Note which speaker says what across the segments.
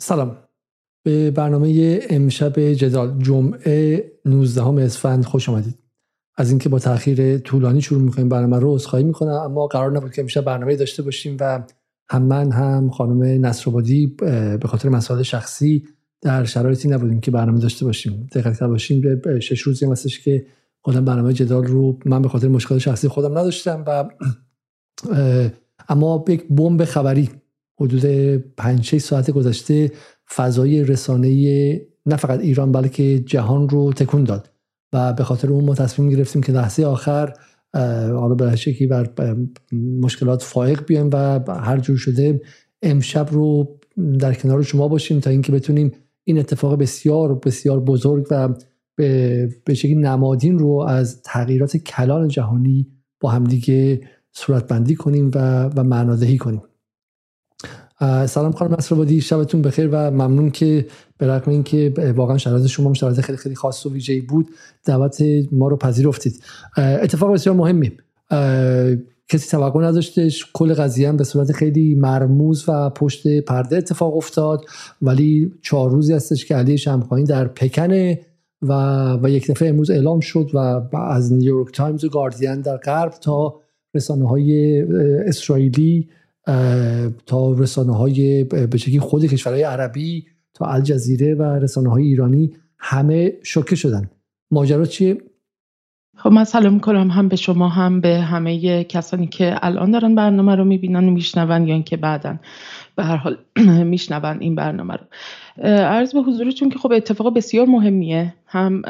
Speaker 1: سلام. به برنامه امشب جدال جمعه 19 اسفند خوش آمدید. از اینکه با تاخیر طولانی شروع می‌کنیم برنامه رو عذرخواهی می‌کنم اما قرار نبود که امشب برنامه داشته باشیم و هم من هم خانم نصرآبادی به خاطر مسائل شخصی در شرایطی نبودیم که برنامه داشته باشیم. دقت باشیم به شش روزی هستش که خودم برنامه جدال رو من به خاطر مشکل شخصی خودم نداشتم و اما یک بمب خبری حدود 5 6 ساعت گذشته فضای رسانه نه فقط ایران بلکه جهان رو تکون داد. و به خاطر اون ما تصمیم گرفتیم که لحظه آخر حالا به که بر مشکلات فائق بیایم و هر جور شده امشب رو در کنار شما باشیم تا اینکه بتونیم این اتفاق بسیار بسیار بزرگ و به شکلی نمادین رو از تغییرات کلان جهانی با همدیگه صورتبندی کنیم و, و معنادهی کنیم. سلام خانم اسرابادی شبتون بخیر و ممنون که به رغم اینکه واقعا شرایط شما شرایط خیلی خیلی خاص و ویژه‌ای بود دعوت ما رو پذیرفتید. اتفاق بسیار مهمی. کسی توقع نداشتش کل قضیه هم به صورت خیلی مرموز و پشت پرده اتفاق افتاد ولی چهار روزی هستش که علی شمخانی در پکنه و, و یک دفعه امروز اعلام شد و از نیویورک تایمز و گاردین در غرب تا رسانه های اسرائیلی تا رسانه های به خود کشورهای عربی تا الجزیره و رسانه های ایرانی همه شوکه شدن. ماجرا چیه؟
Speaker 2: خب من سلام می‌کنم هم به شما هم به همه کسانی که الان دارن برنامه رو می‌بینن و میشنون یا اینکه بعدا به هر حال میشنون این برنامه رو. عرض به حضورتون که خب اتفاق بسیار مهمیه هم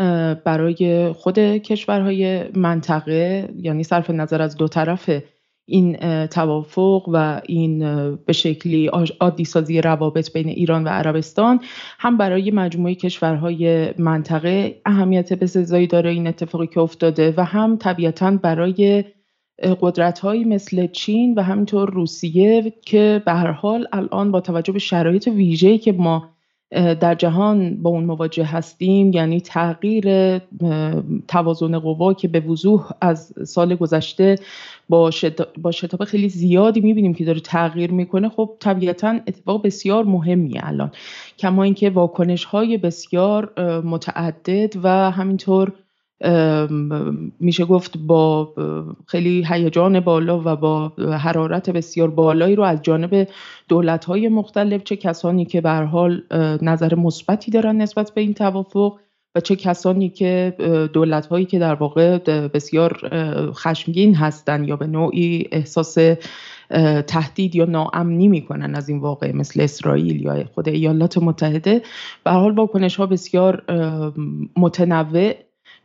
Speaker 2: برای خود کشورهای منطقه یعنی صرف نظر از دو طرف این توافق و این به شکلی عادی سازی روابط بین ایران و عربستان هم برای مجموعه کشورهای منطقه اهمیت بسزایی داره این اتفاقی که افتاده و هم طبیعتا برای قدرت مثل چین و همینطور روسیه که به هر حال الان با توجه به شرایط ویژه‌ای که ما در جهان با اون مواجه هستیم یعنی تغییر توازن قوا که به وضوح از سال گذشته با, با شتاب خیلی زیادی می‌بینیم که داره تغییر می‌کنه. خب طبیعتا اتفاق بسیار مهمیه الان کما اینکه واکنش های بسیار متعدد و همینطور میشه گفت با خیلی هیجان بالا و با حرارت بسیار بالایی رو از جانب دولت های مختلف چه کسانی که به حال نظر مثبتی دارن نسبت به این توافق و چه کسانی که دولت هایی که در واقع بسیار خشمگین هستن یا به نوعی احساس تهدید یا ناامنی می‌کنن از این واقع مثل اسرائیل یا خود ایالات متحده. به حال واکنش ها بسیار متنوع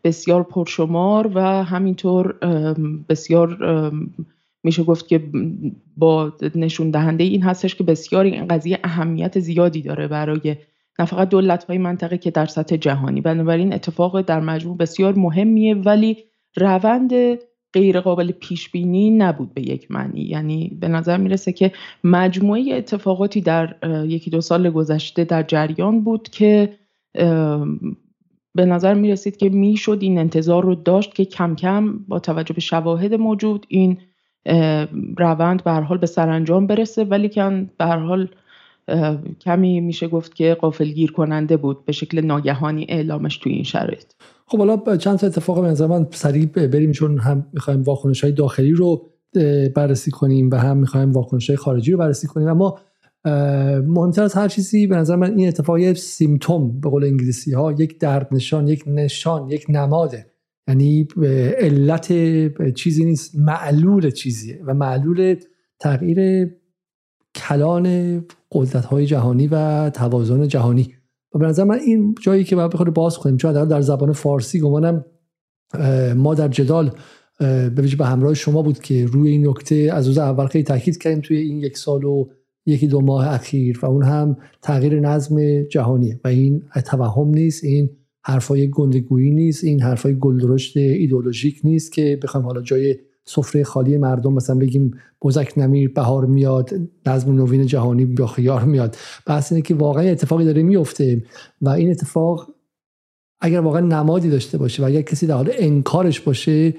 Speaker 2: بسیار پرشمار و همینطور بسیار میشه گفت که با نشون دهنده این هستش که بسیار این قضیه اهمیت زیادی داره برای نه فقط دولت های منطقه که در سطح جهانی. بنابراین اتفاق در مجموع بسیار مهمیه ولی روند غیر قابل پیش بینی نبود به یک معنی. یعنی به نظر می‌رسه که مجموعه اتفاقاتی در یکی دو سال گذشته در جریان بود که به نظر می رسید که می‌شد این انتظار رو داشت که کم کم با توجه به شواهد موجود این روند به حال به سرانجام برسه ولی که به حال کمی میشه گفت که گیر کننده بود به شکل ناگهانی اعلامش توی این شرایط.
Speaker 1: خب حالا چند تا اتفاق به نظر من سریع بریم چون هم می‌خوایم واکنش های داخلی رو بررسی کنیم و هم می‌خوایم واکنش های خارجی رو بررسی کنیم. اما مهمتر از هر چیزی به نظر من این اتفاق یک سیمتوم به قول انگلیسی ها یک درد نشان یک نشان یک نماده یعنی علت چیزی نیست. معلول چیزیه و معلول تغییر کلان قدرت های جهانی و توازن جهانی. و به نظر من این جایی که باید بخواد باز کنیم چون در زبان فارسی گمانم ما در جدال به به همراه شما بود که روی این نکته از روز اول خیلی تاکید کردیم توی این یک سال و یکی دو ماه اخیر و اون هم تغییر نظم جهانیه. و این توهم نیست این حرفای گندگویی نیست این حرفای گلدرشت ایدولوژیک نیست که بخوایم حالا جای سفره خالی مردم مثلا بگیم بزک نمیر بهار میاد نظم نوین جهانی با خیار میاد. بحث اینه که واقعا اتفاقی داره میفته و این اتفاق اگر واقعا نمادی داشته باشه و اگر کسی در حال انکارش باشه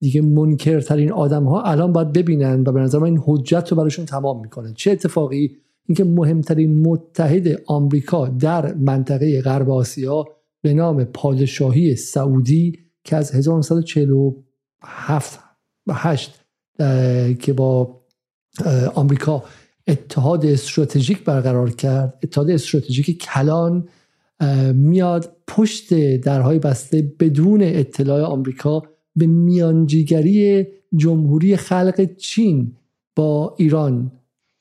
Speaker 1: دیگه منکرترین آدم ها الان باید ببینن و به نظر من این حجت رو براشون تمام می‌کنه چه اتفاقی؟ اینکه مهمترین متحد آمریکا در منطقه غرب آسیا به نام پادشاهی سعودی که از 1947 8 که با آمریکا اتحاد استراتژیک برقرار کرد. اتحاد استراتژیک کلان میاد پشت درهای بسته بدون اطلاع آمریکا به میانجیگری جمهوری خلق چین با ایران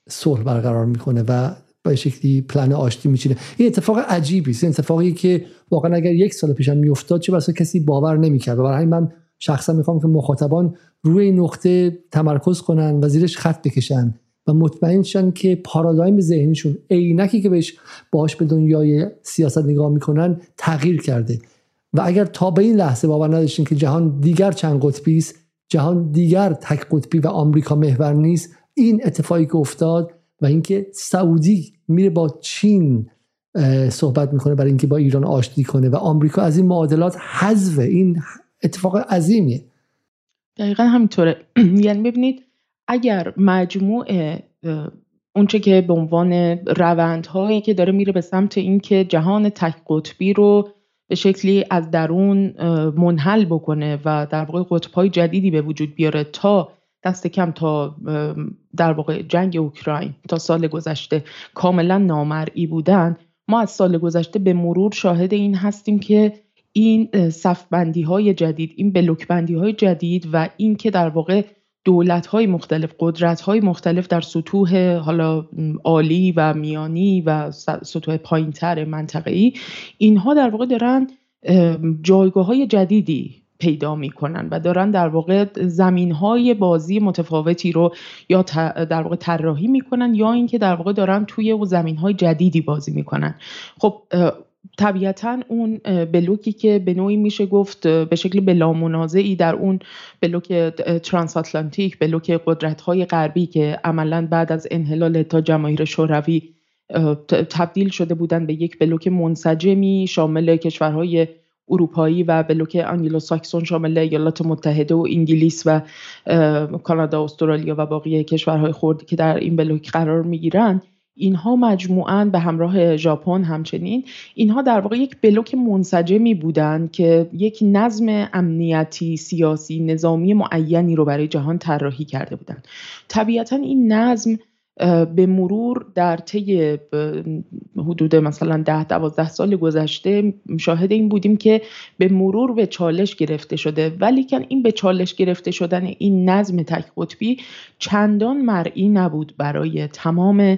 Speaker 1: صلح برقرار می‌کنه و به شکلی پلن آشتی میچینه. این اتفاق عجیبی است. اتفاقی که واقعا اگر یک سال پیشم میافتاد چه بسا کسی باور نمی‌کرد. برای من شخصا می‌خوام که مخاطبان روی این نقطه تمرکز کنن و زیرش خط بکشن و مطمئن شن که پارادایم ذهنیشون عینکی که بهش باهاش به دنیای سیاست نگاه می‌کنن تغییر کرده. و اگر تا به این لحظه باور نداشتین که جهان دیگر چند قطبی است جهان دیگر تک قطبی و آمریکا محور نیست این اتفاقی که افتاد و اینکه سعودی میره با چین صحبت می‌کنه برای اینکه با ایران آشتی کنه و آمریکا از این معادلات حذف این اتفاق عظیمیه.
Speaker 2: دقیقا همینطوره. یعنی ببینید اگر مجموع اونچه که به عنوان روندهایی که داره میره به سمت اینکه جهان تک قطبی رو به شکلی از درون منحل بکنه و در واقع قطبهای جدیدی به وجود بیاره تا دست کم تا در واقع جنگ اوکراین تا سال گذشته کاملا نامرئی بودن. ما از سال گذشته به مرور شاهد این هستیم که این صفبندی های جدید این بلوک بندی های جدید و این که در واقع دولت های مختلف قدرت های مختلف در سطوح حالا عالی و میانی و سطوح پایینتر منطقه‌ای اینها در واقع دارن جایگاه های جدیدی پیدا می‌کنن و دارن در واقع زمین های بازی متفاوتی رو یا در واقع طراحی می‌کنن یا اینکه در واقع دارن توی زمین های جدیدی بازی می‌کنن. خب طبیعتا اون بلوکی که به نوعی میشه گفت به شکل بلا منازعی در اون بلوک ترانس آتلانتیک بلوک قدرت های غربی که عملا بعد از انحلال تا جماهیر شوروی تبدیل شده بودن به یک بلوک منسجمی شامل کشورهای اروپایی و بلوک انگلو ساکسون شامل ایالات متحده و انگلیس و کانادا استرالیا و باقی کشورهای خوردی که در این بلوک قرار می‌گیرند اینها مجموعاً به همراه ژاپن همچنین اینها در واقع یک بلوک منسجمی بودند که یک نظم امنیتی سیاسی نظامی معینی رو برای جهان طراحی کرده بودند طبیعتا این نظم به مرور در طی حدود مثلا ده دوازده سال گذشته شاهد این بودیم که به مرور به چالش گرفته شده. ولی که این به چالش گرفته شدن این نظم تک قطبی چندان مرئی نبود برای تمام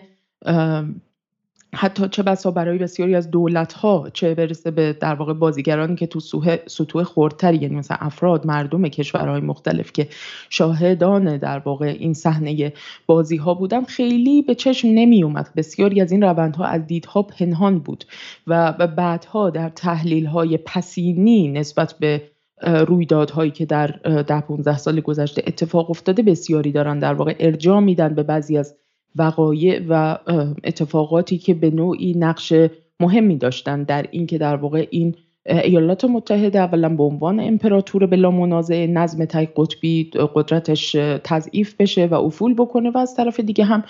Speaker 2: حتی چه بسا برای بسیاری از دولت ها چه برسه به در واقع بازیگرانی که تو سطوح خردتری یعنی مثلا افراد مردم کشورهای مختلف که شاهدان در واقع این صحنه بازی ها بودن خیلی به چشم نمی اومد بسیاری از این روندها از دیدها پنهان بود و بعدها در تحلیل های پسینی نسبت به رویدادهایی که در ده 15 سال گذشته اتفاق افتاده بسیاری دارن در واقع ارجاع میدن به بعضی از وقایع و اتفاقاتی که به نوعی نقش مهمی داشتن در اینکه در واقع این ایالات متحده اولا به عنوان امپراتور بلا منازع نظم تای قطبی قدرتش تضعیف بشه و افول بکنه و از طرف دیگه هم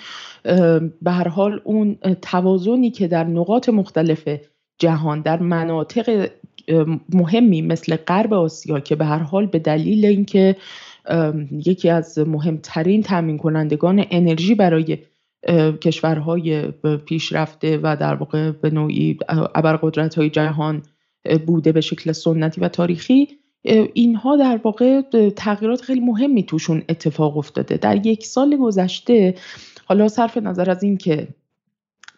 Speaker 2: به هر حال اون توازنی که در نقاط مختلف جهان در مناطق مهمی مثل غرب آسیا که به هر حال به دلیل اینکه یکی از مهمترین تامین کنندگان انرژی برای کشورهای پیشرفته و در واقع به نوعی ابرقدرت های جهان بوده به شکل سنتی و تاریخی. اینها در واقع تغییرات خیلی مهمی توشون اتفاق افتاده. در یک سال گذشته حالا صرف نظر از این که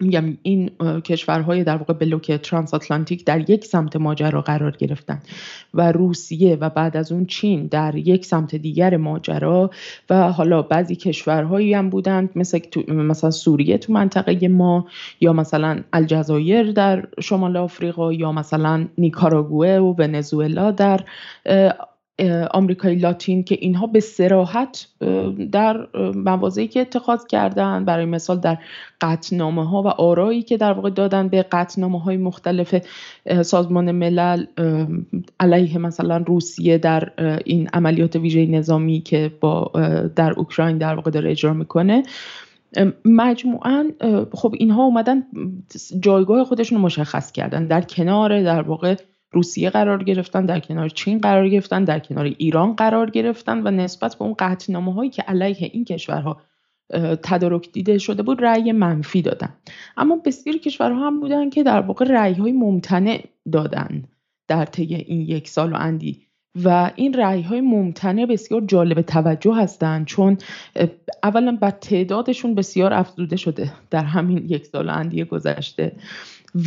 Speaker 2: میگم این کشورهای در واقع بلوک ترانس آتلانتیک در یک سمت ماجرا قرار گرفتن و روسیه و بعد از اون چین در یک سمت دیگر ماجرا و حالا بعضی کشورهایی هم بودند مثل مثلا سوریه تو منطقه ما یا مثلا الجزایر در شمال آفریقا یا مثلا نیکاراگوه و ونزوئلا در آمریکای لاتین که اینها به سراحت در موازهی که اتخاذ کردن برای مثال در قطنامه ها و آرایی که در واقع دادن به قطنامه های مختلف سازمان ملل علیه مثلا روسیه در این عملیات ویژه نظامی که با در اوکراین در واقع داره اجرا می‌کنه. مجموعا خب اینها اومدن جایگاه خودشون رو مشخص کردن در کنار در واقع روسیه قرار گرفتن در کنار چین قرار گرفتن در کنار ایران قرار گرفتن و نسبت به اون قطعنامه هایی که علیه این کشورها تدارک دیده شده بود رأی منفی دادن. اما بسیاری کشورها هم بودن که در واقع رأی های ممتنع دادن در طی این یک سال و اندی. و این رأی های ممتنع بسیار جالب توجه هستند چون اولا بر تعدادشون بسیار افزوده شده در همین یک سال اندی گذشته.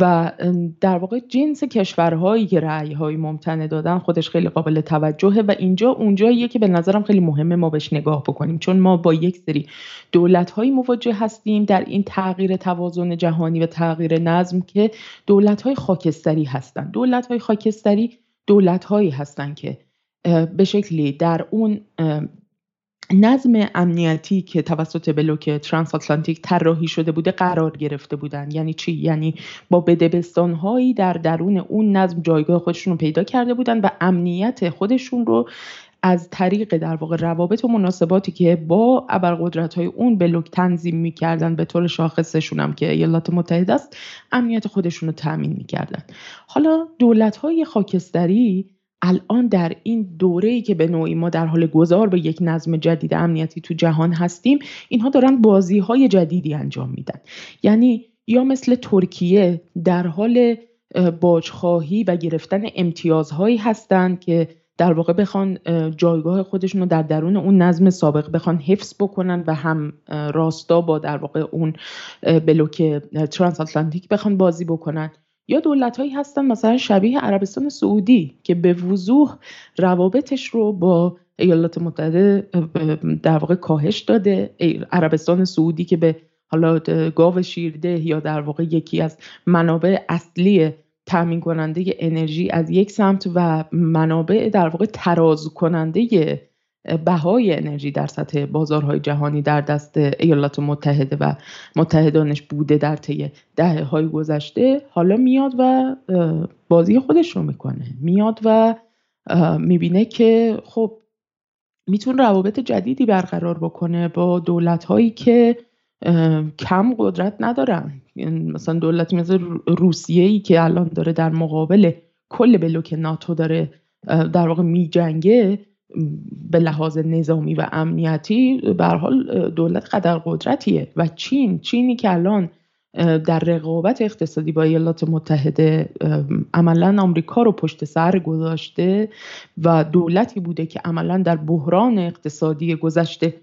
Speaker 2: و در واقع جنس کشورهایی که رأی های ممتنع دادن خودش خیلی قابل توجهه و اینجا اونجاییه که به نظرم خیلی مهمه ما بهش نگاه بکنیم. چون ما با یک سری دولت هایی مواجه هستیم در این تغییر توازن جهانی و تغییر نظم که دولت های خاکستری هستند دولت های خاکستری دولت هایی هستند که به شکلی در اون نظم امنیتی که توسط بلوک ترانس آتلانتیک طراحی شده بوده قرار گرفته بودن. یعنی چی؟ یعنی با بدبستان هایی در درون اون نظم جایگاه خودشون رو پیدا کرده بودن و امنیت خودشون رو از طریق در واقع روابط و مناسباتی که با ابرقدرت های اون بلوک تنظیم می‌کردن به طور شاخصشون هم که ایالات متحده است امنیت خودشون رو تامین می‌کردن. حالا دولت های خاکستری الان در این دوره ای که به نوعی ما در حال گذار به یک نظم جدید امنیتی تو جهان هستیم اینها دارن بازی های جدیدی انجام میدن. یعنی یا مثل ترکیه در حال باجخواهی و گرفتن امتیازهایی هستند که در واقع بخوان جایگاه خودشون رو در درون اون نظم سابق بخوان حفظ بکنن و هم راستا با در واقع اون بلوک ترانس آتلانتیک بخوان بازی بکنن. یا دولت هایی هستن مثلا شبیه عربستان سعودی که به وضوح روابطش رو با ایالات متحده در واقع کاهش داده. عربستان سعودی که به حالا گاو شیرده یا در واقع یکی از منابع اصلی تامین کننده انرژی از یک سمت و منابع در واقع تراز کننده بهای انرژی در سطح بازارهای جهانی در دست ایالات متحده و متحدانش بوده در طی دهه های گذشته حالا میاد و بازی خودش رو می‌کنه. میاد و می‌بینه که خب می‌تونه روابط جدیدی برقرار بکنه با دولت هایی که کم قدرت ندارن. مثلا دولتی مثل روسیه ای که الان داره در مقابل کل بلوک ناتو داره در واقع میجنگه به لحاظ نظامی و امنیتی به حال دولت قدر قدرتیه و چین چینی که الان در رقابت اقتصادی با ایالات متحده عملا آمریکا رو پشت سر گذاشته و دولتی بوده که عملا در بحران اقتصادی گذشته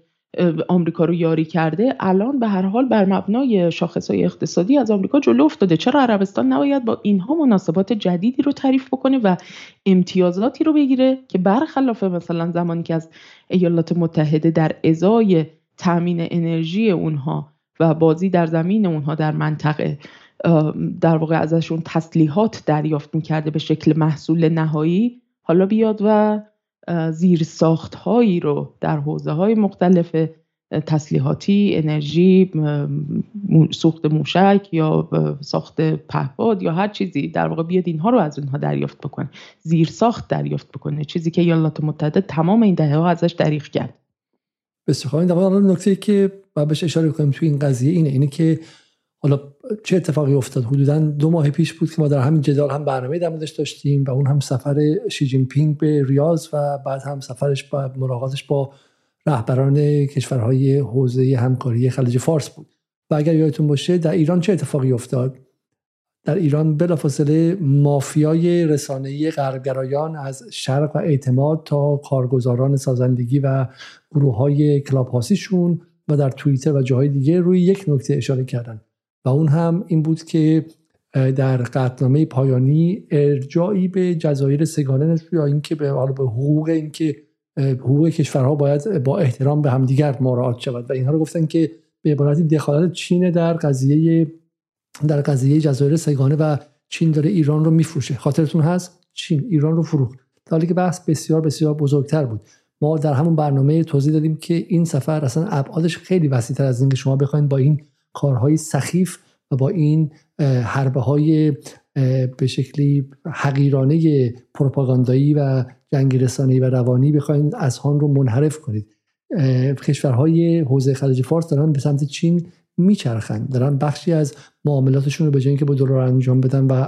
Speaker 2: آمریکا رو یاری کرده. الان به هر حال بر مبنای های اقتصادی از آمریکا جلو افتاده. چرا عربستان نباید با اینها مناسبات جدیدی رو تعریف بکنه و امتیازاتی رو بگیره که برخلاف مثلا زمانی که از ایالات متحده در ازای تامین انرژی اونها و بازی در زمین اونها در منطقه در واقع ازشون تسلیحات دریافت می‌کرده به شکل محصول نهایی حالا بیاد و زیر ساخت هایی رو در حوزه های مختلف تسلیحاتی انرژی سوخت موشک یا ساخت پهپاد یا هر چیزی در واقع بیاد اینها رو از اونها دریافت بکنه. زیر ساخت دریافت بکنه چیزی که ایالات متحده تمام این دهه ها ازش دریغ کرد.
Speaker 1: بسیار خواهیم در نکته که بهش اشاره کنیم توی این قضیه اینه اینه که حالا چه اتفاقی افتاد؟ حدودا دو ماه پیش بود که ما در همین جدال هم برنامه در داشتیم و اون هم سفر شی جین پینگ به ریاض و بعد هم سفرش با ملاقاتش با رهبران کشورهای حوزه همکاری خلیج فارس بود. و اگر یادتون باشه در ایران چه اتفاقی افتاد؟ در ایران بلافاصله مافیای رسانه‌ای غربگرایان از شرق و اعتماد تا کارگزاران سازندگی و گروه های و در توییتر و جاهای دیگه روی یک نکته اشاره کردن و اون هم این بود که در قطنامه پایانی ارجاعی به جزایر سگانه یا اینکه به حالا به حقوق اینکه حقوق کشورها باید با احترام به همدیگر مراعات شود. و اینها رو گفتن که به عبارتی دخالت چین در قضیه در قضیه جزایر سگانه و چین داره ایران رو میفروشه. خاطرتون هست؟ چین ایران رو فروخت. حالی که بحث بسیار بسیار بزرگتر بود. ما در همون برنامه توضیح دادیم که این سفر اصلا ابعادش خیلی وسیعتر از اینکه شما بخواید با این کارهای سخیف و با این حربه های به شکلی حقیرانه پروپاگاندایی و جنگ رسانه‌ای و روانی بخواید اذهان رو منحرف کنید. کشورهای حوزه خلیج فارس دارن به سمت چین میچرخند دارن بخشی از معاملاتشون رو به جای اینکه با دلار انجام بدن و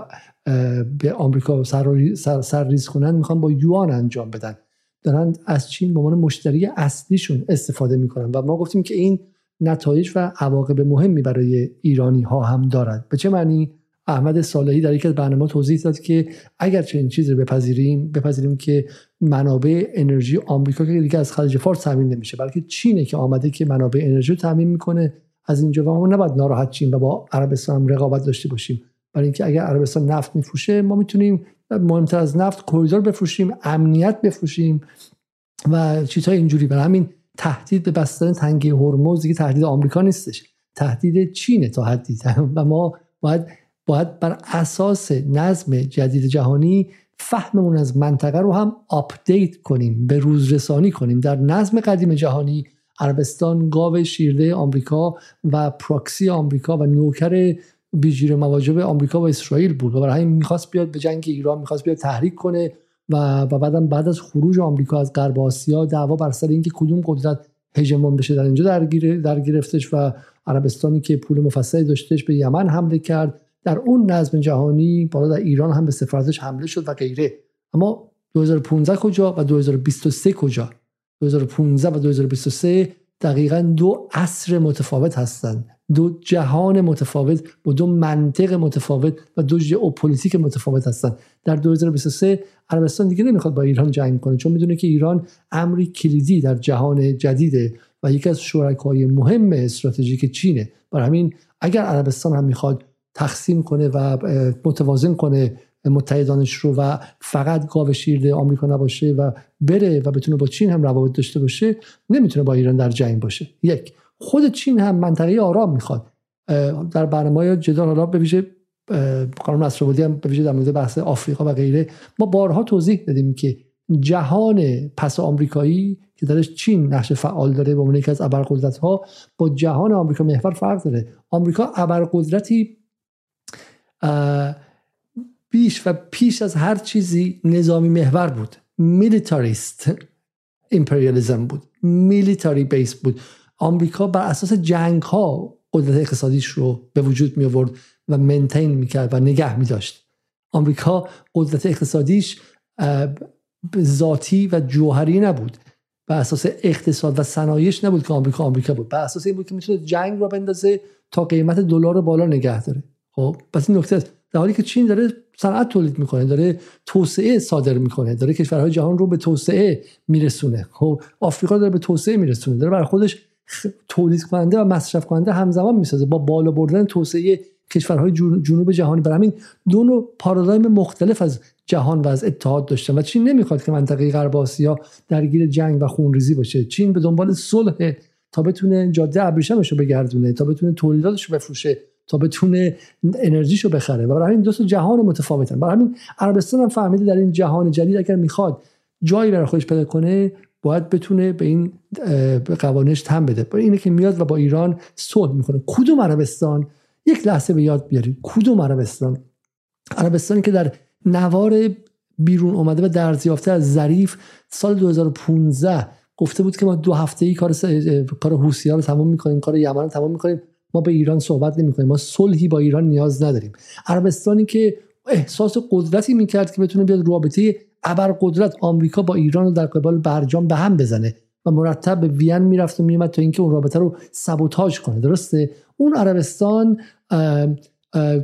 Speaker 1: به آمریکا سر, سر, سر ریز کنن می‌خوان با یوان انجام بدن. دارن از چین به عنوان مشتری اصلیشون استفاده می‌کنن. و ما گفتیم که این نتایج و عواقب مهمی برای ایرانی ها هم دارد. به چه معنی؟ احمد صالحی در از برنامه توضیح داد که اگر چنین چیزی رو بپذیریم بپذیریم که منابع انرژی آمریکا که دیگه از خلیج فارس تامین نمیشه بلکه چینه که آمده که منابع انرژی رو تامین می‌کنه. از اینجا و ما نباید ناراحت چین و با عربستان رقابت داشته باشیم. برای اینکه اگر عربستان نفت میفروشه ما می‌تونیم مهمتر از نفت کوریدور بفروشیم امنیت بفروشیم و چیزهای اینجوری. برای همین تهدید به بستن تنگه هرمز دیگه تهدید آمریکا نیستش. تهدید چینه تا حدی. و ما باید باید بر اساس نظم جدید جهانی فهممون از منطقه رو هم update کنیم به روز رسانی کنیم. در نظم قدیم جهانی عربستان گاو شیرده آمریکا و پراکسی آمریکا و نوکر بی‌جیره مواجب آمریکا و اسرائیل بود. و برای همین می‌خواست بیاد به جنگ ایران می‌خواست بیاد تحریک کنه. و و بعدم بعد از خروج آمریکا از غرب آسیا دعوا بر سر اینکه کدوم قدرت هژمون بشه در اینجا درگیر در گرفتش و عربستانی که پول مفصلی داشتش به یمن حمله کرد. در اون نظم جهانی بالا در ایران هم به سفارتش حمله شد و غیره. اما 2015 کجا و 2023 کجا؟ 2015 و 2023 دقیقا دو عصر متفاوت هستند. دو جهان متفاوت با دو منطق متفاوت و دو ژئوپلیتیک متفاوت هستند در 2023 عربستان دیگه نمی‌خواد با ایران جنگ کنه چون می‌دونه که ایران امری کلیدی در جهان جدیده و یکی از شرکای مهم استراتژیک چینه. برای همین اگر عربستان هم می‌خواد تقسیم کنه و متوازن کنه متحدانش رو و فقط گاو شیرده آمریکا نباشه و بره و بتونه با چین هم روابط داشته باشه نمی‌تونه با ایران در جنگ باشه. یک خود چین هم منطقه آرام می‌خواد. در برنامه جدال حالا به ویژه اسرابادی هم به ویژه در مورد بحث آفریقا و غیره ما بارها توضیح دادیم که جهان پس آمریکایی که درش چین نقش فعال داره به عنوان یکی از ابرقدرت ها با جهان آمریکا محور فرق داره. آمریکا ابرقدرتی بیش و پیش از هر چیزی نظامی محور بود. میلیتاریست امپریالیزم بود. میلیتاری بیس بود. آمریکا بر اساس جنگ ها قدرت اقتصادیش رو به وجود می آورد و منتین می‌کرد و نگه می داشت آمریکا قدرت اقتصادیش ذاتی و جوهری نبود. بر اساس اقتصاد و صنایش نبود که آمریکا آمریکا بود. بر اساس این بود که می‌تونه جنگ رو بندازه تا قیمت دلار بالا نگه داره. خب پس این نکته در حالی که چین داره صنعت تولید می‌کنه داره توسعه صادر می‌کنه داره کشورهای جهان رو به توسعه میرسونه. خب آفریقا داره به توسعه میرسونه داره برای خودش تولید کننده و مصرف کننده همزمان می‌سازه. با بالا بردن توسعه کشورهای جنوب جهانی. برای همین دو نوع پارادایم مختلف از جهان و از اتحاد داشتن و چین نمی‌خواد که منطقه غرب آسیا درگیر جنگ و خونریزی باشه. چین به دنبال صلح تا بتونه جاده ابریشمش رو بگردونه تا بتونه تولیداتش رو بفروشه تا بتونه انرژیشو بخره. و برای همین دو جهان متفاوتن. برای همین عربستان هم فهمیده در این جهان جدید اگر می‌خواد جایی برای خودش پیدا کنه باید بتونه به این قوانش تم بده. برای اینه که میاد و با ایران صلح می‌کنه. کدوم عربستان؟ یک لحظه به یاد بیاریم کدوم عربستان؟ عربستانی که در نوار بیرون اومده و درزیافته از ظریف سال 2015 گفته بود که ما دو هفته ای کار کار حوثی‌ها رو تمام می‌کنیم کار یمن رو تمام می‌کنیم. ما به ایران صحبت نمی کنیم ما صلحی با ایران نیاز نداریم. عربستانی که احساس قدرتی می‌کرد که بتونه بیاد رابطه قدرت آمریکا با ایران رو در قبال برجام به هم بزنه و مرتب به وین می‌رفت و میومد تا اینکه اون رابطه رو سبوتاژ کنه. درسته؟ اون عربستان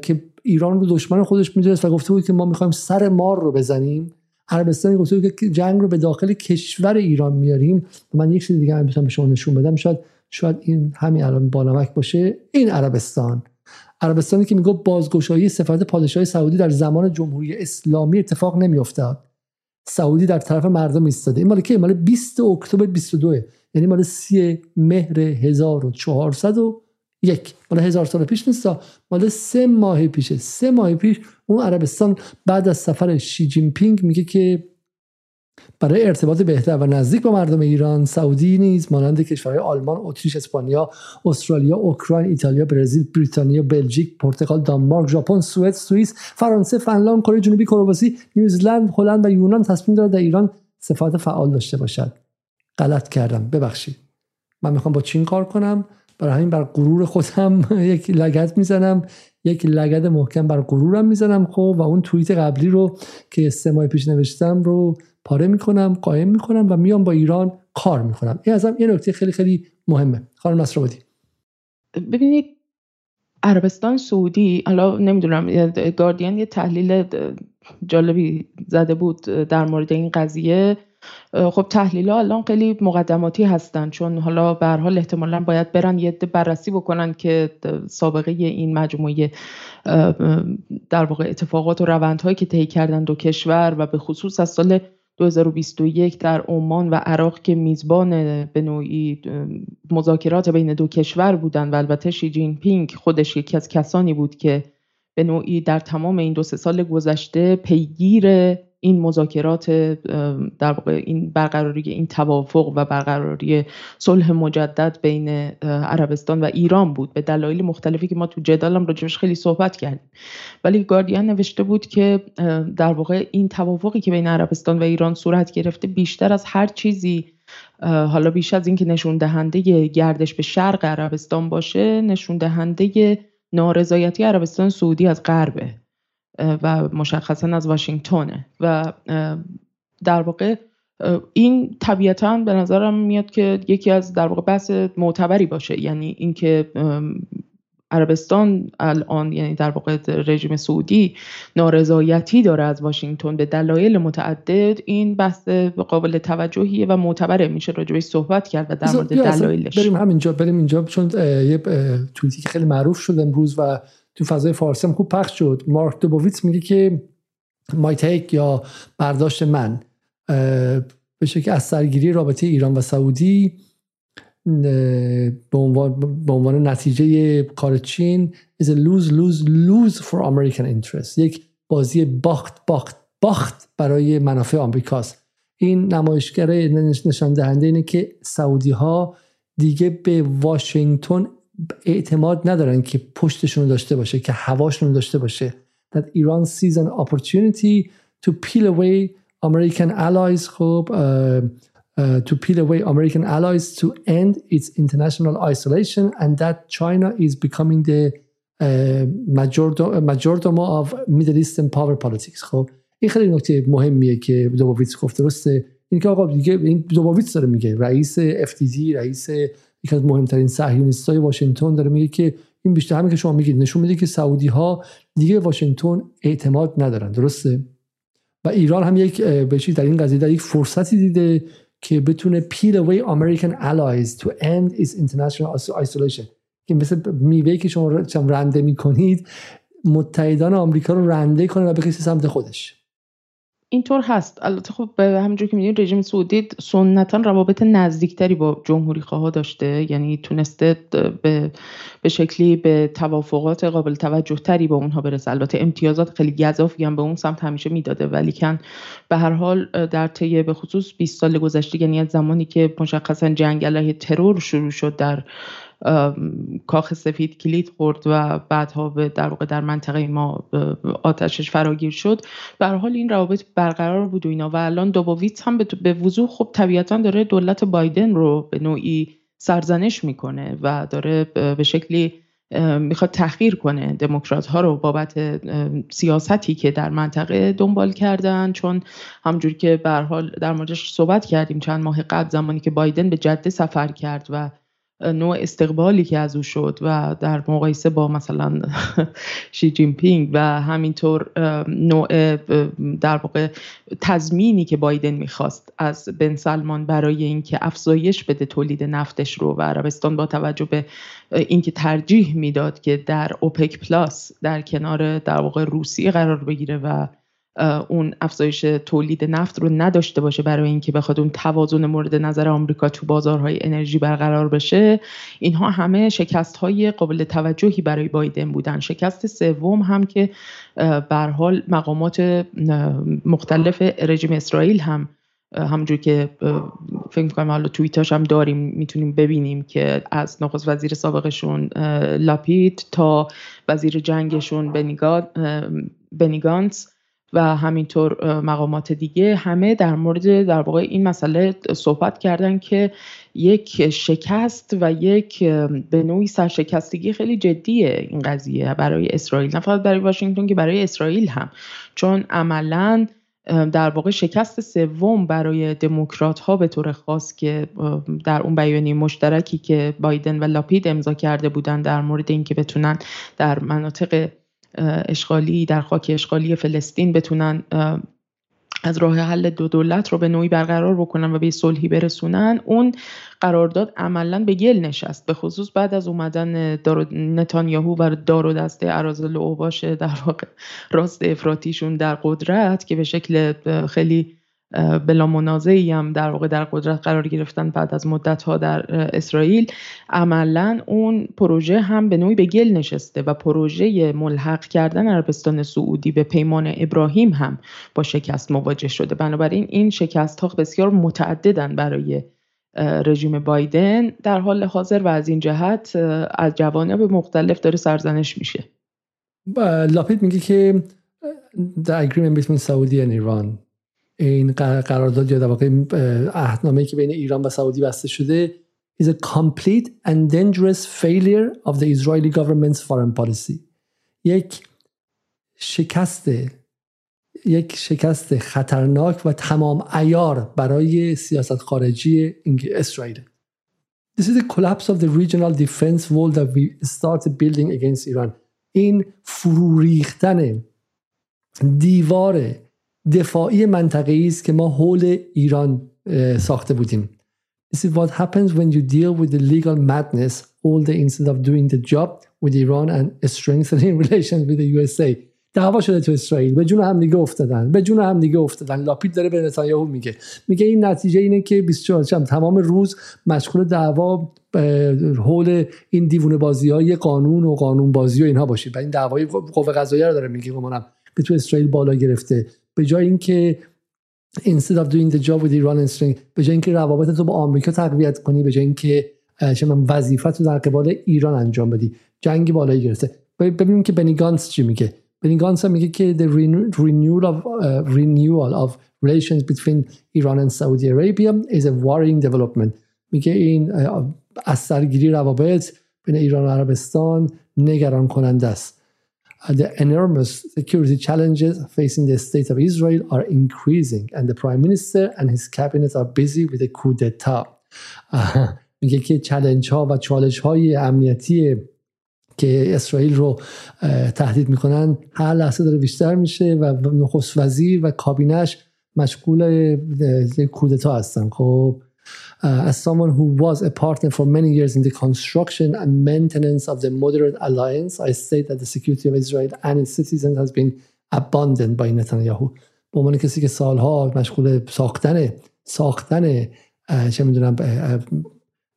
Speaker 1: که ایران رو دشمن خودش می‌دونست و گفته بود که ما می‌خوایم سر مار رو بزنیم. عربستان گفته بود که جنگ رو به داخل کشور ایران میاریم و من یک چیز دیگه هم به شما نشون بدم. شاید شاید این همین الان بانمک باشه. این عربستان. عربستانی که میگه بازگشایی سفارت پادشاهی سعودی در زمان جمهوری اسلامی اتفاق نمیافتاد. سعودی در طرف مردم ایستاده. این مال که مال 20 اکتبر 22 یعنی مال 30 مهر 1401 مال هزار سال پیش نیست مال سه ماه پیشه. سه ماه پیش اون عربستان بعد از سفر شی جین پینگ میگه که برای ارتباط بهتر و نزدیک با مردم ایران سعودی نیز مانند کشورهای آلمان، اتریش، اسپانیا، استرالیا، اوکراین، ایتالیا، برزیل، بریتانیا، بلژیک، پرتغال، دانمارک، ژاپن، سوئد، سوئیس، فرانسه، فنلاند، کره جنوبی، کرواسی، نیوزلند، هلند و یونان تصمیم دارد در ایران سفارت فعال داشته باشد. غلط کردم ببخشید من می‌خوام با چین کار کنم برای همین بر غرور خودم یک لگت می‌زنم یک لگد محکم بر غرورم می‌زنم خب؟ و اون توییت قبلی رو که سه ماه پیش نوشتم رو پاره می‌کنم قایم می‌کنم و میام با ایران کار می‌کنم. این ازم یه نکته خیلی خیلی مهمه. خانم نصرآبادی
Speaker 2: ببینید عربستان سعودی حالا نمی‌دونم گاردین یه تحلیل جالبی زده بود در مورد این قضیه. خب تحلیل ها الان خیلی مقدماتی هستن چون حالا به حال احتمالا باید برن یه بررسی بکنن که سابقه این مجموعه در واقع اتفاقات و روندهایی که طی کردن دو کشور و به خصوص از سال 2021 در عمان و عراق که میزبان به نوعی مذاکرات بین دو کشور بودن و البته شی جین پینگ خودش یکی از کسانی بود که به نوعی در تمام این دو سه سال گذشته پیگیر این مذاکرات در واقع این برقراری این توافق و برقراری صلح مجدد بین عربستان و ایران بود به دلایل مختلفی که ما تو جدالم راجبش خیلی صحبت کردیم. ولی گاردین نوشته بود که در واقع این توافقی که بین عربستان و ایران صورت گرفته بیشتر از هر چیزی حالا بیش از اینکه نشون دهنده گردش به شرق عربستان باشه نشون دهنده نارضایتی عربستان سعودی از غربه. و مشخصا از واشنگتونه و در واقع این طبیعتا به نظرم میاد که یکی از در واقع بحث معتبری باشه. یعنی اینکه عربستان الان یعنی در واقع رژیم سعودی نارضایتی داره از واشنگتن. به دلایل متعدد این بحث قابل توجهیه و معتبره. میشه راجبش صحبت کرد و در مورد دلایلش.
Speaker 1: بریم همینجا بریم اینجا. چون یه توییتی که خیلی معروف شد امروز و تو فضای فارسی هم خوب پخش شد. مارک دوبویتس میگه که مای تیک یا برداشت من به که از سرگیری رابطه ایران و سعودی به عنوان, نتیجه کار چین is a lose lose lose for American interest. یک بازی باخت باخت باخت برای منافع آمریکاست. این نمایشگره نشان دهنده اینه که سعودی ها دیگه به واشنگتن اعتماد ندارن که پشتشون داشته باشه که هواشون داشته باشه that Iran sees an opportunity to peel away American allies خب uh, to peel away American allies to end its international isolation and that China is becoming the uh, majordomo of Middle Eastern power politics خب این خیلی نکته مهمیه که دوباویتس گفت درسته این که آقا دیگه این دوباویتس داره میگه رئیس FTD رئیس یکی از مهمترین های واشنگتن داره میگه که این بیشتر همین که شما میگید نشون میده که سعودی ها دیگه واشنگتن اعتماد ندارن درسته؟ و ایران هم یک بهشی در این قضیه یک فرصتی دیده که بتونه peel away American allies to end its international isolation. که مثل میوه که شما رنده می‌کنید متحدان آمریکا رو رنده کنه و بکشه سمت خودش.
Speaker 2: اینطور هست. البته خب به همونجور که می‌دونید رژیم سعودی سنتا روابط نزدیکتری با جمهوری خواه داشته. یعنی تونسته به, به شکلی به توافقات قابل توجه تری با اونها برسه. البته امتیازات خیلی گذافی هم به اون سمت همیشه می‌داده. ولی کن به هر حال در طی به خصوص 20 سال گذشته یعنی از زمانی که مشخصا جنگ علیه ترور شروع شد در کاخ سفید کلید خورد و بعدها به در واقع در منطقه ما آتشش فراگیر شد. به حال این روابط برقرار بود و اینا. و الان دوبویت هم به وضوح خب طبیعتا داره دولت بایدن رو به نوعی سرزنش می‌کنه و داره به شکلی می‌خواد تحقیر کنه دموکرات ها رو بابت سیاستی که در منطقه دنبال کردن. چون همجور که به حال در موردش صحبت کردیم چند ماه قبل زمانی که بایدن به جده سفر کرد و نوع استقبالی که از او شد و در مقایسه با مثلا شی جین پینگ و همینطور نوع در واقع تضمینی که بایدن می‌خواست از بن سلمان برای اینکه افزایش بده تولید نفتش رو و عربستان با توجه به اینکه ترجیح می‌داد که در اوپک پلاس در کنار در واقع روسیه قرار بگیره و اون افزایش تولید نفت رو نداشته باشه برای اینکه بخواد اون توازن مورد نظر آمریکا تو بازارهای انرژی برقرار بشه. اینها همه شکست های قابل توجهی برای بایدن بودن. شکست سوم هم که بر حال مقامات مختلف رژیم اسرائیل هم همونجور که فکر می‌کنم حالا توییتاش هم داریم می‌تونیم ببینیم که از نخست وزیر سابقشون لاپید تا وزیر جنگشون بنیگانس و همینطور مقامات دیگه همه در مورد در واقع این مسئله صحبت کردن که یک شکست و یک به نوعی سرشکستگی خیلی جدیه این قضیه برای اسرائیل. نه فقط برای واشنگتن که برای اسرائیل هم. چون عملا در واقع شکست سوم برای دموکرات ها به طور خاص که در اون بیانیه مشترکی که بایدن و لاپید امضا کرده بودن در مورد اینکه بتونن در مناطق اشغالی در خاک اشغالی فلسطین بتونن از راه حل دو دولت رو به نوعی برقرار بکنن و به صلحی برسونن. اون قرارداد عملا به گل نشست به خصوص بعد از اومدن دارو نتانیاهو و دار و دسته ارازل اوباش در واقع راست افراتیشون در قدرت که به شکل خیلی بلا منازعی هم در واقع در قدرت قرار گرفتن بعد از مدت ها در اسرائیل. عملا اون پروژه هم به نوعی به گل نشسته و پروژه ملحق کردن عربستان سعودی به پیمان ابراهیم هم با شکست مواجه شده. بنابراین این شکست ها بسیار متعددن برای رژیم بایدن. در حال حاضر و از این جهت از جوانب مختلف داره سرزنش میشه.
Speaker 1: لاپید میگه که the agreement between Saudi and Iran این قرارداد یا در واقع عهدنامه‌ای که بین ایران و سعودی بسته شده is a complete and dangerous failure of the Israeli government's foreign policy یک شکست یک شکست خطرناک و تمام ایار برای سیاست خارجی اسرائیل This is the collapse of the regional defense wall that we started building against Iran این فرو ریختن دیوار دفاعی منطقه است که ما حول ایران ساخته بودیم. This is what happens when you deal with the legal madness all the instead of doing the job with Iran and strengthening relations with the USA دعوا شده تو اسرائیل. به جون هم دیگه افتادن. به جون هم دیگه افتادن. لاپید داره به نتانیاهو میگه. میگه این نتیجه اینه که 24 شب تمام روز مشغول دعوا حول این دیوونه بازی های قانون و قانون بازی و اینها باشید و این دعوای قوه قضاییه رو داره میگه گمانم. به تو اسرائیل بالا گرفته. به جای اینکه instead of doing the job with Iran and string به جای اینکه روابط تو با آمریکا تقویت کنی به جای اینکه من وظیفت رو در قبال ایران انجام بدی جنگی بالایی گرفته. ببینیم که بنی گانس چی میگه. بنی گانس میگه که the renewal of, uh, renewal of relations between Iran and Saudi Arabia is a worrying development. میگه این از سرگیری روابط بین ایران و عربستان نگران کننده است. The enormous security challenges facing the state of Israel are increasing and the prime minister and his cabinet are busy with a coup d'etat میگه که چلنج ها و چالش های امنیتی که اسرائیل رو تهدید می‌کنن هر لحظه داره بیشتر میشه و نخست وزیر و کابینش مشغول کودتا هستن خب uh, as someone who was a partner for many years in the construction and maintenance of the moderate alliance, I state that the security of Israel and its citizens has been abandoned by Netanyahu. به عنوان کسی که سالها مشغول ساختن ساختن چه می‌دونم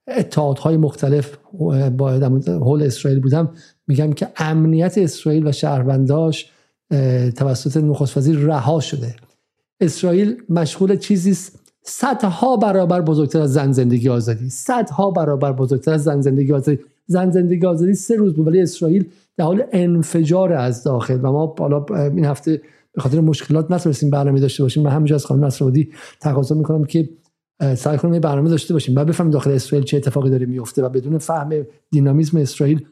Speaker 1: اتحادهای مختلف با حول اسرائیل بودم میگم که امنیت اسرائیل و شهرونداش توسط نخست وزیر رها شده اسرائیل مشغول چیزی صدها برابر بزرگتر از زن زندگی آزادی. صدها برابر بزرگتر از زن زندگی آزادی. زن زندگی آزادی سه روز بود ولی اسرائیل در حال انفجار از داخل. و ما حالا این هفته به خاطر مشکلات نتونستیم برنامه داشته باشیم. من همینجا از خانم نصرآبادی تقاضا می‌کنم که سعی کنیم برنامه داشته باشیم بعد بفهمیم داخل اسرائیل چه اتفاقی داره میفته و بدون فهم دینامیزم اسرائیل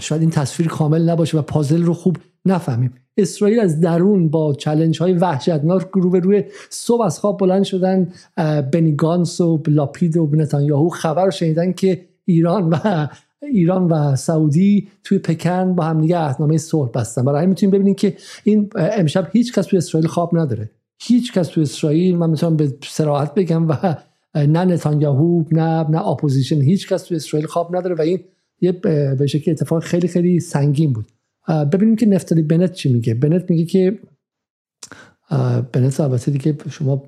Speaker 1: شاید این تصویر کامل نباشه و پازل رو خوب نفهمیم. اسرائیل از درون با چلنج های وحشتناک رو روی صبح از خواب بلند شدن بنی گانس و لاپید و نتانیاهو خبر شنیدن که ایران و ایران و سعودی توی پکن با هم دیگه عهدنامه صلح بستن. برای می‌تونیم ببینیم که این امشب هیچ کس توی اسرائیل خواب نداره. هیچ کس توی اسرائیل من می‌تونم به صراحت بگم و نه نتانیاهو نه نه اپوزیشن هیچ کس توی اسرائیل خواب نداره و این یه به شکل اتفاق خیلی خیلی سنگین بود. ببینیم که نفتالی بنت چی میگه بنت میگه که بنت البته دیگه شما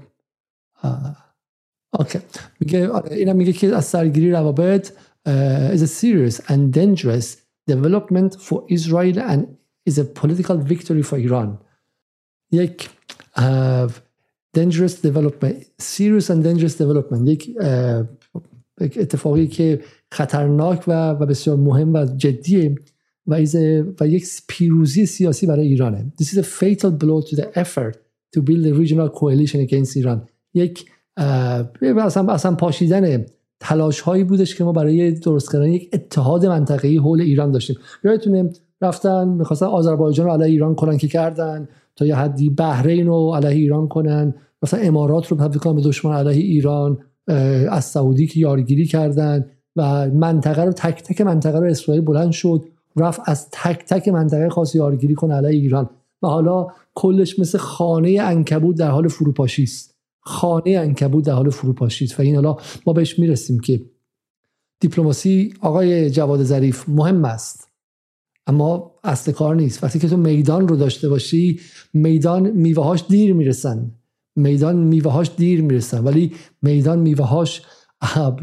Speaker 1: OK میگه آره، اینم میگه که از سرگیری روابط is a serious and dangerous development for Israel and is a political victory for Iran یک dangerous development serious and dangerous development یک اتفاقی که خطرناک و بسیار مهم و جدیه و, و یک پیروزی سیاسی برای ایرانه. This is a fatal blow to the effort to build a regional coalition against ایران یک اصلا, اصلا پاشیدن تلاش هایی بودش که ما برای درست کردن یک اتحاد منطقه‌ای حول ایران داشتیم. یادتونه رفتن می‌خواستن آذربایجان رو علیه ایران کنن که کردن تا یه حدی بحرین رو علیه ایران کنن. مثلا امارات رو تبدیل کنن به دشمن علیه ایران از سعودی که یارگیری کردن و منطقه رو تک تک منطقه رو اسرائیل بلند شد. رفت از تک تک منطقه خاص یارگیری کنه علیه ایران. و حالا کلش مثل خانه انکبود در حال فروپاشی است. خانه انکبود در حال فروپاشی است. و این حالا ما بهش می‌رسیم که دیپلماسی آقای جواد ظریف مهم است. اما اصل کار نیست. وقتی که تو میدان رو داشته باشی میدان میوهاش دیر می‌رسن. میدان میوهاش دیر می‌رسن. ولی میدان میوهاش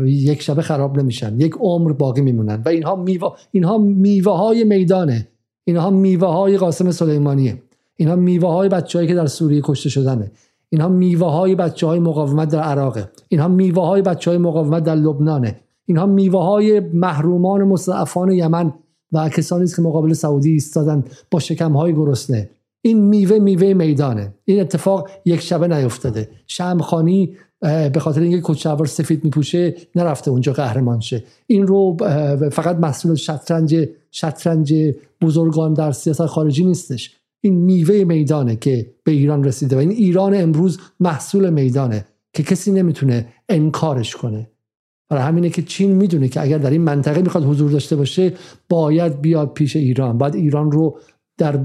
Speaker 1: یک شبه خراب نمیشن. یک عمر باقی میمونن. و اینها میوه اینها میوه های میدانه. اینها میوه های قاسم سلیمانیه. اینها میوه های بچه‌ای که در سوریه کشته شدنه. اینها میوه های بچه های مقاومت در عراقه. اینها میوه های بچه های مقاومت در لبنانه. اینها میوه های محرومان مستضعفان یمن و کسانی که مقابل سعودی ایستادن با شکم های گرسنه. این میوه میوه میدانه. این اتفاق یک شبه نیفتاده. شمخانی به خاطر اینکه کچهوار سفید میپوشه نرفته اونجا قهرمان شه. این رو فقط مسئول شطرنج شطرنج بزرگان در سیاست خارجی نیستش. این میوه میدانه که به ایران رسیده و این ایران امروز محصول میدانه که کسی نمی‌تونه انکارش کنه. برای همینه که چین می‌دونه که اگر در این منطقه می‌خواد حضور داشته باشه باید بیاد پیش ایران. باید ایران رو در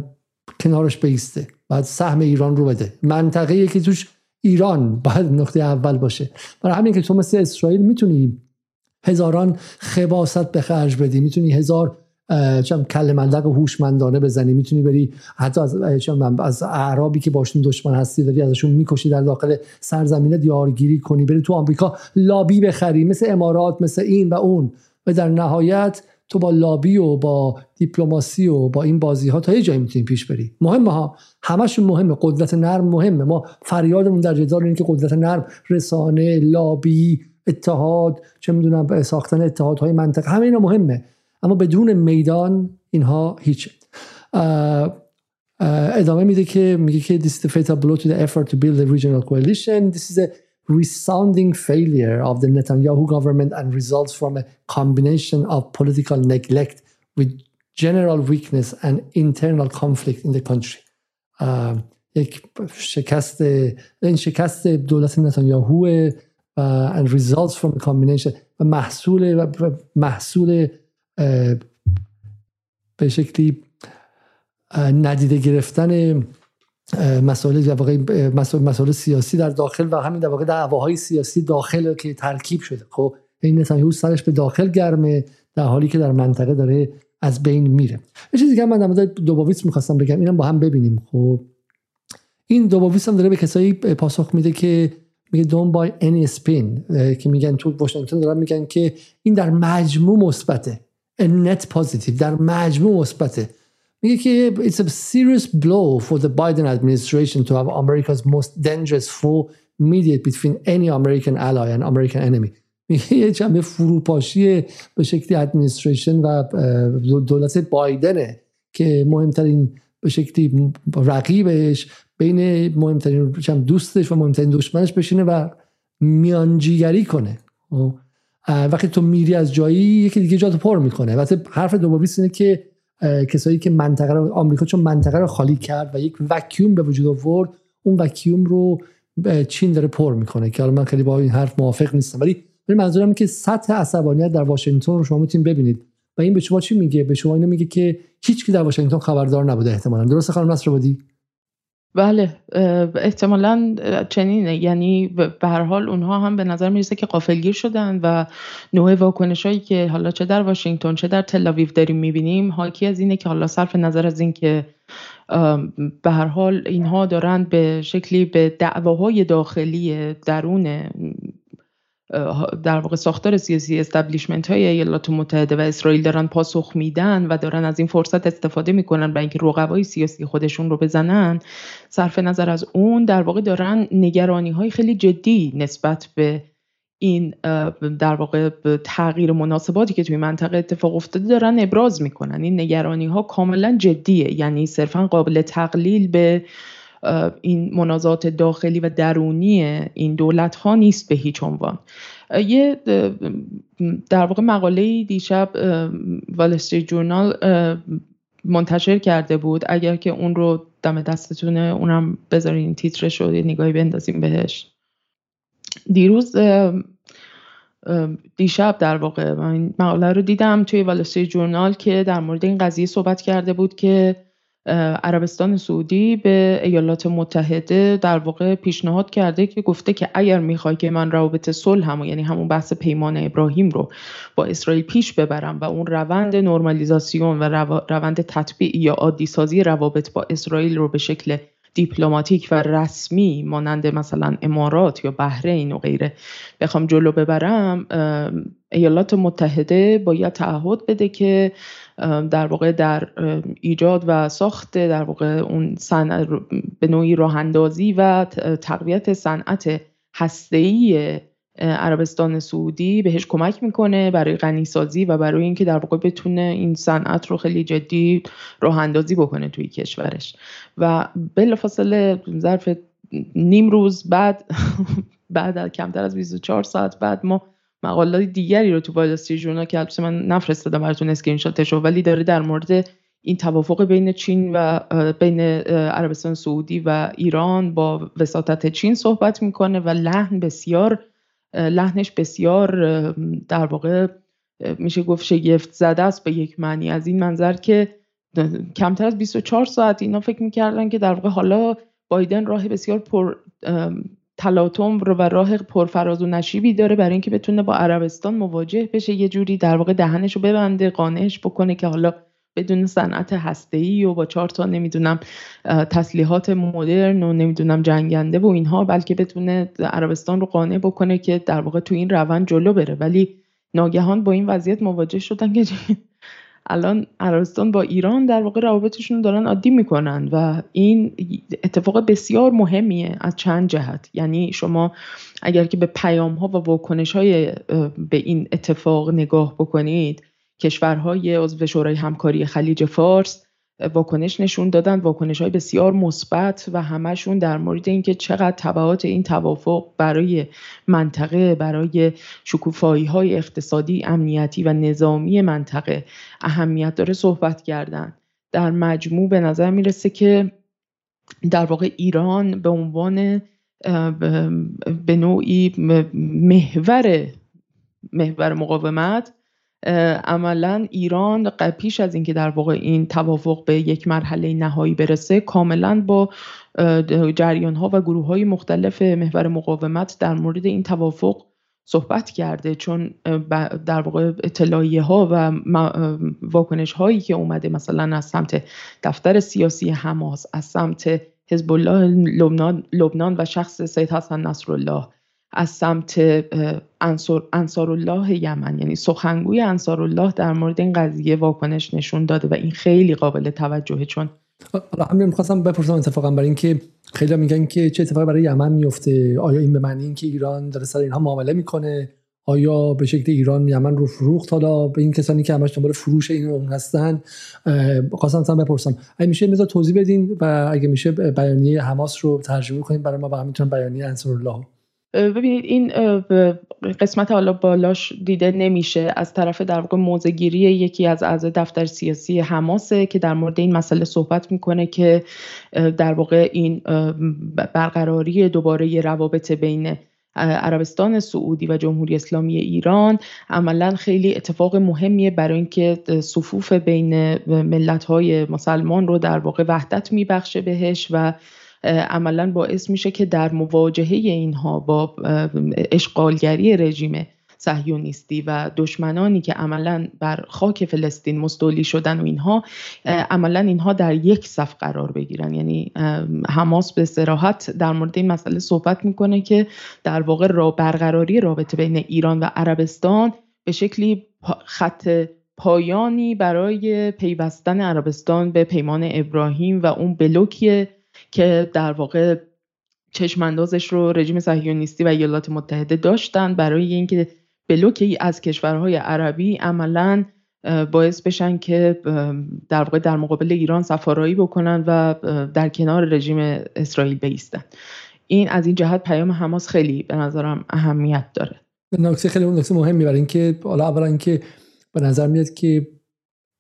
Speaker 1: کنارش بیسته. باید سهم ایران رو بده. منطقه که توش ایران باید نقطه اول باشه. برای همین که تو مثل اسرائیل می‌تونی هزاران خباست به خرج بدی. می‌تونی هزار چم کل ملق هوشمندانه بزنی. می‌تونی بری حتی از از اعرابی که باشون دشمن هستی داری ازشون می‌کشی در داخل سرزمینه دیارگیری کنی. بری تو آمریکا لابی بخری. مثل امارات مثل این و اون. و در نهایت تو با لابی و با دیپلماسی و با این بازی ها تا یه جایی می‌تونی پیش بری. مهمه ها. همشون مهمه. قدرت نرم مهمه. ما فریادمون در جدال اینه که قدرت نرم رسانه لابی اتحاد چه می‌دونم ساختن اتحادهای منطقه همه اینا مهمه. اما بدون میدان اینها هیچ. ادامه میده که میگه که this is the fatal blow to the effort to build a regional coalition. This is a resounding failure of the Netanyahu government and results from a combination of political neglect with general weakness and internal conflict in the country یک شکست این شکست دولت نتانیاهو and results from a combination و محصول محصول به شکلی ندیده گرفتن مسائل در واقع مسائل سیاسی در داخل و همین در واقع دعواهای سیاسی داخل که ترکیب شده. خب این نتانیاهو سرش به داخل گرمه در حالی که در منطقه داره از بین میره. یه چیزی که من در مورد دوباویس می‌خواستم بگم اینم با هم ببینیم. خب این دوباویس هم داره به کسایی پاسخ میده که میگه don't buy any spin که میگن تو واشنگتن دارن میگن که این در مجموع مثبته. Net positive در مجموع مثبته. میگه که it's a serious blow for the Biden administration to have America's most dangerous foe mediate between any American ally and American enemy. میگه یه جنبه فروپاشی به شکلی ادمنستریشن و دولت بایدنه که مهمترین به شکلی رقیبش بین مهمترین دوستش و مهمترین دشمنش بشینه و میانجیگری کنه. خب؟ وقتی تو میری از جایی یکی دیگه جاتو پر می‌کنه. وقتی حرف دوباویس اینه که کسایی که منطقه رو آمریکا چون منطقه رو خالی کرد و یک وکیوم به وجود آورد اون وکیوم رو چین داره پر می‌کنه که حالا من خیلی با این حرف موافق نیستم. ولی منظورم که سطح عصبانیت در واشنگتن رو شما می‌تونید ببینید. و این به شما چی میگه؟ به شما اینو میگه که هیچ در واشنگتن خبردار نبوده احتمالا. درسته خانم نصر بودی
Speaker 2: بله احتمالا چنینه. یعنی به هر حال اونها هم به نظر می‌رسه که قافلگیر شدن و نوع واکنش هایی که حالا چه در واشنگتن چه در تلاویو داریم می‌بینیم حاکی از اینه که حالا صرف نظر از این که به هر حال اینها دارند به شکلی به دعواهای داخلی درون در واقع ساختار سیاسی استبلیشمنت های ایالات متحده و اسرائیل دارن پاسخ میدن و دارن از این فرصت استفاده می‌کنن برای اینکه رقبای سیاسی خودشون رو بزنن. صرف نظر از اون در واقع دارن نگرانی های خیلی جدی نسبت به این در واقع تغییر مناسباتی که توی منطقه اتفاق افتاده دارن ابراز می‌کنن. این نگرانی ها کاملا جدیه. یعنی صرفا قابل تقلیل به این منازات داخلی و درونی این دولت ها نیست به هیچ عنوان. یه در واقع مقاله دیشب والستری جورنال منتشر کرده بود. اگر که اون رو دم دستتونه اونم بذارین تیترش رو نگاهی بندازیم بهش. دیروز دیشب در واقع من این مقاله رو دیدم توی والستری جورنال که در مورد این قضیه صحبت کرده بود که عربستان سعودی به ایالات متحده در واقع پیشنهاد کرده که گفته که اگر می‌خوای که من روابط صلح هم یعنی همون بحث پیمان ابراهیم رو با اسرائیل پیش ببرم و اون روند نرمالیزاسیون و روند تطبیع یا عادی سازی روابط با اسرائیل رو به شکل دیپلماتیک و رسمی مانند مثلا امارات یا بحرین و غیره بخوام جلو ببرم ایالات متحده باید تعهد بده که در واقع در ایجاد و ساخت در واقع اون صنعت به نوعی راه اندازی و تقویت صنعت هسته‌ای عربستان سعودی بهش کمک می‌کنه برای غنیسازی و برای اینکه در واقع بتونه این صنعت رو خیلی جدی راه اندازی بکنه توی کشورش. و بلافاصله ظرف نیم روز بعد بعد کمتر از 24 ساعت بعد ما مقالات دیگری رو تو Wall Street Journal که البته من نفرستادم براتون اسکرین شاتش ولی داره در مورد این توافق بین چین و بین عربستان سعودی و ایران با وساطت چین صحبت می‌کنه و لحن بسیار لحنش بسیار در واقع میشه گفت شگفت زده است به یک معنی. از این منظر که کمتر از 24 ساعت اینا فکر می‌کردن که در واقع حالا بایدن راه بسیار پر تلاطم رو و راه پرفراز و نشیبی داره برای اینکه بتونه با عربستان مواجه بشه. یه جوری در واقع دهنش رو ببنده قانعش بکنه که حالا بدون صنعت هسته‌ای و با چهار تا نمی‌دونم تسلیحات مدرن و نمی‌دونم جنگنده و اینها بلکه بتونه عربستان رو قانع بکنه که در واقع تو این روند جلو بره. ولی ناگهان با این وضعیت مواجه شدن که الان عربستان با ایران در واقع روابطشون دارن عادی می‌کنن و این اتفاق بسیار مهمیه از چند جهت. یعنی شما اگر که به پیام ها و واکنش های به این اتفاق نگاه بکنید کشورهای عضو شورای همکاری خلیج فارس واکنش نشون دادن واکنش های بسیار مثبت و همشون در مورد اینکه چقدر تبعات این توافق برای منطقه برای شکوفایی های اقتصادی امنیتی و نظامی منطقه اهمیت داره صحبت کردن. در مجموع به نظر می‌رسه که در واقع ایران به عنوان به نوعی محور محور مقاومت عملا ایران پیش از اینکه در واقع این توافق به یک مرحله نهایی برسه کاملا با جریان ها و گروه های مختلف محور مقاومت در مورد این توافق صحبت کرده. چون در واقع اطلاعیه ها و واکنش هایی که اومده مثلا از سمت دفتر سیاسی حماس از سمت حزب الله لبنان, لبنان و شخص سید حسن نصرالله از سمت انصار, الله یمن. یعنی سخنگوی انصار الله در مورد این قضیه واکنش نشون داده و این خیلی قابل توجهه چون
Speaker 1: همین می‌خواستم بپرسم اتفاقا برای اینکه خیلی میگن که چه اتفاقی برای یمن میفته آیا این به معنی اینکه ایران داره سر اینها معامله می‌کنه؟ آیا به شکل ایران یمن رو فروخت؟ حالا به این کسانی که همش دنبال فروش این اون هستن خواستم بپرسم. اگه میشه مثلا توضیح بدین و اگه میشه بیانیه حماس رو ترجمه کنیم برای ما و همینطور بیانیه انصار الله
Speaker 2: ببینید این قسمت حالا بالاش دیده نمیشه. از طرف در واقع موزگیری یکی از اعضای دفتر سیاسی حماسه که در مورد این مسئله صحبت می‌کنه که در واقع این برقراری دوباره روابط بین عربستان سعودی و جمهوری اسلامی ایران عملا خیلی اتفاق مهمیه برای اینکه صفوف بین ملت های مسلمان رو در واقع وحدت میبخشه بهش و عملا باعث میشه که در مواجهه اینها با اشغالگری رژیم صهیونیستی و دشمنانی که عملا بر خاک فلسطین مستولی شدن و اینها عملا اینها در یک صف قرار بگیرن. یعنی حماس به سراحت در مورد این مسئله صحبت می‌کنه که در واقع را برقراری رابطه بین ایران و عربستان به شکلی خط پایانی برای پیوستن عربستان به پیمان ابراهیم و اون بلوکی که در واقع چشماندازش رو رژیم صهیونیستی و ایالات متحده داشتن برای اینکه بلوکی از کشورهای عربی عملا باعث بشن که در واقع در مقابل ایران سفارایی بکنن و در کنار رژیم اسرائیل بیستن. این از این جهت پیام حماس خیلی به نظرم اهمیت داره.
Speaker 1: نکته خیلی نکته مهمی برای اینکه حالا اولا اینکه به نظر میاد که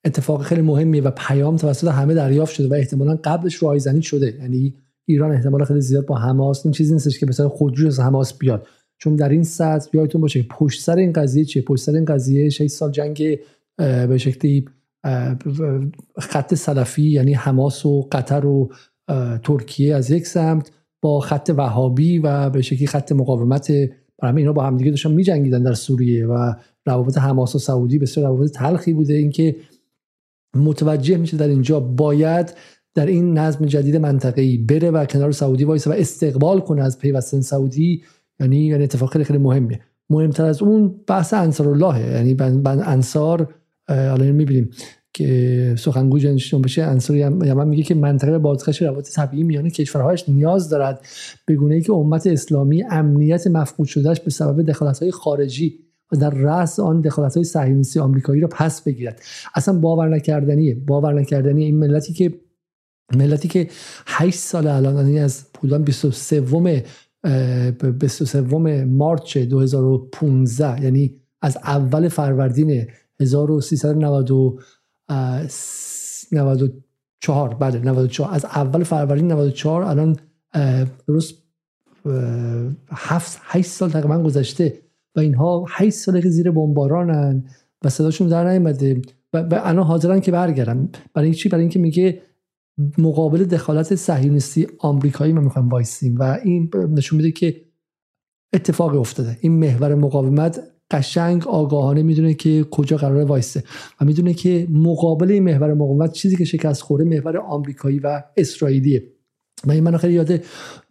Speaker 1: اتفاق خیلی مهمی و پیام توسط همه دریافت شده و احتمالا قبلش رایزنی شده. یعنی ایران احتمال خیلی زیاد با حماس این چیزی نیستش که مثلا خودجوش از حماس بیاد. چون در این سطح یادتون باشه پشت سر این قضیه چیه؟ پشت سر این قضیه 6 سال جنگ به شکلی خط سلفی یعنی حماس و قطر و ترکیه از یک سمت با خط وهابی و به شکلی خط مقاومت. برای اینا با همدیگه داشتن میجنگیدن در سوریه و روابط حماس و سعودی بسیار روابط تلخی بوده. اینکه متوجه میشه در اینجا باید در این نظم جدید منطقه‌ای بره و کنار سعودی وایسه و استقبال کنه از پیوستن سعودی یعنی یعنی اتفاق خیلی خیلی مهمه مهمتر از اون بحث انصار الله یعنی بن انصار الان می‌بینیم که سخنگوی جنشون بشه انصار یمن میگه که منطقه بازگشت روابط طبیعی میان کشورهایش نیاز دارد به گونه ای که امت اسلامی امنیت مفقود شدهش به سبب دخالت های خارجی و در رأس آن دخالت های صهیونیستی آمریکایی را پس بگیرد. اصلا باور نکردنیه باور نکردنی این ملتی که ملتی که 8 سال الان یعنی از پولان 23 23 مارچ 2015 یعنی از اول فروردین 1394 بله 94 از اول فروردین 94 الان درست 7 8 سال تقریبا گذشته و اینها 8 ساله که زیر بمبارانن و صداشون در نیومده و الان حاضرن که برگردن. برای چی؟ برای اینکه میگه مقابل دخالت صهیونیستی آمریکایی ما می‌خوایم وایسیم. و این نشون میده که اتفاق افتاده. این محور مقاومت قشنگ آگاهانه می‌دونه که کجا قرار وایسته و می‌دونه که مقابل این محور مقاومت چیزی که شکست خورده محور آمریکایی و اسرائیلیه. و این منو خیلی یاد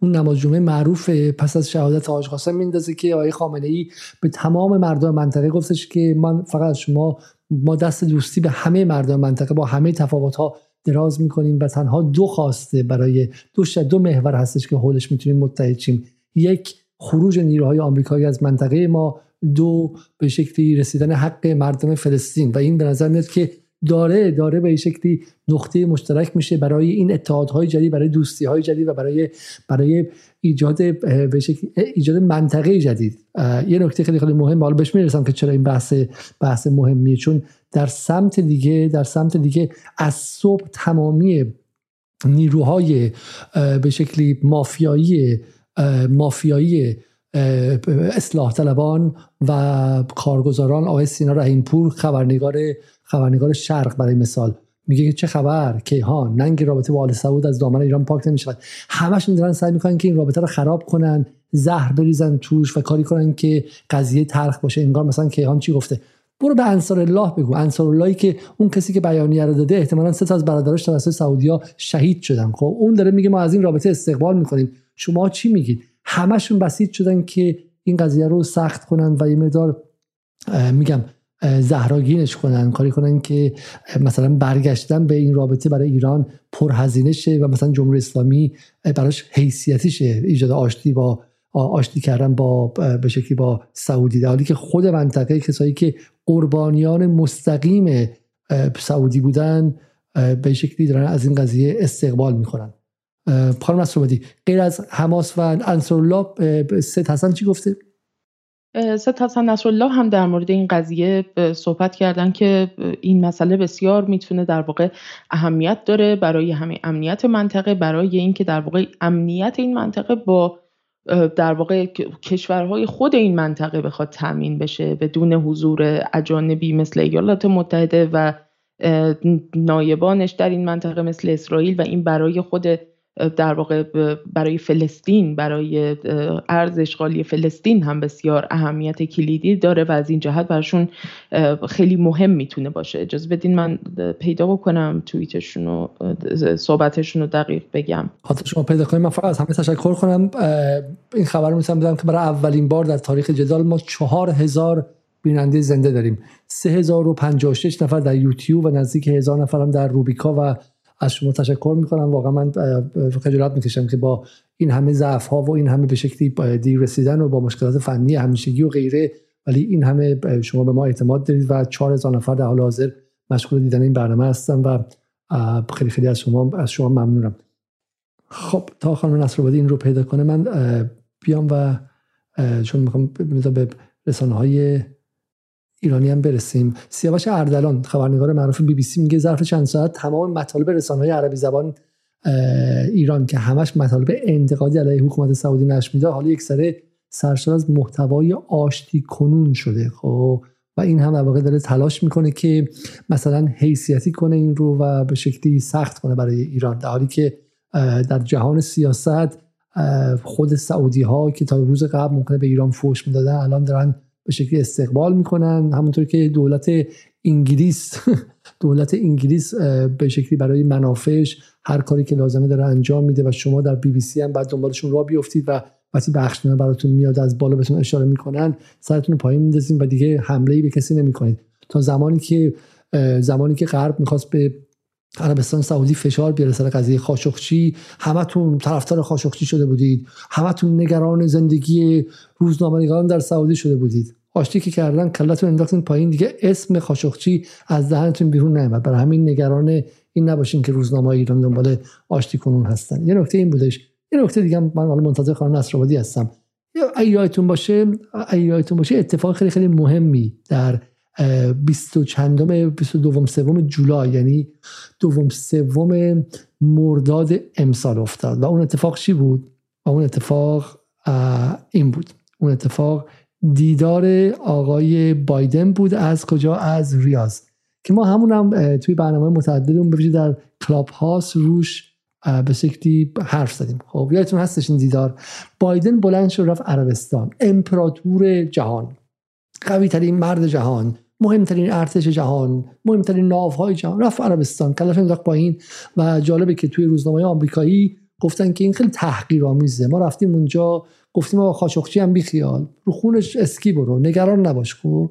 Speaker 1: اون نماز جمعه معروف پس از شهادت حاج قاسم میندازه که آقای خامنه ای به تمام مردم منطقه گفتش که من فقط شما ما دست دوستی به همه مردم منطقه با همه تفاوت ها دراز می‌کنیم و تنها دو خواسته برای دو دو محور هستش که حولش می‌تونیم متحد شیم. یک خروج نیروهای آمریکایی از منطقه ما. دو به شکلی رسیدن حق مردم فلسطین. و این به نظر میاد که داره داره به شکلی نقطه مشترک میشه برای این اتحادهای جدید برای دوستی های جدید و برای برای ایجاد به شکلی ایجاد منطقه جدید. یه نکته خیلی خیلی مهم. حالا بهش می‌رسم که چرا این بحث بحث مهمیه. چون در سمت دیگه در سمت دیگه از صبح تمامی نیروهای به شکلی مافیایی مافیایی اصلاح طلبان و کارگزاران آقای سینا رحیمپور خبرنگار خبرنگار شرق برای مثال. میگه چه خبر؟ کیهان. ننگ رابطه با آل سعود از دامن ایران پاک نمی‌شود. همشون دارن سعی می‌کنن که این رابطه رو خراب کنن زهر بریزن توش و کاری کنن که قضیه تلخ باشه. انگار مثلا کیهان چی گفته؟ برو به انصار الله بگو. انصار اللهی که اون کسی که بیانیه رو داده احتمالاً سه تا از برادراش توسط سعودیا شهید شدن. خب اون داره میگه ما از این رابطه استقبال می‌کنیم. شما چی میگید؟ همشون بسیج شدن که این قضیه رو سخت کنن و یه مقدار میگم زهراگینش کنن. کاری کنن که مثلا برگشتن به این رابطه برای ایران پرهزینه شه و مثلا جمهوری اسلامی براش حیثیتی شه ایجاد آشتی با آشتی کردن با به شکلی با سعودی. در حالی که خود منطقه کسایی که قربانیان مستقیم سعودی بودن به شکلی دارن از این قضیه استقبال می‌کنن خانم نصرآبادی غیر از حماس و انصارالله سید حسن چی گفته؟
Speaker 2: سید حسن نصرالله هم در مورد این قضیه صحبت کردن که این مسئله بسیار می‌تونه در واقع اهمیت داره برای همه امنیت منطقه برای اینکه در واقع امنیت این منطقه با در واقع کشورهای خود این منطقه بخواد تامین بشه بدون حضور اجانبی مثل ایالات متحده و نایبانش در این منطقه مثل اسرائیل و این برای خود در واقع برای فلسطین برای ارز اشغالی فلسطین هم بسیار اهمیت کلیدی داره و از این جهت برشون خیلی مهم می‌تونه باشه. اجازه بدین من پیدا بکنم توییتشون و صحبتشون رو دقیق بگم.
Speaker 1: حتی شما پیدا کنیم من فقط از همه تشکر کنم. این خبر رو بدم که برای اولین بار در تاریخ جدال ما چهار هزار بیننده زنده داریم. 3056 نفر در یوتیوب و نزدیک هزار نفر هم در روبیکا و از شما تشکر می‌کنم. واقعا من خجالت می‌کشم که با این همه ضعف ها و این همه به شکلی دیر رسیدن و با مشکلات فنی همیشگی و غیره ولی این همه شما به ما اعتماد دارید و 4000 نفر در حال حاضر مشغول دیدن این برنامه هستن و خیلی خیلی از شما از شما ممنونم. خب تا خانم نصرآبادی این رو پیدا کنه من بیام و چون می‌خوام به رسانه های ایرانی هم برسیم. سیاوش اردلان خبرنگار معروف بی بی سی میگه ظرف چند ساعت تمام مطالب رسانه های عربی زبان ایران که همش مطالب انتقادی علیه حکومت سعودی نشر میده. حالا یک سره سرشار از محتوای آشتی کنون شده خب؟ و این هم واقع داره تلاش می‌کنه که مثلا حیثیتی کنه این رو و به شکلی سخت کنه برای ایران. در حالی که در جهان سیاست خود سعودی ها که تا روز قبل ممکنه به ایران فوش می‌دادن الان دارن به شکلی استقبال می‌کنن. همونطور که دولت انگلیس دولت انگلیس به شکلی برای منافعش هر کاری که لازمه داره انجام میده و شما در بی بی سی هم بعد دنبالشون را بیفتید و وقتی بخشنامه براتون میاد از بالا بهتون اشاره می‌کنن سرتون پایین میندازین و دیگه حمله ای به کسی نمی‌کنید تا زمانی که زمانی که غرب می‌خواست به عربستان سعودی فشار بیاره سر قضیه خاشقچی همتون طرفدار خاشقچی شده بودید. همتون نگران زندگی روزنامه‌نگاران در سعودی شده بودید. آشتی که کردن کلتون انداختین پایین دیگه اسم خاشقچی از دهنتون بیرون نیامد. برای همین نگران این نباشین که روزنامه ایران دنبال آشتی کنون هستن. یه نکته این بودش. یه نکته دیگه من حالا منتظر خانم نصرآبادی هستم. ایاتون باشه ایاتون باشه اتفاق خیلی خیلی مهمی در 20 چندم 22 سوم جولای یعنی دوم سوم مرداد امسال افتاد. و اون اتفاق چی بود؟ و اون اتفاق این بود. اون اتفاق دیدار آقای بایدن بود از کجا؟ از ریاض. که ما همون هم توی برنامه متعددمون ببینید در کلاب هاست روش به شکلی حرف زدیم. خب یادتون هستش این دیدار. بایدن بلند شد رفت عربستان. امپراتور جهان. قوی ترین مرد جهان. مهمترین ارتش جهان. مهمترین ناوهای جهان. رفت عربستان. کلاش انداخت پایین و جالبه که توی روزنامه آمریکایی گفتن که این خیلی تحقیرآمیزه. ما رفتیم اونجا گفتیم آقا خاشقچی هم بیخیال. رو خونش اسکی برو نگران نباش خب.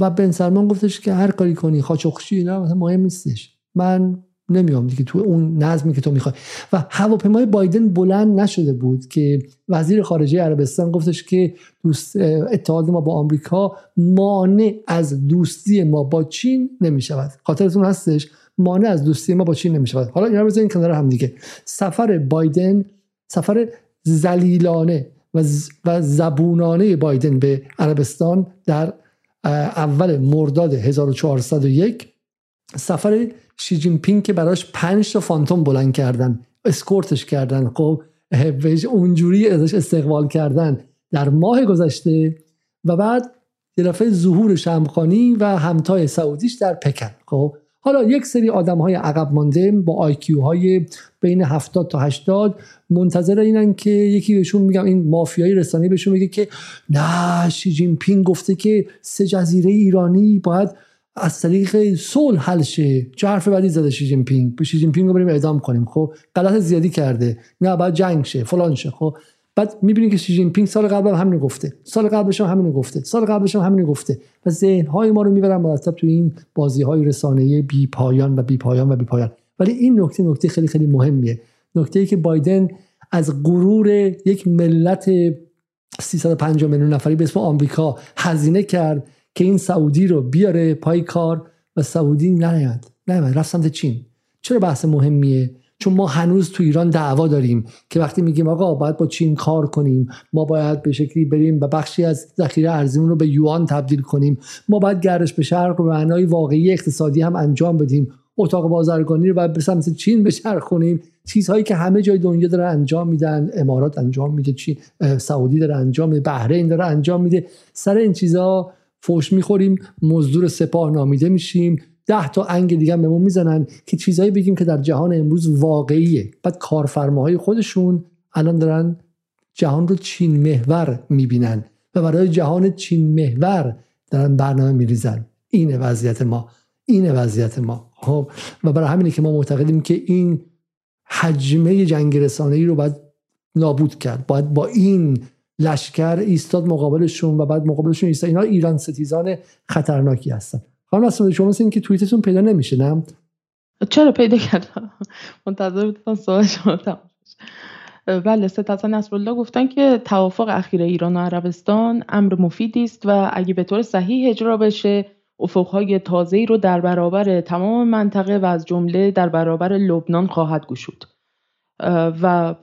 Speaker 1: و بن سلمان گفتش که هر کاری کنی خاشقچی نه مهم نیستش. من نمیام دیگه تو اون نظمی که تو می‌خوای. و هواپیمای بایدن بلند نشده بود که وزیر خارجه عربستان گفتش که دوست اتحاد ما با آمریکا مانع از دوستی ما با چین نمی‌شود. خاطرتون هستش؟ مانع از دوستی ما با چین نمی‌شود. حالا اینا بزنین کنار هم دیگه. سفر بایدن سفر زلیلانه و زبونانه بایدن به عربستان در اول مرداد 1401 سفر شی جین پینگ که براش پنج تا فانتوم بلند کردن اسکورتش کردن. خب اونجوری ازش استقبال کردن در ماه گذشته و بعد یه حضور شمخانی و همتای سعودیش در پکن. خب حالا یک سری آدم های عقب مانده با IQ های بین 70 تا 80 منتظر اینن که یکی بهشون میگم این مافیایی رسانه بهشون میگه که نه شی جین پینگ گفته که سه جزیره ایرانی باید از طریق صلح حل شه. چه حرف بدی زده شی جین پینگ شی جین پینگ رو بریم اعدام کنیم خب؟ غلط زیادی کرده. نه باید جنگ شه فلان شه خب؟ بعد می‌بینید که شی جین پینگ سال قبل هم همین گفته. سال قبلش هم همین گفته. سال قبلش هم همین گفته. و ذهن های ما رو می‌برن مرتب تو این بازی های رسانه‌ای بی پایان و بی پایان و بی پایان ولی این نکته نکته خیلی خیلی مهمیه. نکته ای که بایدن از غرور یک ملت 350 میلیون نفری به اسم آمریکا هزینه کرد که این سعودی رو بیاره پای کار و سعودی نیاد. نیاد رفت سمت چین. چرا بحث مهمیه؟ چون ما هنوز تو ایران دعوا داریم که وقتی میگیم آقا باید با چین کار کنیم ما باید به شکلی بریم و بخشی از ذخیره ارزیمون رو به یوان تبدیل کنیم ما باید گردش به شرق به معنای واقعی اقتصادی هم انجام بدیم. اتاق بازرگانی رو به سمت چین بچرخونیم. چیزهایی که همه جای دنیا داره انجام میدن. امارات انجام میده چی سعودی داره انجام میده بحرین داره انجام میده. سر این چیزها فوش می‌خوریم مزدور سپاه نامیده میشیم. ده تا انگ دیگه بهمون می‌زنن که چیزهایی بگیم که در جهان امروز واقعیه. بعد کارفرماهای خودشون الان دارن جهان رو چین محور می‌بینن و برای جهان چین محور دارن برنامه میریزن. اینه وضعیت ما. اینه وضعیت ما. خب و برای همینه که ما معتقدیم که این حجمه جنگ رسانه ای رو باید نابود کرد. باید با این لشکر ایستاد مقابلشون و بعد مقابلشون ایستاد. اینا ایران ستیزان خطرناکی هستن. خانم اصلا شما مثل که توییتتون پیدا نمیشه نه؟
Speaker 2: چرا پیدا کردم؟ منتظر بودم سوال شما بله ست حسن نصرالله گفتن که توافق اخیر ایران و عربستان امر مفیدی است و اگه به طور صحیح اجرا بشه افقهای تازه‌ای رو در برابر تمام منطقه و از جمله در برابر لبنان خواهد گشود. و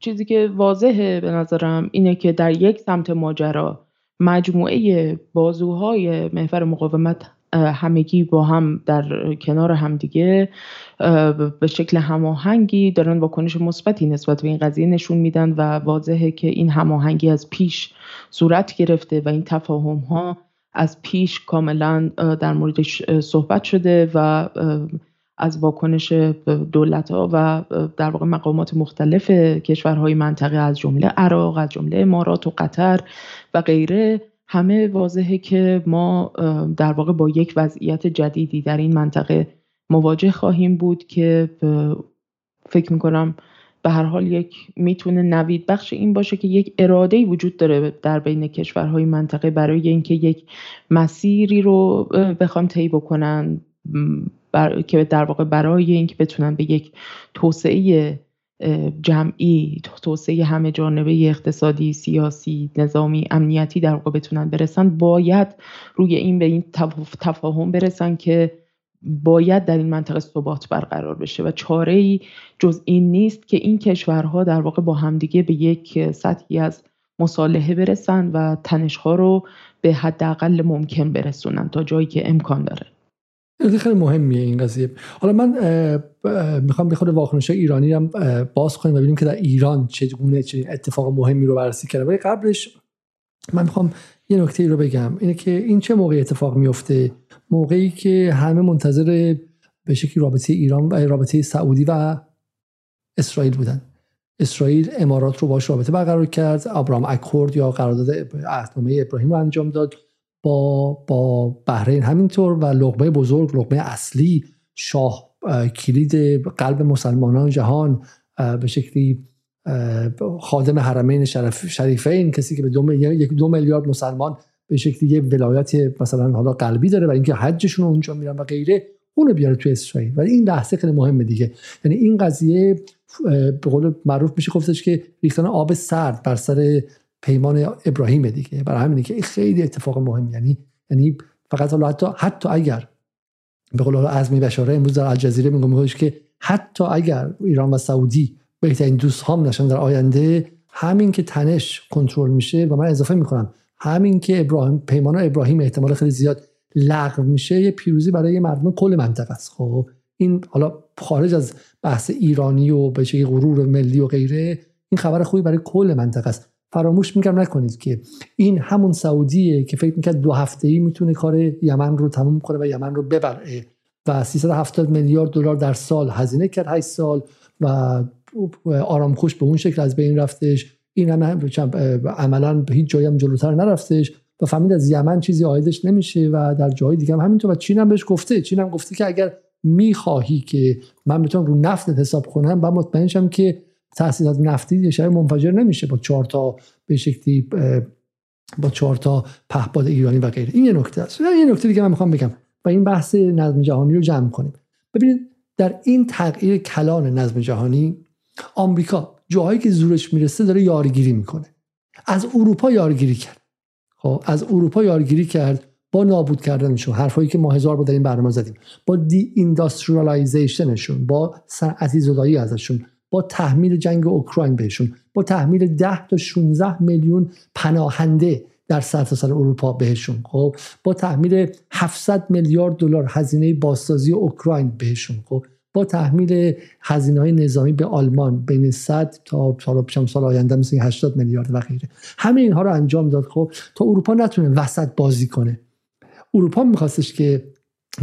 Speaker 2: چیزی که واضحه به نظرم اینه که در یک سمت ماجرا مجموعه بازوهای محور مقاومت همگی با هم در کنار همدیگه به شکل هماهنگی دارن واکنش مثبتی نسبت به این قضیه نشون میدن و واضحه که این هماهنگی از پیش صورت گرفته و این تفاهم ها از پیش کاملا در موردش صحبت شده و از واکنش دولت ها و در واقع مقامات مختلف کشورهای منطقه از جمله عراق از جمله امارات و قطر و غیره همه واضحه که ما در واقع با یک وضعیت جدیدی در این منطقه مواجه خواهیم بود که فکر می‌کنم به هر حال یک می‌تونه نوید بخش این باشه که یک اراده وجود داره در بین کشورهای منطقه برای اینکه یک مسیری رو بخوام طی بکنن که در واقع برای اینکه بتونن به یک توسعه جمعی توسعه همه جانبه اقتصادی سیاسی نظامی امنیتی در واقع بتونن برسن باید روی این به این تفاهم برسن که باید در این منطقه ثبات برقرار بشه و چاره ای جز این نیست که این کشورها در واقع با همدیگه به یک سطحی از مصالحه برسن و تنشها رو به حداقل ممکن برسونن تا جایی که امکان داره.
Speaker 1: خیلی مهمیه این قضیه. حالا من می‌خوام به خود ایرانی هم باز کنیم و ببینیم که در ایران چگونه چه اتفاق مهمی رو بررسی کرده. ولی قبلش من می‌خوام یه نکته ای رو بگم. اینه که این چه موقعی اتفاق میفته؟ موقعی که همه منتظر به شکلی رابطه ایران و رابطه سعودی و اسرائیل بودن. اسرائیل امارات رو باش رابطه برقرار کرد. ابرام اکورد یا قرارداد عهدنامه ابراهیم رو انجام داد با با بحرین همینطور و لغمه بزرگ لغمه اصلی شاه کلید قلب مسلمانان جهان به شکلی خادم حرمین شرف شریفین کسی که به دو یک دو میلیارد مسلمان به شکلی یه ولایت مثلا حالا قلبی داره و اینکه حجشون اونجا میرن و غیره اونو بیاره تو اسرائیل. ولی این لحظه خیلی مهمه دیگه. یعنی این قضیه به قول معروف میشه گفتش که ریختن آب سرد بر سر پیمان ابراهیم دیگه. برای همینه که خیلی اتفاق مهم یعنی یعنی فقط حالا حتی حتی اگر به قول عزمی بشاره امروز در الجزیره میگم که حتی اگر ایران و سعودی بهترین دوست هم نشن در آینده. همین که تنش کنترل میشه و من اضافه می‌کنم. همین که ابراهیم پیمان ابراهیم احتمال خیلی زیاد لغو میشه یه پیروزی برای مردم کل منطقه است. خب این حالا خارج از بحث ایرانی و به غرور ملی و غیره این خبر خوبی برای کل منطقه است. فراموش میگم نکنید که این همون سعودیه که فکر می‌کرد دو هفته ای می‌تونه کار یمن رو تموم کنه و یمن رو ببره و 370 میلیارد دلار در سال هزینه کرد 8 سال و آرامخوش به اون شکل از بین رفتش. این هم عملا هیچ جایی هم جلوتر نرفتش و فهمید از یمن چیزی آیدش نمیشه و در جای دیگه هم همینطور. و چین هم بهش گفته. چین هم گفته که اگر می‌خواهی که من بتونم رو نفت حساب کنم و مطمئن شم که تحصیلات نفتی یه شهر منفجر نمیشه با چهار تا به شکلی با چهار تا پهپاد ایرانی و غیره. این یه نکته است. یه نکته دیگه من می‌خوام بگم. و این بحث نظم جهانی رو جمع کنیم. ببینید در این تغییر کلان نظم جهانی آمریکا جاهایی که زورش می‌رسه داره یارگیری می‌کنه. از اروپا یارگیری کرد. خب از اروپا یارگیری کرد با نابود کردنشون حرفایی که ما هزار با در این برنامه زدیم با دی اینداستریالایزیشنشون با صنعتی زدایی ازشون با تحمیل جنگ اوکراین بهشون با تحمیل 10 تا 16 میلیون پناهنده در سرتاسر اروپا بهشون خب با تحمیل 700 میلیارد دلار هزینه بازسازی اوکراین بهشون خب. با تحمیل هزینه های نظامی به آلمان بین 100 تا سال سال آینده مثل 80 میلیارد و غیره. همه اینها رو انجام داد. خب تا اروپا نتونه وسط بازی کنه. اروپا میخواستش که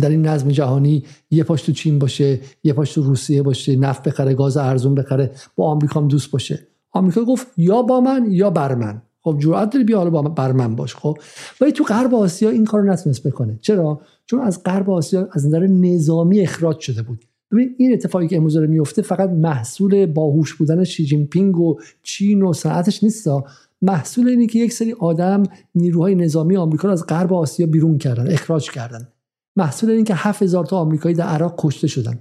Speaker 1: در این نظم جهانی یه پاش تو چین باشه یه پاش تو روسیه باشه نفت بخره گاز ارزون بخره با آمریکا هم دوست باشه. آمریکا گفت یا با من یا بر من. خب جرأت داری بیا حالا با بر من باش. خب ولی تو غرب آسیا این کارو نتونست بکنه. چرا؟ چون از غرب آسیا از نظر نظامی اخراج شده بود. ببین این اتفاقی که امروز داره میفته فقط محصول باهوش بودن شی جین پینگ و چین و صنعتش نیستا محصول اینه که یک سری آدم نیروهای نظامی آمریکا رو از غرب آسیا بیرون کردن اخراج کردن. محصول این که 7000 تا آمریکایی در عراق کشته شدن.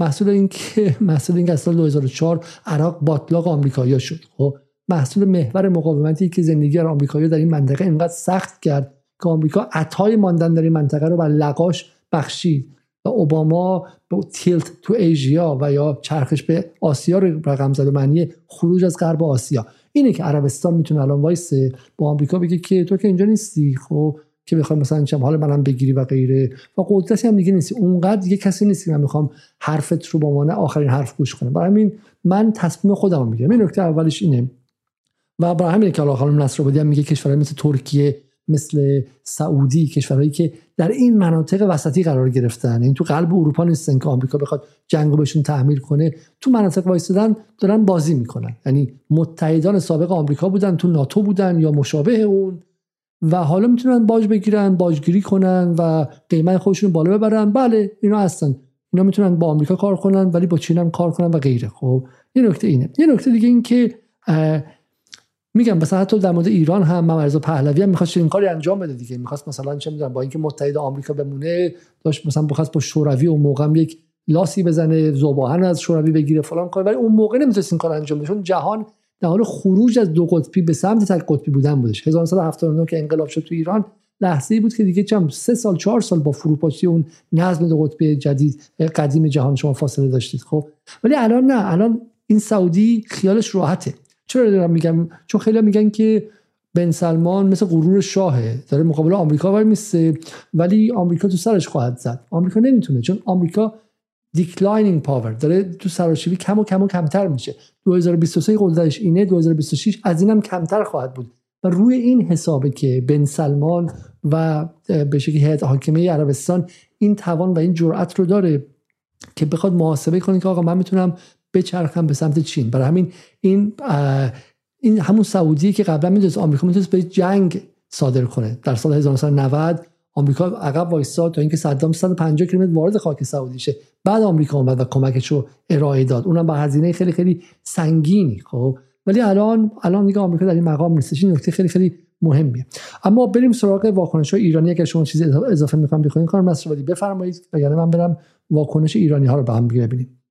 Speaker 1: محصول این که محصول این که سال 2004 عراق باطلاق آمریکایی شد. خب محصول محور مقاومتی که زندگی آمریکایی در این منطقه اینقدر سخت کرد که آمریکا عطای ماندن در این منطقه رو بر لقاش بخشید. و اوباما به تیلت تو ایژیا و یا چرخش به آسیا رو رقم زد و معنی خروج از غرب آسیا. اینه که عربستان می‌تونه الان وایسه با آمریکا بگه که تو که اینجا نیستی خب که بخوام مثلا چم حال منم بگیری و غیره. و قدرتی هم دیگه نیستی. اونقدر دیگه کسی نیستی من می‌خوام حرفت رو با مانع آخرین حرف گوش کنم. برای همین من تصمیم خودم میگم این نکته اولش اینه. و برای همین که الله خانم نصر میگه کشورهای مثل ترکیه مثل سعودی کشورهایی که در این مناطق وسطی قرار گرفتن. این یعنی تو قلب اروپا نیستن که آمریکا بخواد جنگو بهشون تحمیل کنه. تو مناطق وایسادن دارن بازی می‌کنن. یعنی متحدان سابق آمریکا بودن تو ناتو بودن یا مشابه اون. و حالا می‌تونن باج بگیرن باجگیری کنن و قیمت خودشون بالا ببرن. بله اینا هستن. اینا می‌تونن با آمریکا کار کنن ولی با چین هم کار کنن و غیره. خب یه نکته اینه. یه نکته دیگه این که میگم مثلا حتی در مورد ایران هم ممرزا پهلوی هم می‌خواست این کاری انجام بده دیگه. می‌خواست مثلا چه می‌دونم با اینکه متحد آمریکا بمونه داشت مثلا بخواست با شوروی اون موقع هم یک لاسی بزنه زوباهن از شوروی بگیره فلان کنه ولی اون موقع نمی‌تونست این کار انجام بده چون جهان در حال خروج از دو قطبی به سمت تک قطبی بودن بودش. 1979 که انقلاب شد تو ایران لحظه بود که دیگه چند سه سال چهار سال با فروپاشی اون نظم دو قطبی جدید قدیم جهان شما فاصله داشتید خب. ولی الان نه الان این سعودی خیالش راحته. چرا دارم میگم؟ چون خیلی میگن که بن سلمان مثل غرور شاهه. داره مقابل آمریکا وای میسته. ولی آمریکا تو سرش خواهد زد. آمریکا نمی‌تونه چون آمریکا declining power داره تو سراشیبی کم و کم و کمتر میشه. 2023 قدرتش اینه 2026 از اینم کمتر خواهد بود. و روی این حسابه که بن سلمان و به شکلی هیئت حاکمه عربستان این توان و این جرأت رو داره که بخواد محاسبه کنه که آقا من می‌تونم بچرخم به سمت چین. برای همین این این همون سعودی که قبلا می‌دونست آمریکا می‌تونست به جنگ صادر کنه. در سال 1990 آمریکا عقب وایساد تا اینکه صدام 150 کیلومتر وارد خاک سعودی شه. بعد آمریکا اومد و کمکش رو ارائه داد. اونم با هزینه خیلی خیلی سنگینی خب. ولی الان الان دیگه آمریکا در این مقام نیستش این نکته خیلی خیلی مهمیه. اما بریم سراغ واکنش ایرانی. اگر شما چیزی اضافه می‌خوام بکنید کار مسئولی بفرمایید. وگرنه من برم واکنش ایرانی ها رو به هم ببینیم.